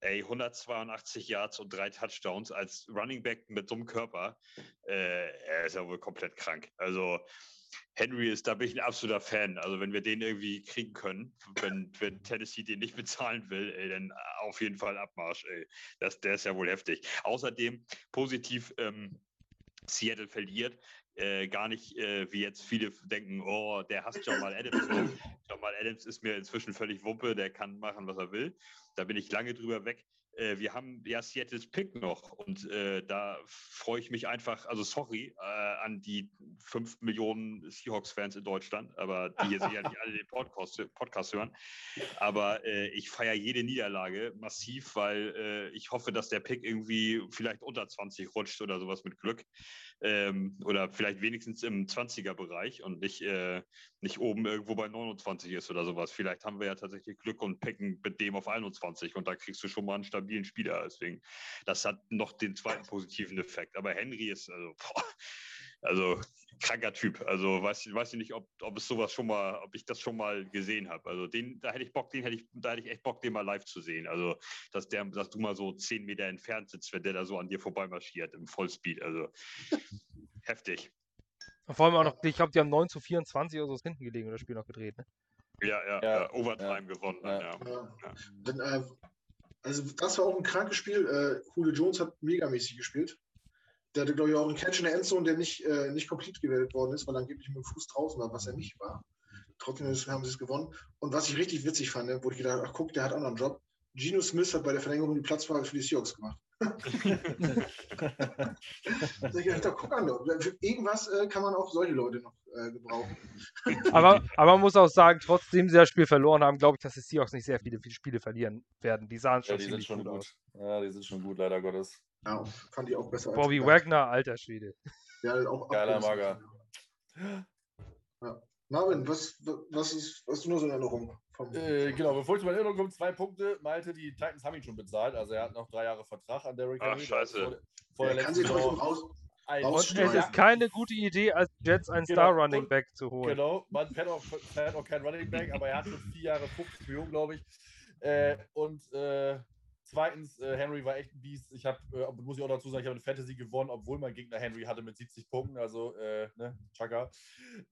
Ey, 182 Yards und drei Touchdowns als Running Back mit so einem Körper. Äh, er ist ja wohl komplett krank. Also Henry ist, da bin ich ein absoluter Fan. Also wenn wir den irgendwie kriegen können, wenn, wenn Tennessee den nicht bezahlen will, ey, dann auf jeden Fall Abmarsch. Ey. Das, der ist ja wohl heftig. Außerdem positiv ähm, Seattle verliert. Äh, gar nicht, äh, wie jetzt viele denken, oh, der hasst Jamal Adams. Jamal Adams ist mir inzwischen völlig Wumpe, der kann machen, was er will. Da bin ich lange drüber weg äh, wir haben ja Seattle's Pick noch und äh, da freue ich mich einfach, also sorry äh, an die fünf Millionen Seahawks-Fans in Deutschland, aber die hier sicherlich alle den Podcast, Podcast hören. Aber äh, ich feiere jede Niederlage massiv, weil äh, ich hoffe, dass der Pick irgendwie vielleicht unter 20 rutscht oder sowas mit Glück ähm, oder vielleicht wenigstens im 20er-Bereich und nicht, äh, nicht oben irgendwo bei 29 ist oder sowas. Vielleicht haben wir ja tatsächlich Glück und picken mit dem auf 21 und da kriegst du schon mal einen stabilen Spieler. Deswegen, das hat noch den zweiten positiven Effekt. Aber Henry ist, also, boah, also kranker Typ. Also weiß, weiß ich nicht, ob, ob es sowas schon mal, ob ich das schon mal gesehen habe. Also den, da hätte ich Bock, den hätte ich, da hätte ich echt Bock, den mal live zu sehen. Also, dass der, dass du mal so zehn Meter entfernt sitzt, wenn der da so an dir vorbeimarschiert im Vollspeed. Also heftig. Vor allem auch noch, ich glaube, die haben 9 zu 24 oder so hinten gelegen und das Spiel noch gedreht, ne? Ja, ja, ja, ja Overtime ja. gewonnen. Ja. ja. Dann, äh, also das war auch ein krankes Spiel. Äh, Julio Jones hat megamäßig gespielt. Der hatte, glaube ich, auch einen Catch in der Endzone, der nicht, äh, nicht komplett gewählt worden ist, weil angeblich mit dem Fuß draußen war, was er nicht war. Trotzdem haben sie es gewonnen. Und was ich richtig witzig fand, ne, wo ich gedacht ach guck, der hat auch noch Job. Gino Smith hat bei der Verlängerung die Platzfrage für die Seahawks gemacht. Ich dachte, guck an, für irgendwas äh, kann man auch solche Leute noch äh, gebrauchen. aber, aber man muss auch sagen, trotzdem sie das Spiel verloren haben, glaube ich, dass die Seahawks nicht sehr viele, viele Spiele verlieren werden. Die sahen schon, ja, die sind schon gut, gut aus. Ja, die sind schon gut, leider Gottes. Ja, fand ich auch besser. Bobby Wagner, alter Schwede. Ja, auch Geiler Mager. Ja. Marvin, was, was, ist, was hast du noch so in Erinnerung? Äh, genau, bevor ich zu meiner Erinnerung komme, zwei Punkte. Malte, die Titans haben ihn schon bezahlt. Also er hat noch drei Jahre Vertrag an Derrick Henry. Ach, scheiße. Vor, vor der kann sie trotzdem raus. Und es ist keine gute Idee, als Jets einen genau. Star Running Back zu holen. Genau, man fährt auch, fährt auch kein Running Back, aber er hat schon vier Jahre 50 Millionen, glaube ich. Äh, und äh, Zweitens, äh, Henry war echt ein Biest. Ich habe, äh, muss ich auch dazu sagen, ich habe eine Fantasy gewonnen, obwohl mein Gegner Henry hatte mit 70 Punkten. Also, äh, ne, Chaka.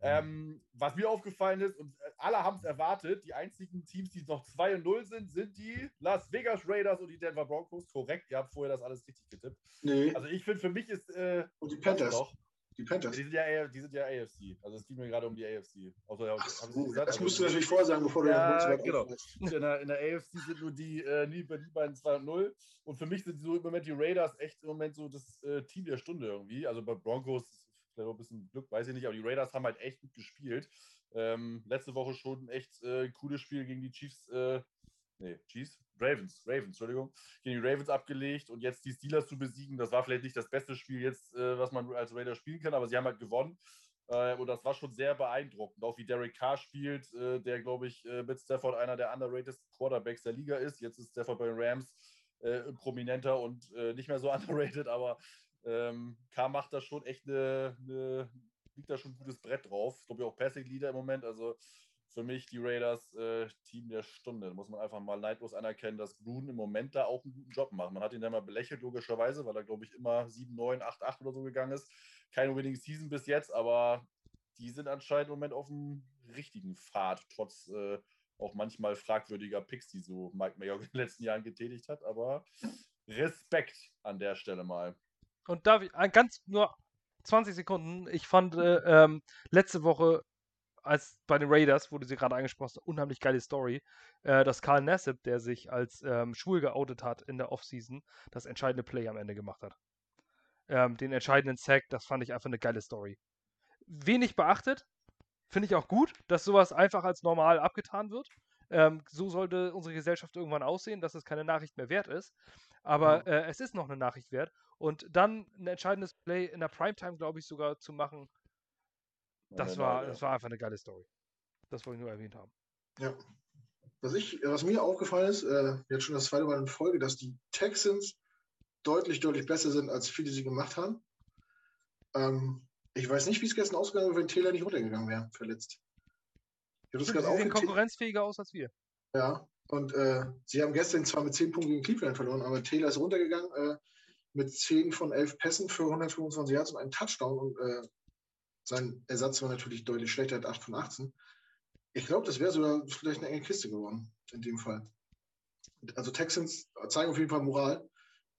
Ähm, was mir aufgefallen ist, und äh, alle haben es erwartet, die einzigen Teams, die noch 2 und 0 sind, sind die Las Vegas Raiders und die Denver Broncos. Korrekt, ihr habt vorher das alles richtig getippt. Nee. Also, ich finde, für mich ist. Äh, und die Panthers. Doch, die Panthers. Die sind ja, die sind ja AFC. Also es geht mir gerade um die AFC. Außer, Ach, so, gesagt? Das musst du natürlich vorher sagen, bevor ja, du genau. in der, in der AFC sind nur die, äh, die, die beiden 2 und 0. Und für mich sind so im Moment die Raiders echt im Moment so das äh, Team der Stunde irgendwie. Also bei Broncos vielleicht auch ein bisschen Glück, weiß ich nicht, aber die Raiders haben halt echt gut gespielt. Ähm, letzte Woche schon ein echt äh, cooles Spiel gegen die Chiefs. Äh, nee, Chiefs? Ravens, Ravens, Entschuldigung, gegen die Ravens abgelegt und jetzt die Steelers zu besiegen, das war vielleicht nicht das beste Spiel jetzt, äh, was man als Raider spielen kann, aber sie haben halt gewonnen. Äh, und das war schon sehr beeindruckend. Auch wie Derek Carr spielt, äh, der, glaube ich, äh, mit Stafford einer der underrated Quarterbacks der Liga ist. Jetzt ist Stafford bei den Rams äh, prominenter und äh, nicht mehr so underrated, aber ähm, Carr macht da schon echt eine, eine liegt da schon ein gutes Brett drauf. Ich glaube auch Passing Leader im Moment. Also für mich die Raiders äh, Team der Stunde. Da muss man einfach mal neidlos anerkennen, dass Gruden im Moment da auch einen guten Job macht. Man hat ihn dann mal belächelt, logischerweise, weil er, glaube ich, immer 7, 9, 8, 8 oder so gegangen ist. Keine Winning Season bis jetzt, aber die sind anscheinend im Moment auf dem richtigen Pfad, trotz äh, auch manchmal fragwürdiger Picks, die so Mike Mayock in den letzten Jahren getätigt hat. Aber Respekt an der Stelle mal. Und darf ich ganz nur 20 Sekunden. Ich fand äh, ähm, letzte Woche als bei den Raiders, wurde sie gerade angesprochen hast, unheimlich geile Story, äh, dass Karl Nassib, der sich als ähm, schwul geoutet hat in der Offseason, das entscheidende Play am Ende gemacht hat. Ähm, den entscheidenden Sack, das fand ich einfach eine geile Story. Wenig beachtet, finde ich auch gut, dass sowas einfach als normal abgetan wird. Ähm, so sollte unsere Gesellschaft irgendwann aussehen, dass es keine Nachricht mehr wert ist. Aber äh, es ist noch eine Nachricht wert. Und dann ein entscheidendes Play in der Primetime, glaube ich, sogar zu machen, das war, das war einfach eine geile Story. Das wollte ich nur erwähnt haben. Ja. Was, ich, was mir aufgefallen ist, äh, jetzt schon das zweite Mal in Folge, dass die Texans deutlich, deutlich besser sind, als viele sie gemacht haben. Ähm, ich weiß nicht, wie es gestern ausgegangen wäre, wenn Taylor nicht runtergegangen wäre, verletzt. Ich das sie sehen konkurrenzfähiger aus als wir. Ja, und äh, sie haben gestern zwar mit 10 Punkten gegen Cleveland verloren, aber Taylor ist runtergegangen äh, mit 10 von 11 Pässen für 125 Yards und einen Touchdown und äh, sein Ersatz war natürlich deutlich schlechter als 8 von 18. Ich glaube, das wäre sogar vielleicht eine enge Kiste geworden, in dem Fall. Also Texans zeigen auf jeden Fall Moral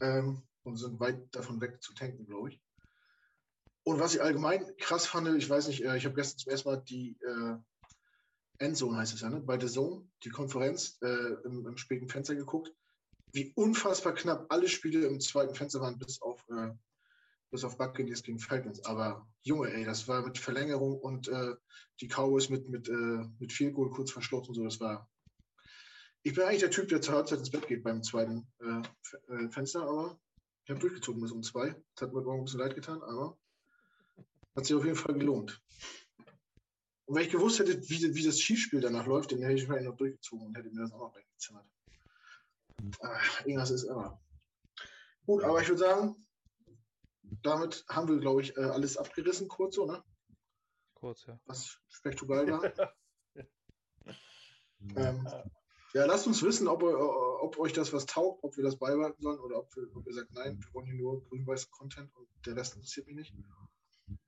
ähm, und sind weit davon weg zu tanken, glaube ich. Und was ich allgemein krass fand, ich weiß nicht, äh, ich habe gestern zum ersten Mal die äh, Endzone heißt es ja, ne? bei The Zone, die Konferenz äh, im, im, späten Fenster geguckt, wie unfassbar knapp alle Spiele im zweiten Fenster waren, bis auf äh, bis auf Buccaneers gegen Falcons. Aber Junge, ey, das war mit Verlängerung und äh, die Cowboys mit, mit, äh, mit Field Goal kurz verschlossen und so. Das war. Ich bin eigentlich der Typ, der zur Halbzeit ins Bett geht beim zweiten äh, äh Fenster, aber ich habe durchgezogen bis um zwei. Das hat mir morgen ein bisschen leid getan, aber hat sich auf jeden Fall gelohnt. Und wenn ich gewusst hätte, wie, wie das Skispiel danach läuft, dann hätte ich vielleicht noch durchgezogen und hätte mir das auch noch weggezimmert. irgendwas ist immer. Gut, aber ich würde sagen, damit haben wir, glaube ich, äh, alles abgerissen, kurz so, ne? Kurz, ja. Was spektakulär war. ähm, ja, lasst uns wissen, ob, ob, euch das was taugt, ob wir das beibehalten sollen oder ob, wir, ob ihr sagt, nein, wir wollen hier nur grün-weißen Content und der Rest interessiert mich nicht.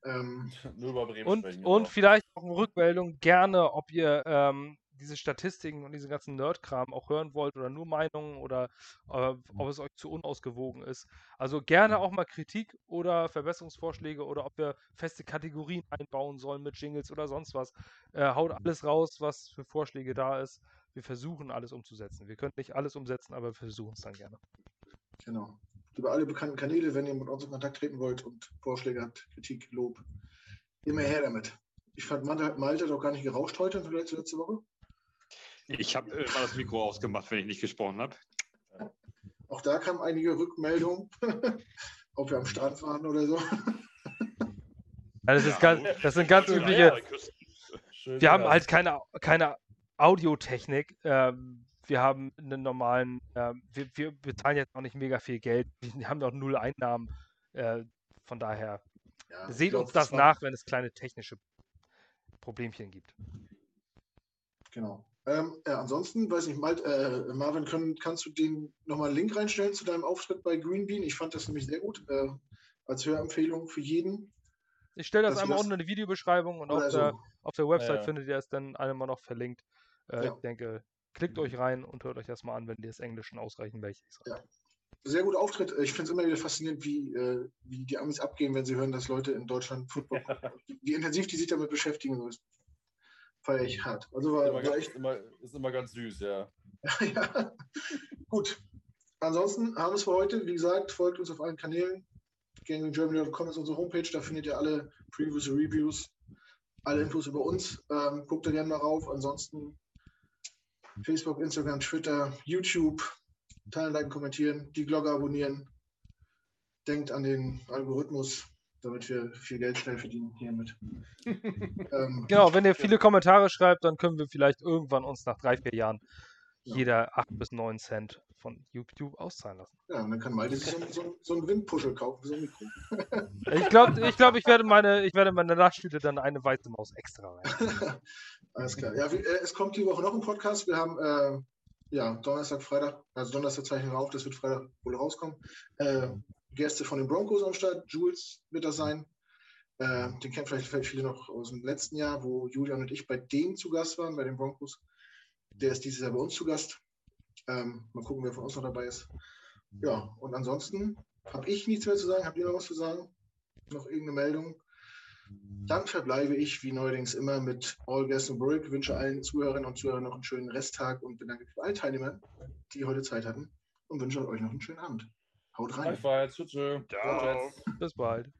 Ähm, nur über Bremen und, sprechen, und genau. vielleicht auch eine Rückmeldung gerne, ob ihr ähm, diese Statistiken und diesen ganzen Nerd-Kram auch hören wollt oder nur Meinungen oder äh, ob mhm. es euch zu unausgewogen ist. Also gerne mhm. auch mal Kritik oder Verbesserungsvorschläge oder ob wir feste Kategorien einbauen sollen mit Jingles oder sonst was. Äh, haut mhm. alles raus, was für Vorschläge da ist. Wir versuchen alles umzusetzen. Wir können nicht alles umsetzen, aber wir versuchen es dann gerne. Genau. Über alle bekannten Kanäle, wenn ihr mit uns in Kontakt treten wollt und Vorschläge habt, Kritik, Lob, immer her damit. Ich fand Malte doch gar nicht gerauscht heute im Vergleich zu letzte Woche. Ich habe äh, mal das Mikro ausgemacht, wenn ich nicht gesprochen habe. Auch da kamen einige Rückmeldungen, ob wir am Start waren oder so. Ja, das, ist ganz, das sind ganz übliche. Wir haben halt keine, keine Audiotechnik. Ähm, wir haben einen normalen, ähm, wir, wir, bezahlen jetzt auch nicht mega viel Geld. Wir haben auch null Einnahmen. Äh, von daher ja, seht glaub, uns das nach, wenn es kleine technische Problemchen gibt. Genau. Ähm, ja, ansonsten, weiß ich, Mal, äh, Marvin, können, kannst du den nochmal einen Link reinstellen zu deinem Auftritt bei Green Bean? Ich fand das nämlich sehr gut. Äh, als Hörempfehlung für jeden. Ich stelle das einmal unten in die Videobeschreibung und auf, so. der, auf der Website ja, findet ihr es dann einmal noch verlinkt. Äh, ja. Ich denke, klickt euch rein und hört euch das mal an, wenn ihr das Englischen ausreichend welches Ja. Sehr guter Auftritt. Ich finde es immer wieder faszinierend, wie, äh, wie die Amis abgehen, wenn sie hören, dass Leute in Deutschland Football ja. Wie intensiv die sich damit beschäftigen. Feiere ich hart. Also war, war echt immer, ist immer ganz süß, ja. ja. Gut. Ansonsten haben wir es für heute. Wie gesagt, folgt uns auf allen Kanälen. GamingGermany.com ist unsere Homepage, da findet ihr alle Previews Reviews, alle Infos über uns. Ähm, guckt da gerne mal rauf. Ansonsten Facebook, Instagram, Twitter, YouTube. Teilen, liken, kommentieren, die Glocke abonnieren. Denkt an den Algorithmus, damit wir viel Geld schnell verdienen hiermit. ähm, genau, wenn ihr viele Kommentare schreibt, dann können wir vielleicht irgendwann uns nach drei, vier Jahren jeder 8 bis 9 Cent von YouTube auszahlen lassen. Ja, und dann kann Malte sich so, so, so einen Windpuschel kaufen für so ein Mikro. ich glaube, ich, glaub, ich werde meine, ich werde meine Nachtstühle dann eine weiße Maus extra rein. Alles klar. Ja, äh, es kommt die Woche noch ein Podcast. Wir haben äh, ja, Donnerstag, Freitag, also Donnerstag zeichnen wir auf, das wird Freitag wohl rauskommen. Äh, Gäste von den Broncos am Start, Jules wird das sein. Äh, den kennt vielleicht, vielleicht viele noch aus dem letzten Jahr, wo Julian und ich bei denen zu Gast waren, bei den Broncos. Der ist dieses Jahr bei uns zu Gast. Ähm, mal gucken, wer von uns noch dabei ist. Ja, und ansonsten habe ich nichts mehr zu sagen. Habt ihr noch was zu sagen? Noch irgendeine Meldung? Dann verbleibe ich wie neuerdings immer mit All Gas and Break. Wünsche allen Zuhörerinnen und Zuhörern noch einen schönen Resttag und bedanke mich bei allen Teilnehmern, die heute Zeit hatten und wünsche euch noch einen schönen Abend. Haut rein. Bye, bye. Tschüss. Ciao. Bis bald.